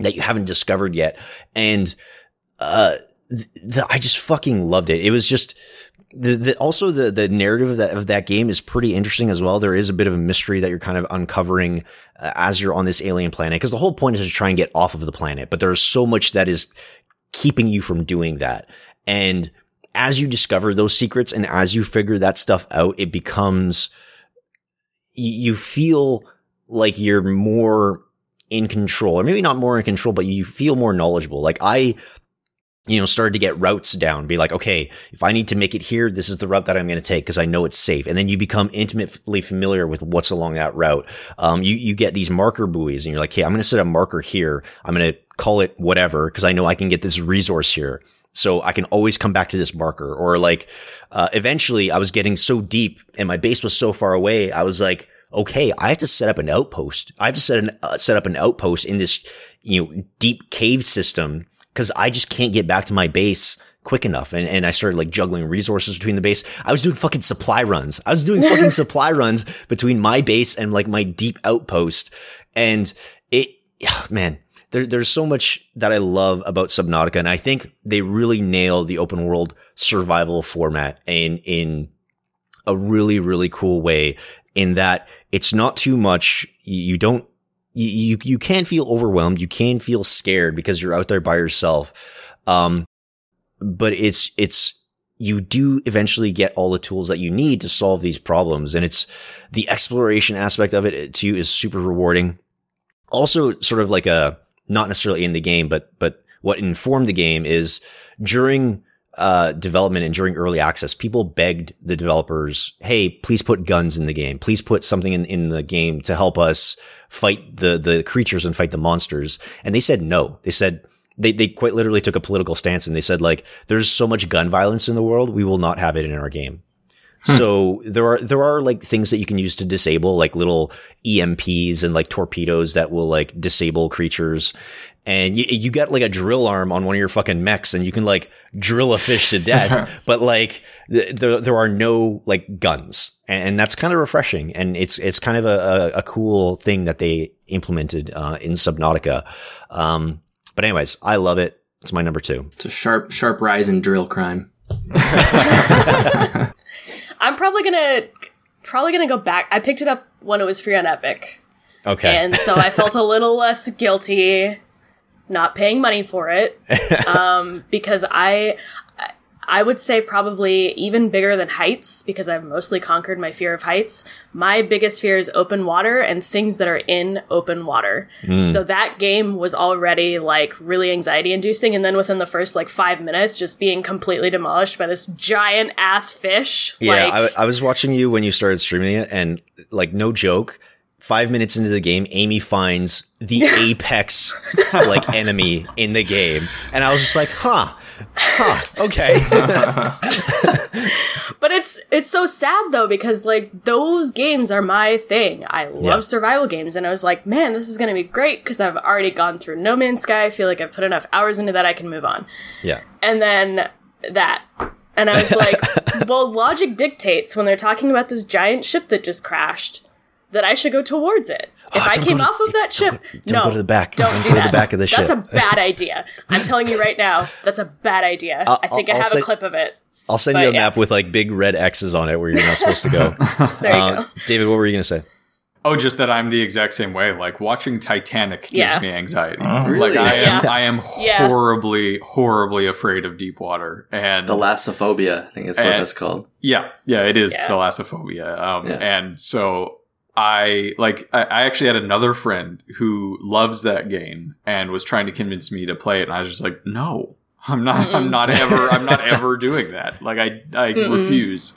that you haven't discovered yet. And, uh, I just fucking loved it. It was just, the, the, also the, the narrative of that, of that game is pretty interesting as well. There is a bit of a mystery that you're kind of uncovering uh, as you're on this alien planet. Cause the whole point is to try and get off of the planet, but there's so much that is keeping you from doing that. And as you discover those secrets and as you figure that stuff out, it becomes, you feel like you're more in control or maybe not more in control, but you feel more knowledgeable. Like I, you know, started to get routes down, be like, okay, if I need to make it here, this is the route that I'm going to take because I know it's safe. And then you become intimately familiar with what's along that route. Um, you, you get these marker buoys and you're like, hey, I'm going to set a marker here. I'm going to call it whatever because I know I can get this resource here. So I can always come back to this marker or like, uh, eventually I was getting so deep and my base was so far away. I was like, okay, I have to set up an outpost. I have to set an, uh, set up an outpost in this, you know, deep cave system because I just can't get back to my base quick enough. And, and I started like juggling resources between the base. I was doing fucking supply runs. I was doing [laughs] fucking supply runs between my base and like my deep outpost. And it, [sighs] man, there, there's so much that I love about Subnautica. And I think they really nail the open world survival format in, in a really, really cool way in that it's not too much. You don't you, you, you can feel overwhelmed. You can feel scared because you're out there by yourself. Um, but it's, it's, you do eventually get all the tools that you need to solve these problems. And it's the exploration aspect of it too is super rewarding. Also sort of like a, not necessarily in the game, but, but what informed the game is during uh, development and during early access, people begged the developers, "Hey, please put guns in the game. Please put something in, in the game to help us fight the the creatures and fight the monsters." And they said no. They said they they quite literally took a political stance and they said like, "There's so much gun violence in the world, we will not have it in our game." Hmm. So there are there are like things that you can use to disable like little EMPs and like torpedoes that will like disable creatures and you, you get like a drill arm on one of your fucking mechs and you can like drill a fish to death, [laughs] but like th- there, there are no like guns and, that's kind of refreshing. And it's, it's kind of a, a, a cool thing that they implemented, uh, in Subnautica. Um, but anyways, I love it. It's my number two. It's a sharp, sharp rise in drill crime. [laughs] I'm probably gonna, probably gonna go back. I picked it up when it was free on Epic. Okay. And so I felt a little less guilty not paying money for it [laughs] um, because I I would say probably even bigger than heights because I've mostly conquered my fear of heights. My biggest fear is open water and things that are in open water. Mm. So that game was already like really anxiety inducing. And then within the first like five minutes, just being completely demolished by this giant ass fish. Yeah, like, I, I was watching you when you started streaming it and like no joke five minutes into the game, Amy finds the [laughs] apex like enemy in the game, and I was just like, "Huh, huh, okay." [laughs] but it's it's so sad though because like those games are my thing. I love yeah. survival games, and I was like, "Man, this is gonna be great" because I've already gone through No Man's Sky. I feel like I've put enough hours into that I can move on. Yeah, and then that. And I was like, [laughs] well, logic dictates when they're talking about this giant ship that just crashed that I should go towards it. If oh, I came off of that ship, go, don't no, go to the back. Don't, don't do go that. to the back of the ship. That's a bad [laughs] idea. I'm telling you right now, that's a bad idea. I'll, I think I'll, i have a clip of it. I'll send but, you a yeah. map with like big red X's on it where you're not supposed to go. [laughs] there you uh, go. David, what were you going to say? Oh, just that I'm the exact same way. Like watching Titanic gives yeah. me anxiety. Oh, really? Like I am, yeah. I am horribly, horribly afraid of deep water and the thalassophobia. I think that's what that's called. Yeah, yeah, it is thalassophobia. Um, and so I like I, I actually had another friend who loves that game and was trying to convince me to play it, and I was just like, no, I'm not. Mm-mm. I'm not ever. I'm not [laughs] ever doing that. Like I I Mm-mm. refuse.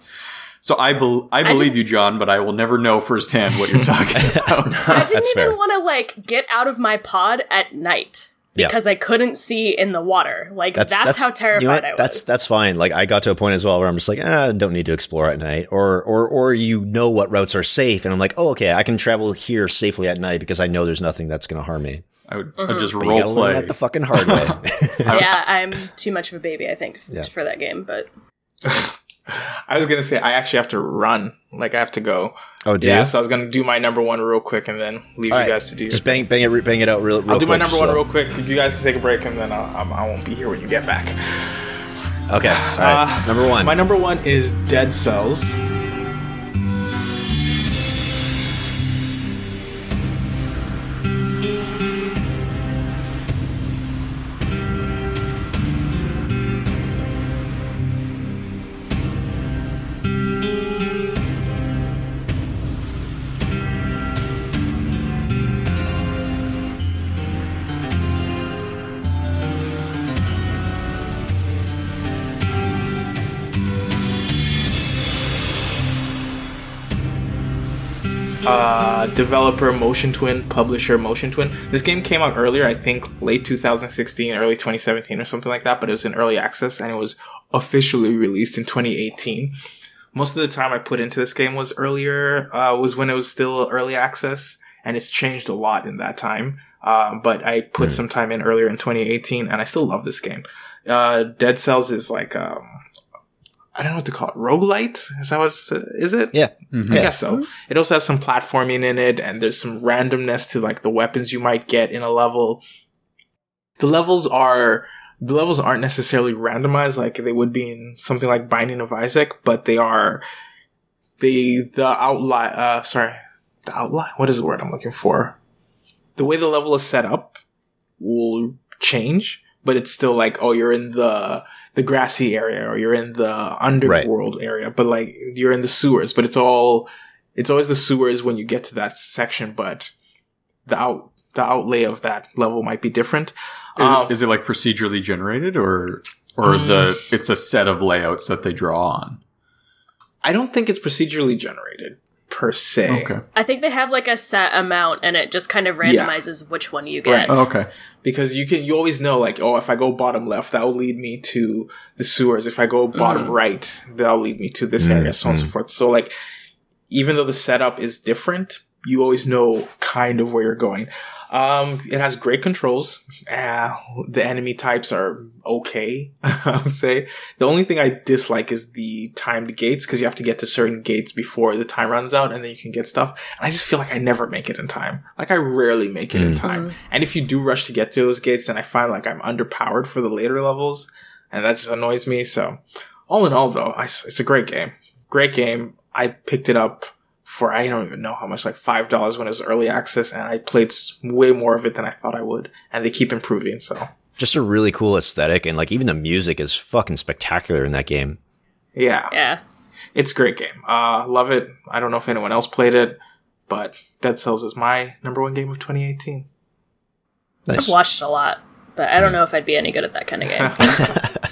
So I, be- I believe I you, John, but I will never know firsthand what you're [laughs] talking about. I didn't even want to like get out of my pod at night because yeah. I couldn't see in the water. Like that's, that's, that's how terrified you know I was. That's that's fine. Like I got to a point as well where I'm just like, ah, I don't need to explore at night, or or or you know what routes are safe, and I'm like, oh, okay, I can travel here safely at night because I know there's nothing that's going to harm me. I would mm-hmm. I'd just but role play at the fucking hard way. [laughs] yeah, [laughs] I'm too much of a baby, I think, yeah. for that game, but. [laughs] [laughs] I was gonna say I actually have to run. Like I have to go. Oh, do yeah. You? So I was gonna do my number one real quick and then leave All you right. guys to do. Just bang, bang it, bang it out real. real I'll do my number one real quick. You guys can take a break and then I'll, I will not be here when you get back. Okay. All right. Uh, number one. My number one is Dead Cells. Developer Motion Twin, publisher Motion Twin. This game came out earlier, I think late 2016, early 2017 or something like that, but it was in early access and it was officially released in 2018. Most of the time I put into this game was earlier, uh, was when it was still early access and it's changed a lot in that time. Uh, but I put some time in earlier in 2018 and I still love this game. Uh, Dead Cells is like, um, I don't know what to call it. Roguelite? Is that what it's, is it? Yeah. I guess so. It also has some platforming in it, and there's some randomness to like the weapons you might get in a level. The levels are the levels aren't necessarily randomized like they would be in something like Binding of Isaac, but they are the the outline. Uh, sorry, the outline. What is the word I'm looking for? The way the level is set up will change, but it's still like oh, you're in the the grassy area or you're in the underworld area, but like you're in the sewers, but it's all it's always the sewers when you get to that section, but the out the outlay of that level might be different. Is, Um, it, is it like procedurally generated or or the it's a set of layouts that they draw on? I don't think it's procedurally generated per se. Okay. I think they have like a set amount and it just kind of Yeah. randomizes which one you get. Right. Oh, okay. Because you can you always know like oh if I go bottom left that will lead me to the sewers. If I go bottom mm. right that'll lead me to this mm, area so on and so mm. forth. So like even though the setup is different you always know kind of where you're going um it has great controls. Uh, the enemy types are okay [laughs] I would say. The only thing I dislike is the timed gates because you have to get to certain gates before the time runs out and then you can get stuff. And I just feel like I never make it in time. Like I rarely make it in time. And if you do rush to get to those gates, then I find like I'm underpowered for the later levels, and that just annoys me. So, all in all, though, I s it's a great game. Great game. I picked it up for I don't even know how much, like five dollars when it was early access, and I played way more of it than I thought I would. And they keep improving. So, Just a really cool aesthetic, and like even the music is fucking spectacular in that game. yeah, Yeah. it's a great game. Uh, love it. I don't know if anyone else played it, but Dead Cells is my number one game of 2018. Nice. I've watched a lot, but I don't know if I'd be any good at that kind of game.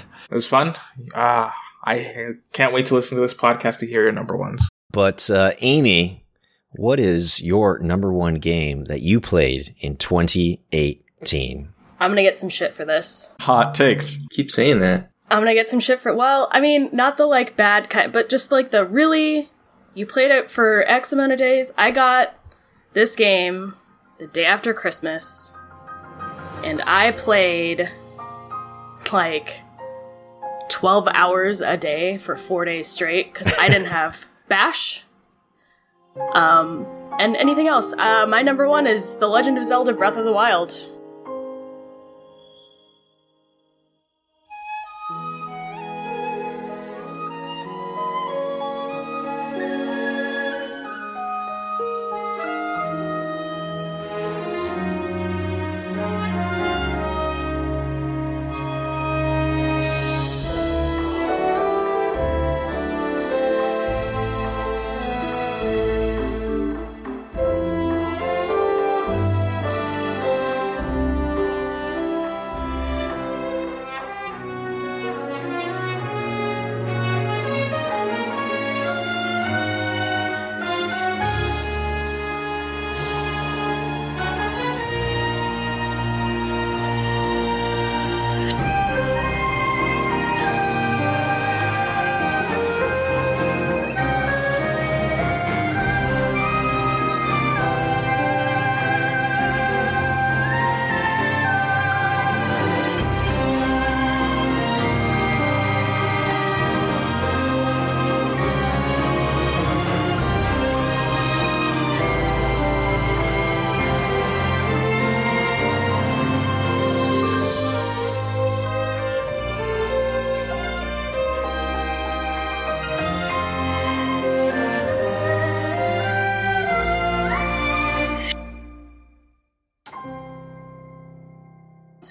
[laughs] [laughs] It was fun. Uh, I can't wait to listen to this podcast to hear your number ones. But uh, Amy, what is your number one game that you played in 2018? I'm gonna get some shit for this. Hot takes. Keep saying that. I'm gonna get some shit for well, I mean, not the like bad kind, but just like the really you played it for X amount of days. I got this game the day after Christmas, and I played like 12 hours a day for four days straight because I didn't have Bash. Um, and anything else. Uh, my number one is The Legend of Zelda Breath of the Wild.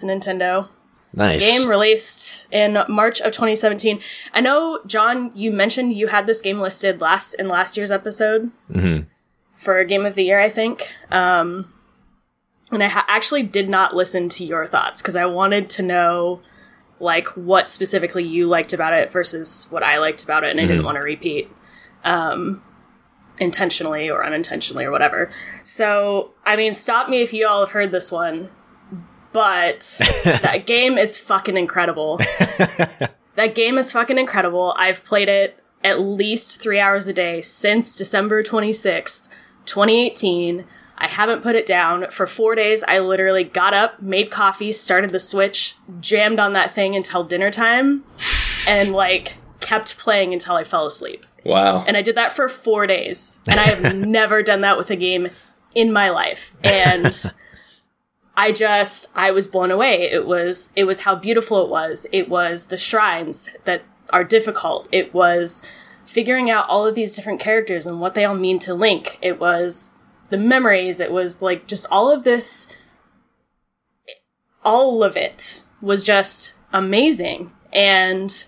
Nintendo. Nice. Game released in March of 2017. I know, John, you mentioned you had this game listed last in last year's episode for Game of the Year, I think. Um, and I ha- actually did not listen to your thoughts because I wanted to know like what specifically you liked about it versus what I liked about it, and I didn't want to repeat. Um, intentionally or unintentionally or whatever. So, I mean, stop me if you all have heard this one, but that [laughs] game is fucking incredible. [laughs] that game is fucking incredible. I've played it at least three hours a day since December 26th, 2018. I haven't put it down. For four days, I literally got up, made coffee, started the Switch, jammed on that thing until dinner time, and like kept playing until I fell asleep. Wow. And I did that for four days. And I have [laughs] never done that with a game in my life. And I just, I was blown away. It was, it was how beautiful it was. It was the shrines that are difficult. It was figuring out all of these different characters and what they all mean to Link. It was the memories. It was like just all of this, all of it was just amazing. And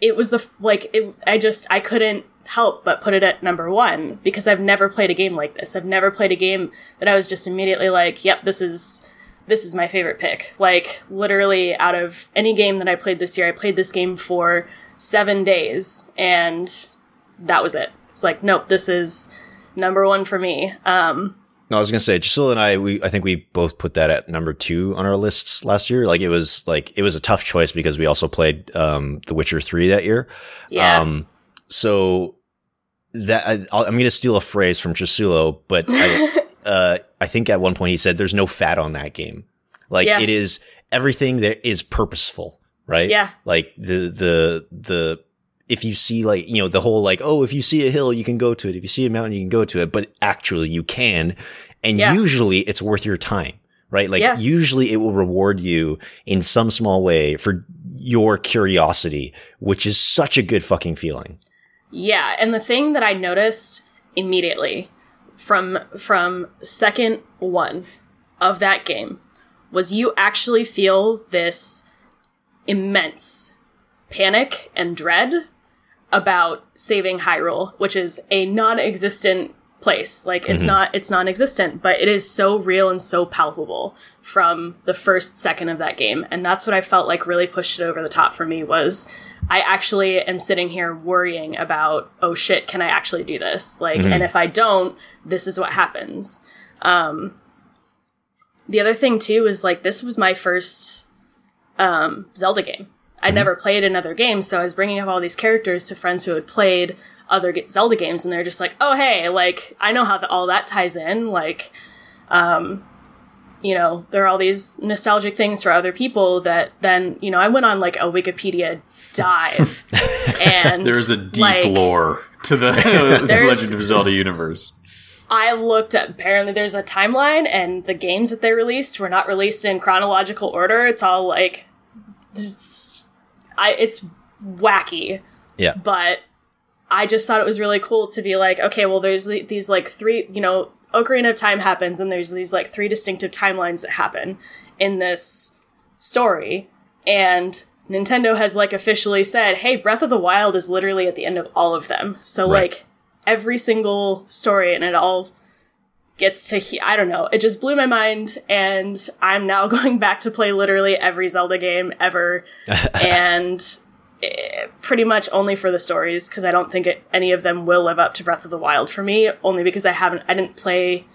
it was the, like, it, I just, I couldn't help but put it at number one because I've never played a game like this. I've never played a game that I was just immediately like, yep, this is, this is my favorite pick. Like, literally out of any game that I played this year, I played this game for seven days and that was it. It's like, nope, this is number one for me. Um, No, I was gonna say, Gisela and I, we I think we both put that at number two on our lists last year. Like it was like it was a tough choice because we also played um, The Witcher three that year. yeah. Um, so that I, I'm gonna steal a phrase from Chisulo, but I, [laughs] uh, I think at one point he said, "There's no fat on that game. Like Yeah. it is everything that is purposeful, right? Yeah. Like the the the." If you see like, you know, the whole like, oh, if you see a hill, you can go to it. If you see a mountain, you can go to it. But actually you can. And Yeah. usually it's worth your time, right? Like Yeah. usually it will reward you in some small way for your curiosity, which is such a good fucking feeling. Yeah, and the thing that I noticed immediately from from second one of that game was you actually feel this immense panic and dread about saving Hyrule, which is a non-existent place. Like it's mhm. not it's non-existent, but it is so real and so palpable from the first second of that game. And that's what I felt like really pushed it over the top for me was I actually am sitting here worrying about, oh shit, can I actually do this? Like, and if I don't, this is what happens. Um, the other thing too is like, this was my first, um, Zelda game. I'd never played another game, so I was bringing up all these characters to friends who had played other Zelda games, and they're just like, "Oh, hey, like I know how the, all that ties in." Like, um, you know, there are all these nostalgic things for other people that then, you know, I went on like a Wikipedia dive, [laughs] and There's a deep like, lore to the [laughs] There's- Legend of Zelda universe. I looked at apparently there's a timeline and the games that they released were not released in chronological order. It's all like it's, I it's wacky, Yeah. but I just thought it was really cool to be like, okay, well there's these like three, you know, Ocarina of Time happens and there's these like three distinctive timelines that happen in this story and Nintendo has like officially said, "Hey, Breath of the Wild is literally at the end of all of them." So Right. like every single story and it all gets to he- I don't know. It just blew my mind and I'm now [laughs] going back to play literally every Zelda game ever [laughs] and pretty much only for the stories because I don't think it, any of them will live up to Breath of the Wild for me only because I haven't I didn't play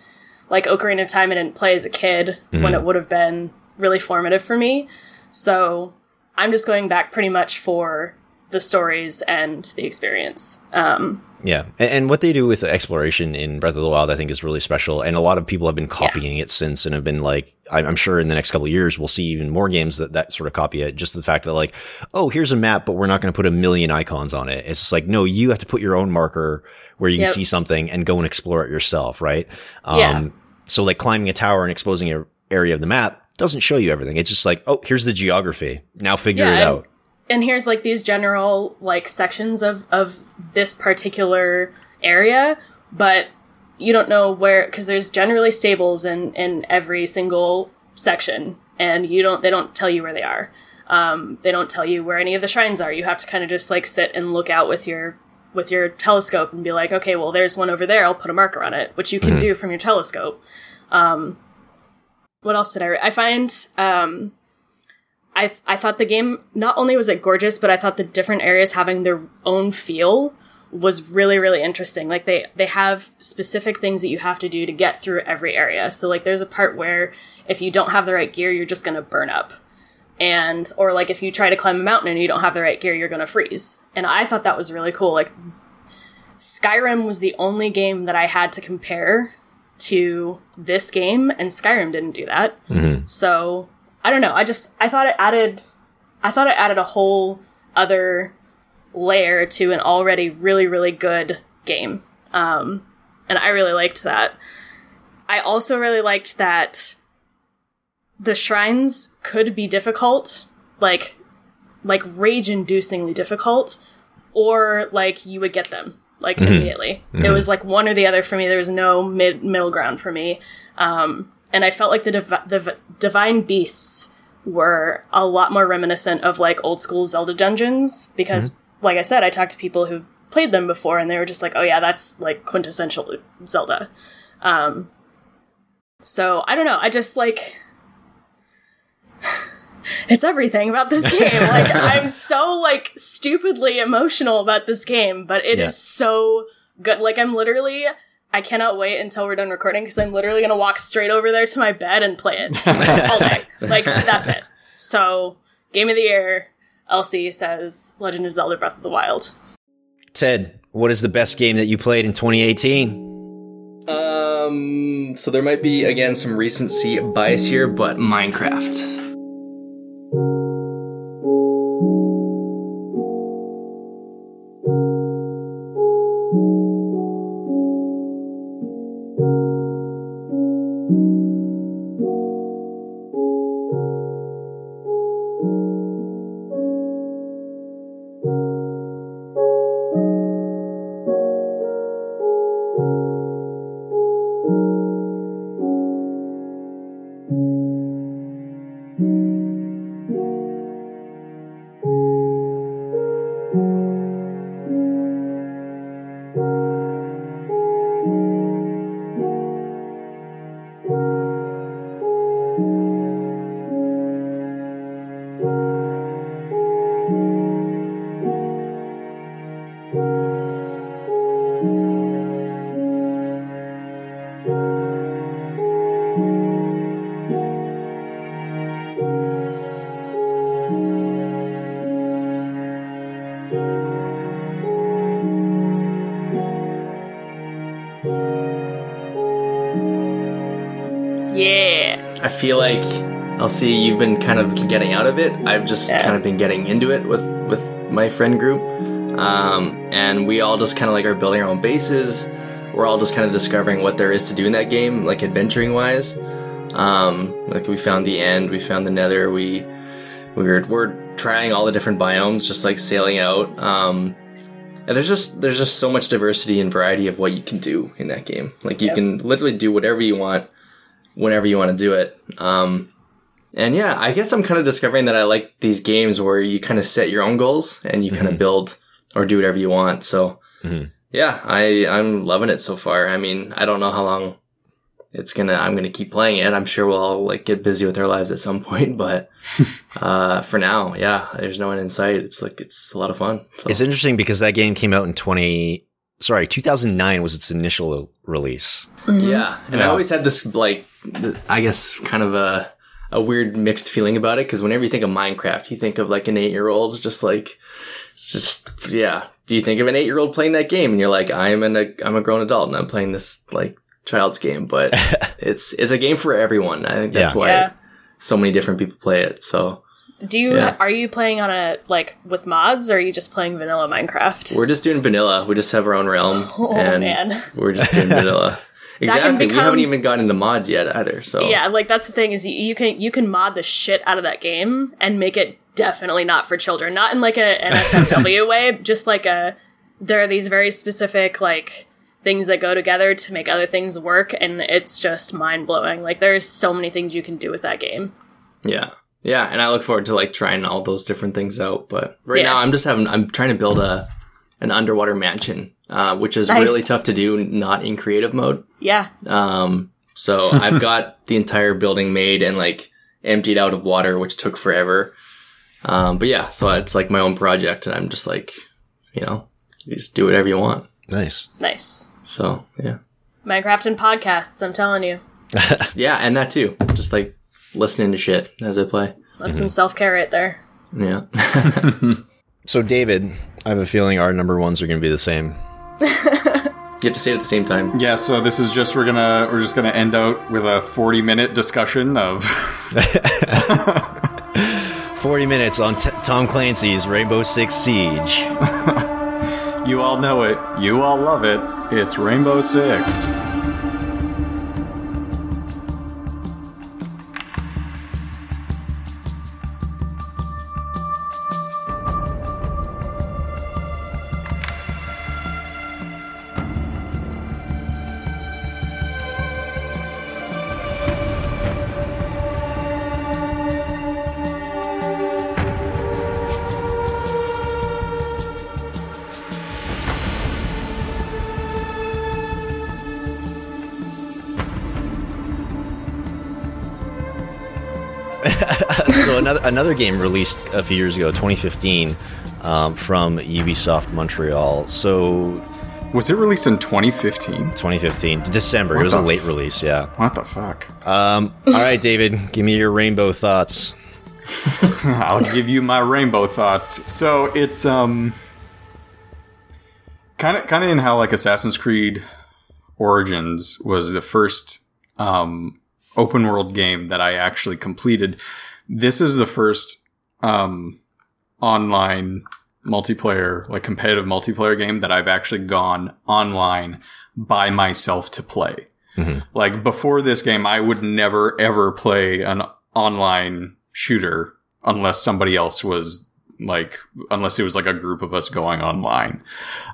like Ocarina of Time I didn't play as a kid when it would have been really formative for me. So I'm just going back pretty much for the stories and the experience. Um, Yeah, and, and what they do with the exploration in Breath of the Wild, I think, is really special. And a lot of people have been copying it since, and have been like, I'm I'm sure in the next couple of years we'll see even more games that that sort of copy it. Just the fact that like, oh, here's a map, but we're not going to put a million icons on it. It's just like, no, you have to put your own marker where you Yep. can see something and go and explore it yourself, right? Um, Yeah. So like climbing a tower and exposing an area of the map doesn't show you everything. It's just like, oh, here's the geography. Now figure Yeah, it out. And here's like these general like sections of of this particular area but you don't know where because there's generally stables in in every single section and you don't they don't tell you where they are. Um, they don't tell you where any of the shrines are. You have to kind of just like sit and look out with your with your telescope and be like okay well there's one over there. I'll put a marker on it which you can do from your telescope. Um, what else did i re- i find um, I I thought the game not only was it gorgeous, but I thought the different areas having their own feel was really really interesting. Like they they have specific things that you have to do to get through every area. So like there's a part where if you don't have the right gear, you're just going to burn up. And or like if you try to climb a mountain and you don't have the right gear, you're going to freeze. And I thought that was really cool. Like Skyrim was the only game that I had to compare to this game and Skyrim didn't do that. Mm-hmm. So, I don't know. I just I thought it added I thought it added a whole other layer to an already really really good game. Um and I really liked that. I also really liked that the shrines could be difficult, like like rage inducingly difficult, or like you would get them like immediately. It was like one or the other for me. There was no mid middle ground for me. Um, and I felt like the div- the v- divine beasts were a lot more reminiscent of like old school Zelda dungeons because, like I said, I talked to people who played them before and they were just like, "Oh yeah, that's like quintessential Zelda." Um, so I don't know. I just like [sighs] it's everything about this [laughs] game. Like I'm so like stupidly emotional about this game, but it is Yeah. so good. Like I'm literally I cannot wait until we're done recording because I'm literally gonna walk straight over there to my bed and play it [laughs] all day. Like that's it. So game of the year, LC says Legend of Zelda Breath of the Wild. Ted, what is the best game that you played in 2018? Um, so there might be again some recency bias here, but Minecraft. I'll see you've been kind of getting out of it. I've just Yeah. kind of been getting into it with with my friend group, um, and we all just kind of like are building our own bases. We're all just kind of discovering what there is to do in that game, like adventuring wise. Um, like we found the end, we found the Nether. We we were we're trying all the different biomes, just like sailing out. Um, and there's just there's just so much diversity and variety of what you can do in that game. Like you can literally do whatever you want whenever you want to do it. Um, and yeah, I guess I'm kind of discovering that I like these games where you kind of set your own goals and you kind of build or do whatever you want. So Mhm. yeah, I I'm loving it so far. I mean, I don't know how long it's gonna. I'm gonna keep playing it. I'm sure we'll all like get busy with our lives at some point, [laughs] but [laughs] uh, for now, yeah, there's no end in sight. It's like it's a lot of fun. So. It's interesting because that game came out in 20, sorry, 2009 was its initial release. Yeah, and I always had this like, I guess, kind of a a weird mixed feeling about it because whenever you think of Minecraft, you think of like an eight year old, just like, just yeah. Do you think of an eight year old playing that game and you're like, I'm an a, I'm a grown adult and I'm playing this like child's game, but [laughs] it's it's a game for everyone. I think that's Yeah. why Yeah. so many different people play it. So Do you Yeah. are you playing on a like with mods or are you just playing vanilla Minecraft? we're just doing vanilla. We just have our own realm, [laughs] Oh, and man. we're just doing [laughs] vanilla. Exactly. we haven't even gotten into mods yet either. So Yeah, like that's the thing is you, you can you can mod the shit out of that game and make it definitely not for children. Not in like a NSFW [laughs] way, just like a there are these very specific like things that go together to make other things work and it's just mind blowing. Like there's so many things you can do with that game. Yeah. Yeah, and I look forward to like trying all those different things out. But right Yeah. now, I'm just having I'm trying to build a an underwater mansion, uh, which is Nice. really tough to do not in creative mode. Yeah. Um, so [laughs] I've got the entire building made and like emptied out of water, which took forever. Um, but yeah, so it's like my own project, and I'm just like, you know, You just do whatever you want. Nice. Nice. So yeah, Minecraft and podcasts, I'm telling you. [laughs] yeah, and that too. Just like listening to shit as I play. That's some self care right there. Yeah. [laughs] So, David, I have a feeling our number ones are going to be the same. You have to say it at the same time. Yeah, so this is just we're gonna we're just gonna end out with a forty minute discussion of [laughs] 40 minutes on t- Tom Clancy's Rainbow Six Siege. [laughs] you all know it, you all love it. It's Rainbow Six. Another game released a few years ago, 2015, um, from Ubisoft Montreal. So Was it released in 2015? 2015, December. What it was a late f- release. Yeah. What the fuck? Um, all right, David, give me your rainbow thoughts. [laughs] I'll give you my rainbow thoughts. So it's um kind of kind of in how like Assassin's Creed Origins was the first um open world game that I actually completed. This is the first um online multiplayer like competitive multiplayer game that I've actually gone online by myself to play. Like before this game, I would never ever play an online shooter unless somebody else was like, unless it was like a group of us going online.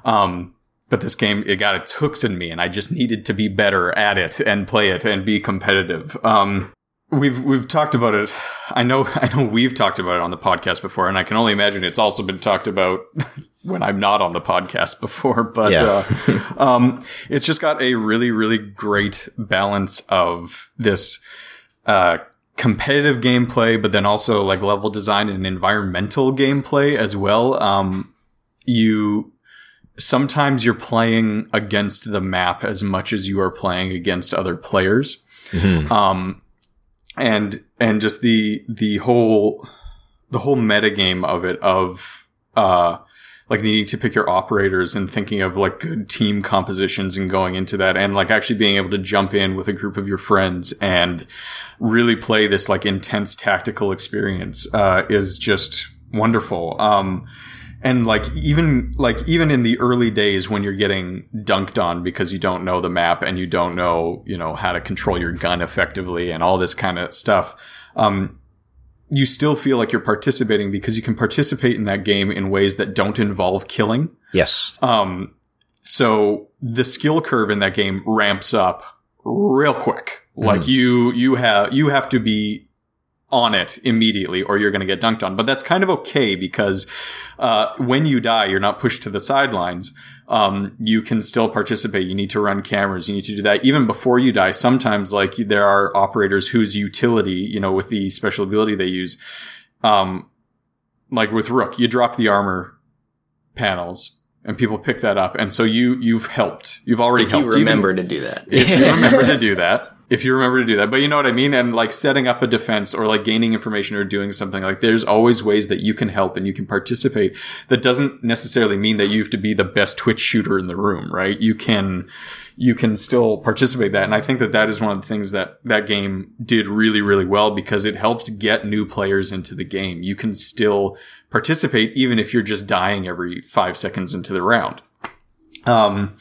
Um, but this game, it got its hooks in me and I just needed to be better at it and play it and be competitive. Um, we've, we've talked about it. I know, [laughs] I know we've talked about it on the podcast before and I can only imagine it's also been talked about [laughs] when I'm not on the podcast before, [laughs] but, Yeah. uh, um, it's just got a really, really great balance of this, uh, competitive gameplay, but then also like level design and environmental gameplay as well. Um, you, sometimes you're playing against the map as much as you are playing against other players. Um, and, and just the, the whole, the whole metagame of it of, uh, like needing to pick your operators and thinking of like good team compositions and going into that and like actually being able to jump in with a group of your friends and really play this like intense tactical experience uh, is just wonderful. Um, and like even like even in the early days when you're getting dunked on because you don't know the map and you don't know you know how to control your gun effectively and all this kind of stuff um, you still feel like you're participating because you can participate in that game in ways that don't involve killing Yes. um, so the skill curve in that game ramps up real quick. Like you, you have, you have to be on it immediately or you're going to get dunked on. But that's kind of okay because, uh, when you die, you're not pushed to the sidelines. Um, you can still participate. You need to run cameras. You need to do that even before you die. Sometimes like there are operators whose utility, you know, with the special ability they use, um, like with Rook, you drop the armor panels and people pick that up. And so you, you've helped. You've already If you helped. Even- remember to do that. if you remember to do that. [laughs] If you remember to do that. But you know what I mean? And like setting up a defense or like gaining information or doing something like there's always ways that you can help and you can participate. That doesn't necessarily mean that you have to be the best Twitch shooter in the room, right? You can, you can still participate that. And I think that that is one of the things that that game did really, really well because it helps get new players into the game. You can still participate even if you're just dying every five seconds into the round. Um,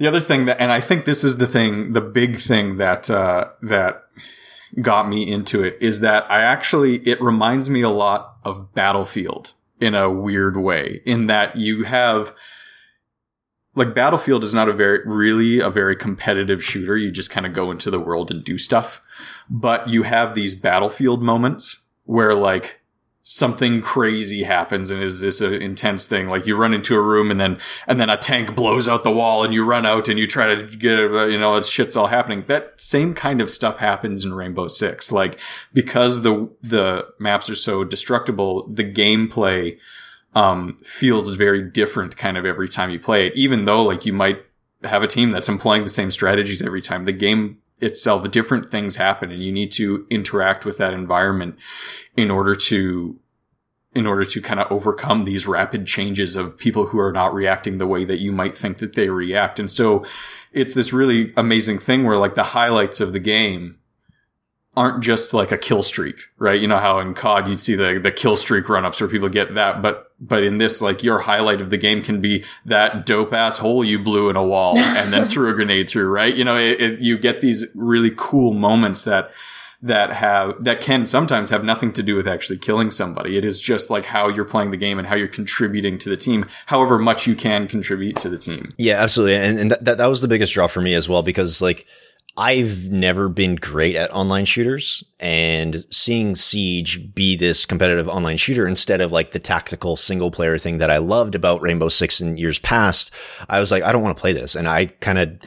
the other thing that, and I think this is the thing, the big thing that, uh, that got me into it is that I actually, it reminds me a lot of Battlefield in a weird way, in that you have, like Battlefield is not a very, really a very competitive shooter. You just kind of go into the world and do stuff. But you have these Battlefield moments where like, something crazy happens and is this an intense thing? Like you run into a room and then and then a tank blows out the wall and you run out and you try to get uh, you know it's shit's all happening. That same kind of stuff happens in rainbow six. Like because the the maps are so destructible the gameplay um, feels very different kind of every time you play it. Even though like you might have a team that's employing the same strategies every time, the game itself, different things happen, and you need to interact with that environment in order to in order to kind of overcome these rapid changes of people who are not reacting the way that you might think that they react. And so it's this really amazing thing where like the highlights of the game aren't just like a kill streak, right? You know how in COD you'd see the, the kill streak run ups where people get that, but, but in this, like your highlight of the game can be that dope ass hole you blew in a wall [laughs] and then threw a grenade through, right? You know, it, it, you get these really cool moments that, that have, that can sometimes have nothing to do with actually killing somebody. It is just like how you're playing the game and how you're contributing to the team, however much you can contribute to the team. Yeah, absolutely. And, and that, that was the biggest draw for me as well, because like, I've never been great at online shooters and seeing Siege be this competitive online shooter instead of like the tactical single player thing that I loved about Rainbow Six in years past, I was like, I don't want to play this. And I kind of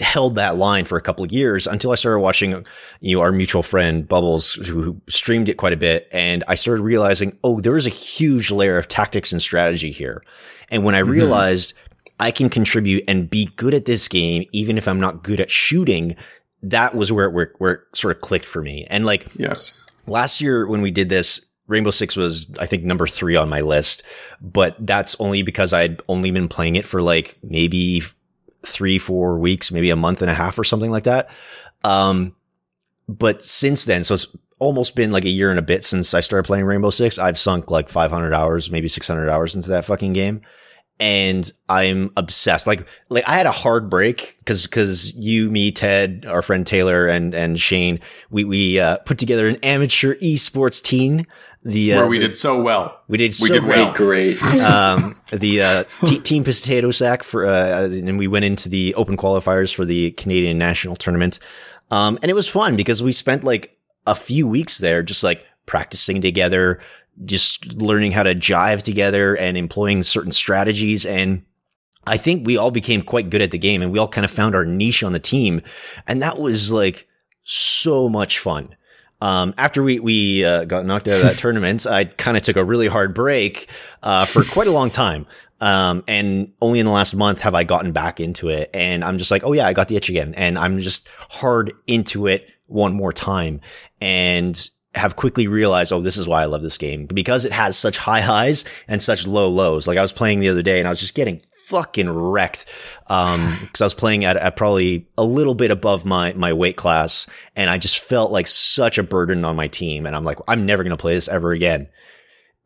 held that line for a couple of years until I started watching, you know, our mutual friend Bubbles who, who streamed it quite a bit. And I started realizing, oh, there is a huge layer of tactics and strategy here. And when I mm-hmm. realized I can contribute and be good at this game, even if I'm not good at shooting. That was where it, where, where it sort of clicked for me. And like, yes, last year when we did this, Rainbow Six was, I think, number three on my list, but that's only because I'd only been playing it for like maybe three, four weeks, maybe a month and a half or something like that. Um, but since then, so it's almost been like a year and a bit since I started playing Rainbow Six. I've sunk like 500 hours, maybe 600 hours into that fucking game and I'm obsessed. Like, like I had a hard break because, because you, me, Ted, our friend Taylor and, and Shane, we, we, uh, put together an amateur esports team. The, uh, where we did so well. We did we so did well. Great. [laughs] um, the, uh, t- team potato sack for, uh, and we went into the open qualifiers for the Canadian national tournament. Um, and it was fun because we spent like a few weeks there just like practicing together, just learning how to jive together and employing certain strategies. And I think we all became quite good at the game and we all kind of found our niche on the team. And that was like so much fun. Um, after we, we, uh, got knocked out of that [laughs] tournament, I kind of took a really hard break, uh, for quite a long time. Um, and only in the last month have I gotten back into it. And I'm just like, oh yeah, I got the itch again. And I'm just hard into it one more time. And have quickly realized, oh, this is why I love this game because it has such high highs and such low lows. Like I was playing the other day and I was just getting fucking wrecked. Um, [sighs] cause I was playing at, at probably a little bit above my, my weight class and I just felt like such a burden on my team. And I'm like, I'm never going to play this ever again.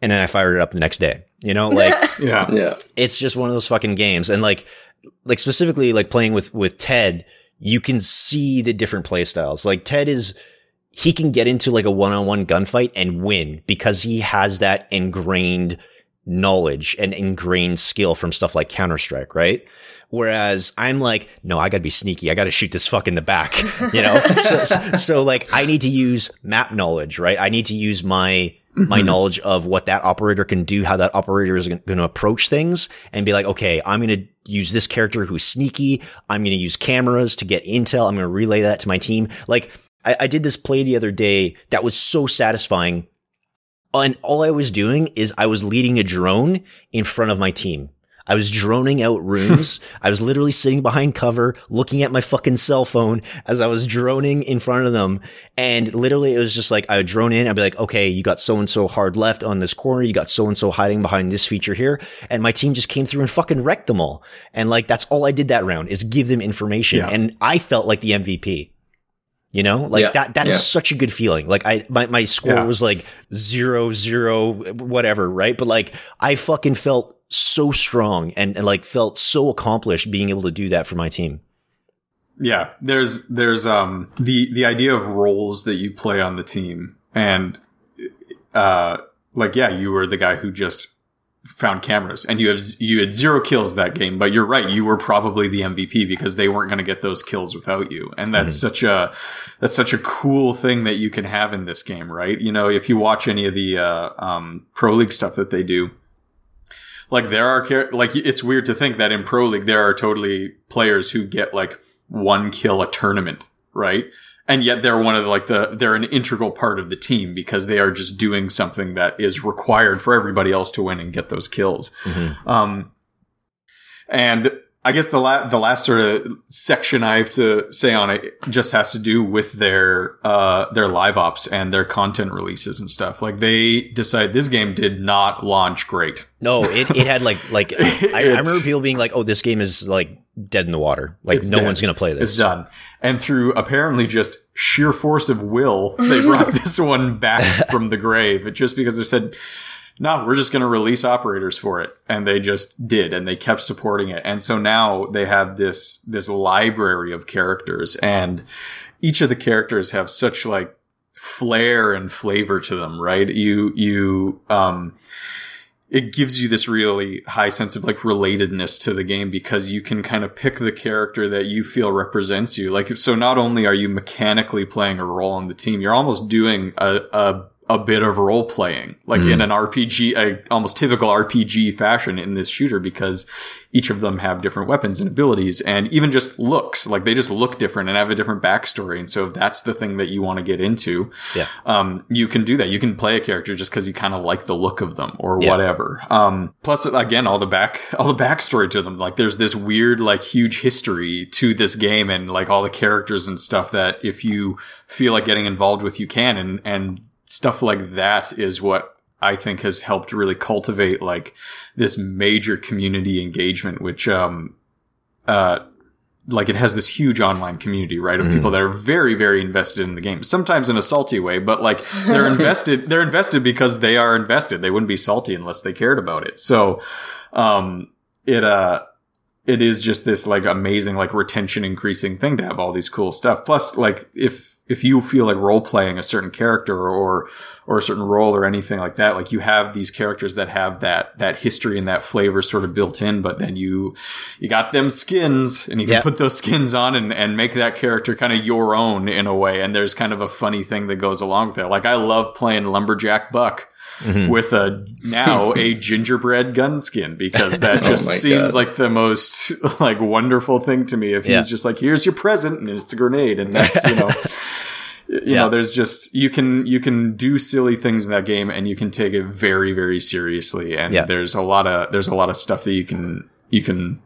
And then I fired it up the next day, you know, like, [laughs] yeah, yeah, it's just one of those fucking games. And like, like specifically like playing with, with Ted, you can see the different play styles. Like Ted is, he can get into like a one-on-one gunfight and win because he has that ingrained knowledge and ingrained skill from stuff like Counter-Strike, right? Whereas I'm like, no, I gotta be sneaky. I gotta shoot this fuck in the back, [laughs] you know? so, so, so, like, I need to use map knowledge, right? I need to use my, my mm-hmm. knowledge of what that operator can do, how that operator is going to approach things and be like, okay, I'm going to use this character who's sneaky. I'm going to use cameras to get intel. I'm going to relay that to my team. Like, I, I did this play the other day that was so satisfying. And all I was doing is I was leading a drone in front of my team. I was droning out [laughs] rooms. I was literally sitting behind cover, looking at my fucking cell phone as I was droning in front of them. And literally it was just like, I would drone in. I'd be like, okay, you got so and so hard left on this corner. You got so and so hiding behind this feature here. And my team just came through and fucking wrecked them all. And like, that's all I did that round is give them information. Yeah. And I felt like the MVP. You know, like yeah, that, That yeah. is such a good feeling. Like I, my, my score yeah. was like zero, zero, whatever. Right. But like I fucking felt so strong and, and like felt so accomplished being able to do that for my team. Yeah. There's, there's, um, the, the idea of roles that you play on the team and, uh, like, yeah, you were the guy who just found cameras and you have you had zero kills that game but you're right you were probably the MVP because they weren't going to get those kills without you and that's mm-hmm. such a that's such a cool thing that you can have in this game right you know if you watch any of the uh, um, pro league stuff that they do like there are like it's weird to think that in pro league there are totally players who get like one kill a tournament right and yet they're one of the, like the they're an integral part of the team because they are just doing something that is required for everybody else to win and get those kills. Um, and I guess the la- the last sort of section I have to say on it just has to do with their uh their live ops and their content releases and stuff. Like they decided this game did not launch great. No, it, it had like like I, I [laughs] remember people being like, "Oh, this game is like dead in the water. Like It's no dead. one's gonna play this." It's done. And through apparently just sheer force of will, they brought [laughs] this one back from the grave. Just because they said, no, we're just going to release operators for it. And they just did. And they kept supporting it. And so now they have this, this library of characters and each of the characters have such like flair and flavor to them, right? You, you, um, it gives you this really high sense of like relatedness to the game because you can kind of pick the character that you feel represents you. Like, so not only are you mechanically playing a role on the team, you're almost doing a, a, a bit of role playing, like in an RPG, a almost typical RPG fashion in this shooter because each of them have different weapons and abilities and even just looks like they just look different and have a different backstory. And so if that's the thing that you want to get into, Yeah. um, you can do that. You can play a character just because you kind of like the look of them or Yeah. whatever. Um, plus, again, all the back, [laughs] all the backstory to them. Like, there's this weird, like, huge history to this game and like all the characters and stuff that if you feel like getting involved with, you can. And and stuff like that is what I think has helped really cultivate like this major community engagement, which um, uh, like it has this huge online community, right, of people that are very, very invested in the game. Sometimes in a salty way, but like they're [laughs] invested. They're invested because they are invested. They wouldn't be salty unless they cared about it. So, um, it uh, it is just this like amazing, like retention increasing thing to have all these cool stuff. Plus, like if if you feel like role playing a certain character or or a certain role or anything like that, like you have these characters that have that that history and that flavor sort of built in, but then you you got them skins and you can Yeah. put those skins on and, and make that character kind of your own in a way. And there's kind of a funny thing that goes along with it. Like I love playing Lumberjack Buck. Mm-hmm. With a now a [laughs] gingerbread gun skin because [laughs] that oh just my seems God. like the most [laughs] like wonderful thing to me. If Yeah. he's just like, here's your present and it's a grenade and that's, you know, you Yeah. know, there's just, you can, you can do silly things in that game and you can take it very, very seriously. And Yeah. there's a lot of, there's a lot of stuff that you can, you can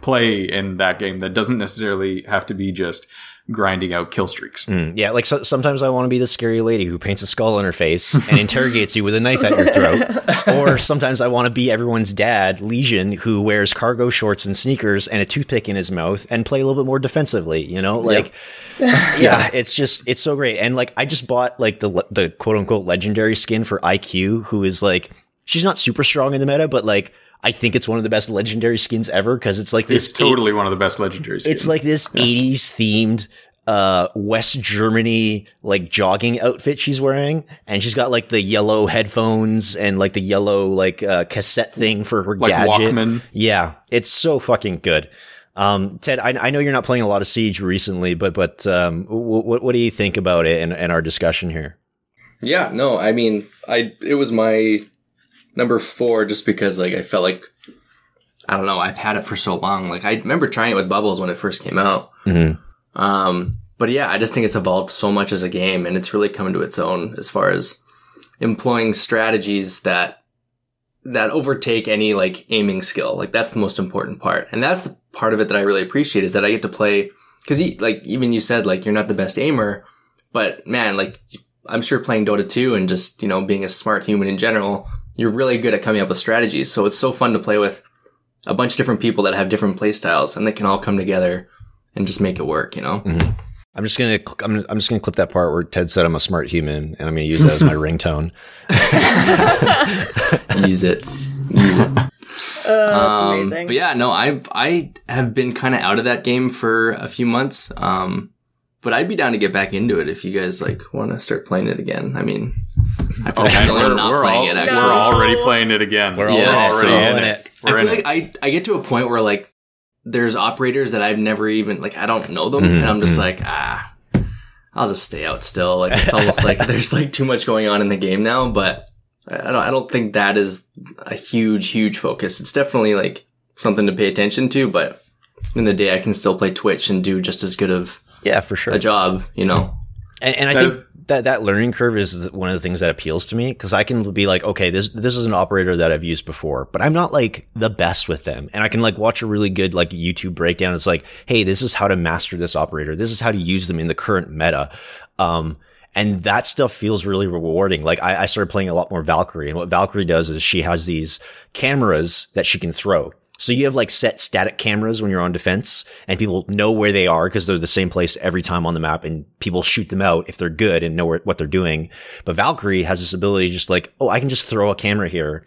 play in that game that doesn't necessarily have to be just grinding out kill streaks. Mm, yeah, like so, sometimes I want to be the scary lady who paints a skull on her face and interrogates you with a knife at your throat. [laughs] or sometimes I want to be everyone's dad, Legion, who wears cargo shorts and sneakers and a toothpick in his mouth and play a little bit more defensively. You know, like [laughs] yeah, it's just it's so great. And like I just bought like the le- the quote unquote legendary skin for IQ, who is like she's not super strong in the meta, but like. I think it's one of the best legendary skins ever because it's like this It's totally one of the best legendary skins. it's like this 80s themed uh West Germany like jogging outfit she's wearing and she's got like the yellow headphones and like the yellow like uh cassette thing for her Like gadget. Walkman. Yeah, it's so fucking good. Um Ted, I, I know you're not playing a lot of Siege recently, but but um what what do you think about it and, and our discussion here? Yeah, no, I mean, I it was my number four just because like I felt like I don't know, I've had it for so long. Like I remember trying it with Bubbles when it first came out. Mhm. Um, but yeah, I just think it's evolved so much as a game, and it's really come to its own as far as employing strategies that that overtake any like aiming skill. Like that's the most important part, and that's the part of it that I really appreciate is that I get to play because like even you said like you're not the best aimer, but man, like I'm sure playing Dota 2 and just, you know, being a smart human in general, you're really good at coming up with strategies. So it's so fun to play with a bunch of different people that have different play styles and they can all come together and just make it work, you know? I'm just gonna I'm, I'm just gonna clip that part where Ted said I'm a smart human and I'm gonna use that as my [laughs] ringtone. [laughs] Use it. Use it. Uh, that's Um, amazing. But yeah, no, I I have been kind of out of that game for a few months. Um, but I'd be down to get back into it if you guys like want to start playing it again. I mean, I feel like I'm the only one not we're, playing all, it. we're already playing it again. We're all we're in it. already We're in in it. it. I feel like it. I, I get to a point where like there's operators that I've never even like I don't know them Mhm, and I'm just like ah I'll just stay out still like it's almost [laughs] like there's like too much going on in the game now but I I don't I don't think that is a huge huge focus it's definitely like something to pay attention to but in the day I can still play Twitch and do just as good of Yeah, for sure. a job. You know. And, and I That think is- that that learning curve is one of the things that appeals to me because I can be like, okay, this this is an operator that I've used before, but I'm not like the best with them, and I can like watch a really good like YouTube breakdown. It's like, hey, this is how to master this operator. This is how to use them in the current meta. Um, and that stuff feels really rewarding. Like I, I started playing a lot more Valkyrie, and what Valkyrie does is she has these cameras that she can throw. So you have like set static cameras when you're on defense and people know where they are because they're the same place every time on the map and people shoot them out if they're good and know where, what they're doing. But Valkyrie has this ability just like, oh, I can just throw a camera here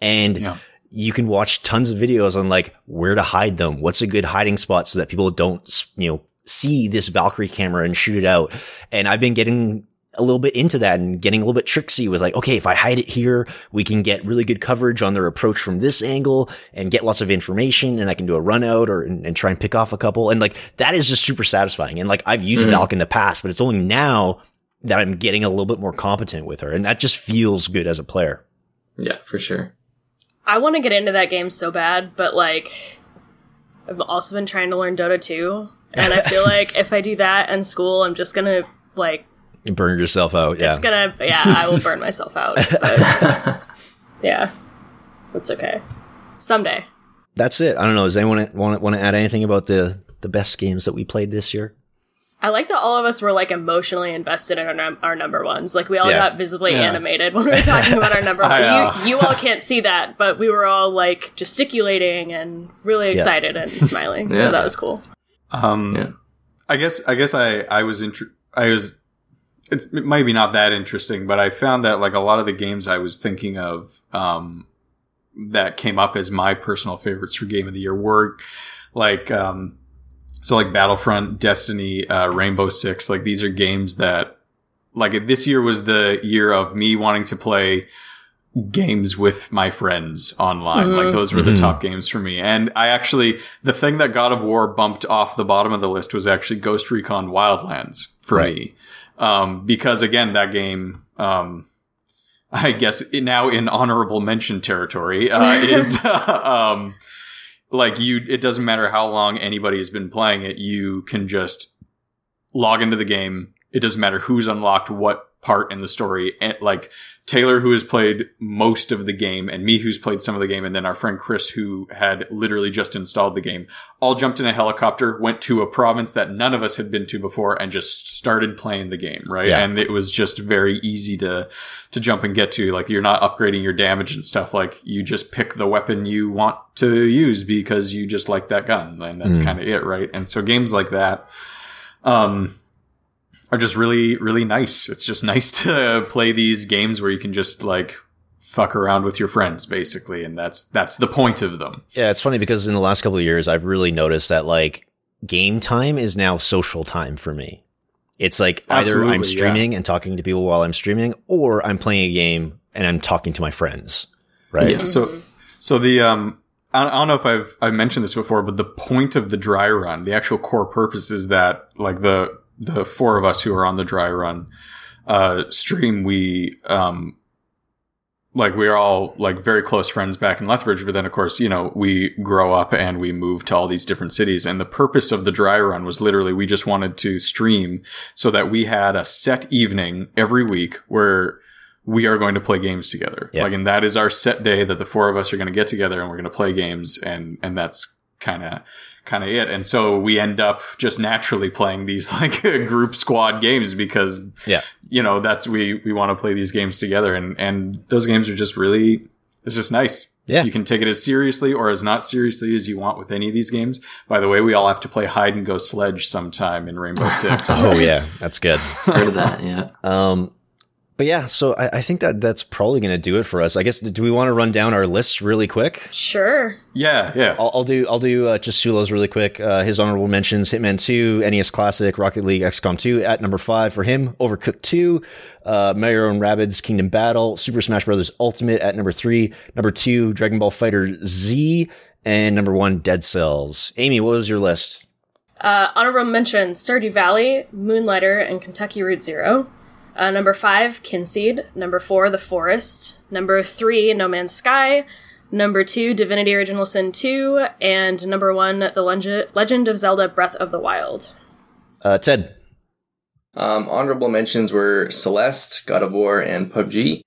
and Yeah. you can watch tons of videos on like where to hide them. What's a good hiding spot so that people don't, you know, see this Valkyrie camera and shoot it out. And I've been getting a little bit into that and getting a little bit tricksy with like, okay, if I hide it here, we can get really good coverage on their approach from this angle and get lots of information and I can do a run out or and, and try and pick off a couple. And like that is just super satisfying. And like I've used mm-hmm. Valk in the past, but it's only now that I'm getting a little bit more competent with her. And that just feels good as a player. Yeah, for sure. I want to get into that game so bad, but like, I've also been trying to learn Dota 2, and I feel [laughs] like if I do that in school, I'm just gonna like, You burn yourself out. Yeah. it's gonna, yeah, I will burn myself out. [laughs] But yeah, that's okay. Someday. That's it. I don't know. Does anyone want want to add anything about the the best games that we played this year? I like that all of us were like emotionally invested in our, num- our number ones. Like we all Yeah. got visibly Yeah. animated when we were talking about our number [laughs] one. Uh, You, you all can't see that, but we were all like gesticulating and really excited and [laughs] smiling. So that was cool. Um, Yeah. I guess I guess I I was inter- I was it's it might not that interesting, but I found that like a lot of the games I was thinking of um, that came up as my personal favorites for game of the year were like um, so like Battlefront, Destiny, uh, Rainbow Six. Like these are games that like this year was the year of me wanting to play games with my friends online. Like those were the Mhm. top games for me. And I actually, the thing that God of War bumped off the bottom of the list was actually Ghost Recon Wildlands for Right. me. Um, because again, that game, um, I guess now in honorable mention territory, uh, [laughs] is, [laughs] um, like you, it doesn't matter how long anybody has been playing it. You can just log into the game. It doesn't matter who's unlocked what part in the story. And like Taylor, who has played most of the game, and me, who's played some of the game, and then our friend Chris, who had literally just installed the game, all jumped in a helicopter, went to a province that none of us had been to before, and just started playing the game, right? Yeah. And it was just very easy to to jump and get to. Like you're not upgrading your damage and stuff. Like you just pick the weapon you want to use because you just like that gun, and that's Mm. kind of it, right? And so games like that, um, are just really, really nice. It's just [laughs] nice to play these games where you can just like fuck around with your friends, basically, and that's that's the point of them. Yeah, it's funny because in the last couple of years, I've really noticed that like game time is now social time for me. It's like either Absolutely, I'm yeah. streaming and talking to people while I'm streaming, or I'm playing a game and I'm talking to my friends. Right? Yeah. So, so the um, I I don't know if I've I've mentioned this before, but the point of the dry run, the actual core purpose is that like the the four of us who are on the dry run uh stream, we um like we're all like very close friends back in Lethbridge, but then of course, you know, we grow up and we move to all these different cities. And the purpose of the dry run was literally we just wanted to stream so that we had a set evening every week where we are going to play games together. Yeah. Like, and that is our set day that the four of us are going to get together and we're going to play games. And, and that's kind of, kind of it. And so we end up just naturally playing these [laughs] like group squad games because Yeah. you know, that's we we want to play these games together, and and those games are just really it's just nice. Yeah. you can take it as seriously or as not seriously as you want with any of these games. By the way, we all have to play hide and go sledge sometime in Rainbow [laughs] Six. Oh yeah, that's good. Heard of that? Yeah. Um, but yeah, so I, I think that that's probably going to do it for us. I guess. Do we want to run down our lists really quick? Sure. yeah, yeah. I'll, I'll do I'll do uh, just Sulo's really quick. Uh, his honorable mentions: Hitman Two, NES Classic, Rocket League, XCOM Two at number five for him. Overcooked Two, uh, Mario and Rabbids Kingdom Battle, Super Smash Bros. Ultimate at number three. Number two, Dragon Ball Fighter Z, and number one, Dead Cells. Amy, what was your list? Uh, honorable mention Stardew Valley, Moonlighter, and Kentucky Route Zero. Uh, number five, Kynseed. Number four, The Forest. Number three, No Man's Sky. Number two, Divinity Original Sin 2. And number one, The Legend, Legend of Zelda Breath of the Wild. Uh, Ted. Um, honorable mentions were Celeste, God of War, and PUBG.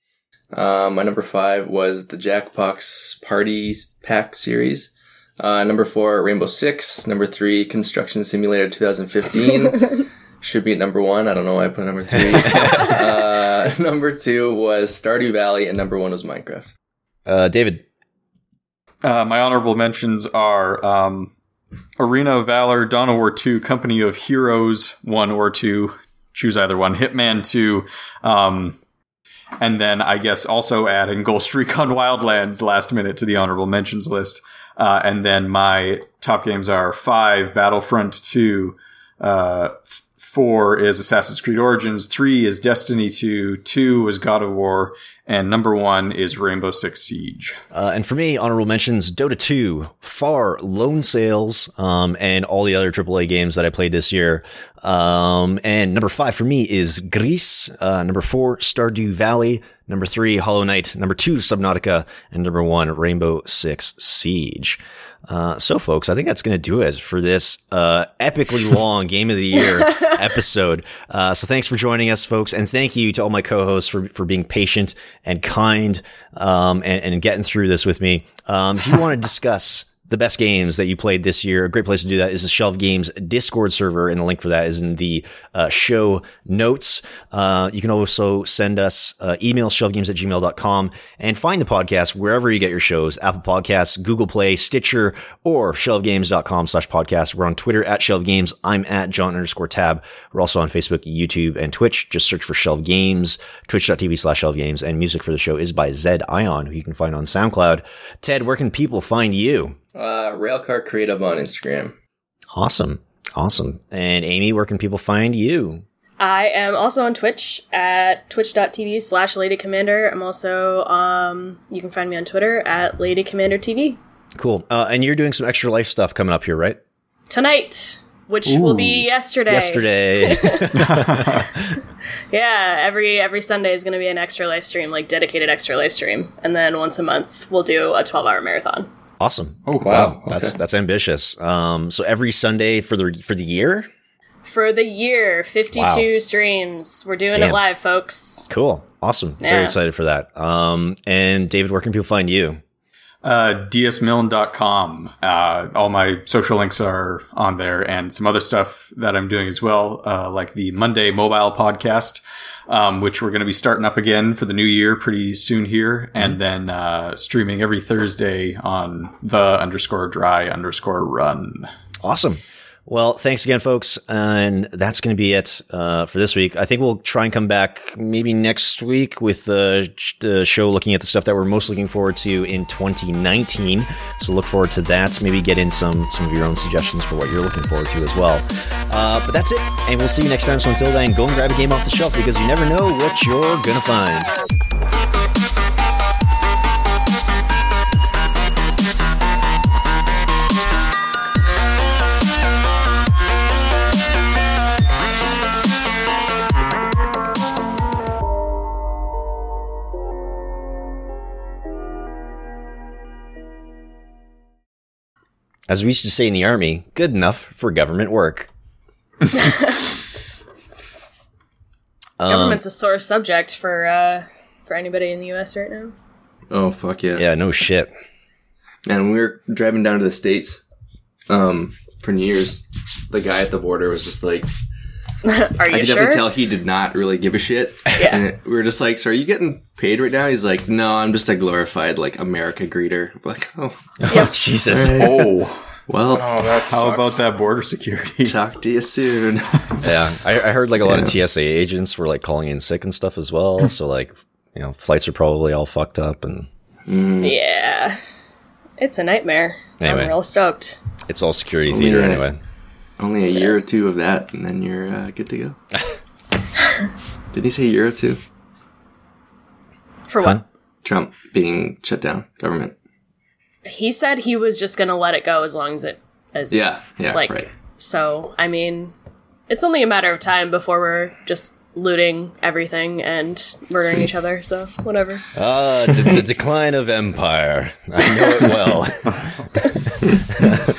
Um, my number five was the Jackbox Party Pack series. Uh, number four, Rainbow Six. Number three, Construction Simulator 2015. [laughs] Should be at number one. I don't know why I put number three. [laughs] uh, [laughs] number two was Stardew Valley, and number one was Minecraft. Uh, David. Uh, my honorable mentions are um, Arena of Valor, Dawn of War 2, Company of Heroes 1 or 2. Choose either one. Hitman 2. Um, and then I guess also adding Ghost Recon [laughs] Wildlands last minute to the honorable mentions list. Uh, and then my top games are 5, Battlefront 2, uh, four is Assassin's Creed Origins, three is Destiny 2, two is God of War, and number one is Rainbow Six Siege. Uh, and for me, honorable mentions Dota 2, Far, Lone Sails, um, and all the other AAA games that I played this year. Um, and number five for me is Gris. Uh, number four, Stardew Valley. Number three, Hollow Knight. Number two, Subnautica. And number one, Rainbow Six Siege. Uh, so folks, I think that's going to do it for this, uh, epically [laughs] long game of the year episode. Uh, so thanks for joining us, folks. And thank you to all my co-hosts for, for being patient and kind, um, and, and getting through this with me. Um, if you want to [laughs] discuss the best games that you played this year. A great place to do that is the Shelf Games Discord server, and the link for that is in the uh, show notes. Uh, you can also send us uh, email shelfgames at gmail.com and find the podcast wherever you get your shows, Apple Podcasts, Google Play, Stitcher, or shelfgames.com slash podcast. We're on Twitter at Shelf Games. I'm at John underscore tab. We're also on Facebook, YouTube, and Twitch. Just search for Shelf Games, twitch.tv slash Shelf Games, and music for the show is by Zed Ion, who you can find on SoundCloud. Ted, where can people find you? Uh, Railcar Creative on Instagram. Awesome. Awesome. And Amy, where can people find you? I am also on Twitch at twitch.tv slash Lady Commander. I'm also, um, you can find me on Twitter at Lady Commander TV. Cool. Uh, and you're doing some extra life stuff coming up here, right? Tonight, which will be yesterday. Yesterday. [laughs] Yeah, every every Sunday is going to be an extra live stream, like dedicated extra live stream, and then once a month we'll do a 12 hour marathon. Awesome. Oh, wow. That's Okay. that's ambitious. Um, so every Sunday for the for the year. For the year, 52 Wow. streams. We're doing Damn. it live, folks. Cool. Awesome. Very excited for that. Um, and David, where can people find you? Uh, dsmilne.com. Uh, all my social links are on there and some other stuff that I'm doing as well, uh, like the Monday mobile podcast, um, which we're going to be starting up again for the new year pretty soon here. And then, uh, streaming every Thursday on the underscore dry underscore run. Awesome. Well, thanks again, folks. And that's going to be it uh, for this week. I think we'll try and come back maybe next week with the, the show looking at the stuff that we're most looking forward to in 2019. So look forward to that. Maybe get in some some of your own suggestions for what you're looking forward to as well. Uh, but that's it. And we'll see you next time. So until then, go and grab a game off the shelf because you never know what you're going to find. As we used to say in the army, good enough for government work. [laughs] Government's a sore subject for uh, for anybody in the U.S. right now. Oh, fuck yeah. Yeah, no shit. And we were driving down to the States um, for New Year's, the guy at the border was just like, [laughs] Are I you could definitely tell he did not really give a shit. Yeah. And we were just like, so are you getting paid right now? He's like, no, I'm just a glorified, like, America greeter. I'm like, oh, [laughs] Oh, Jesus. Oh, well, Oh, that how sucks. about that border security? [laughs] talk to you soon. Yeah, I, I heard like a lot of TSA agents were like calling in sick and stuff as well. Hmm. so like, you know, flights are probably all fucked up, and hmm. Yeah. It's a nightmare. Anyway. I'm real stoked. it's all security oh, theater yeah. anyway. Only a year or two of that, and then you're uh, good to go. [laughs] did he say a year or two? For Huh? what? Trump being shut down, government. He said he was just gonna let it go as long as it as Yeah, yeah, like right. so I mean it's only a matter of time before we're just looting everything and murdering each other, so whatever. Ah, d- the decline of empire. I know it well. [laughs] [laughs]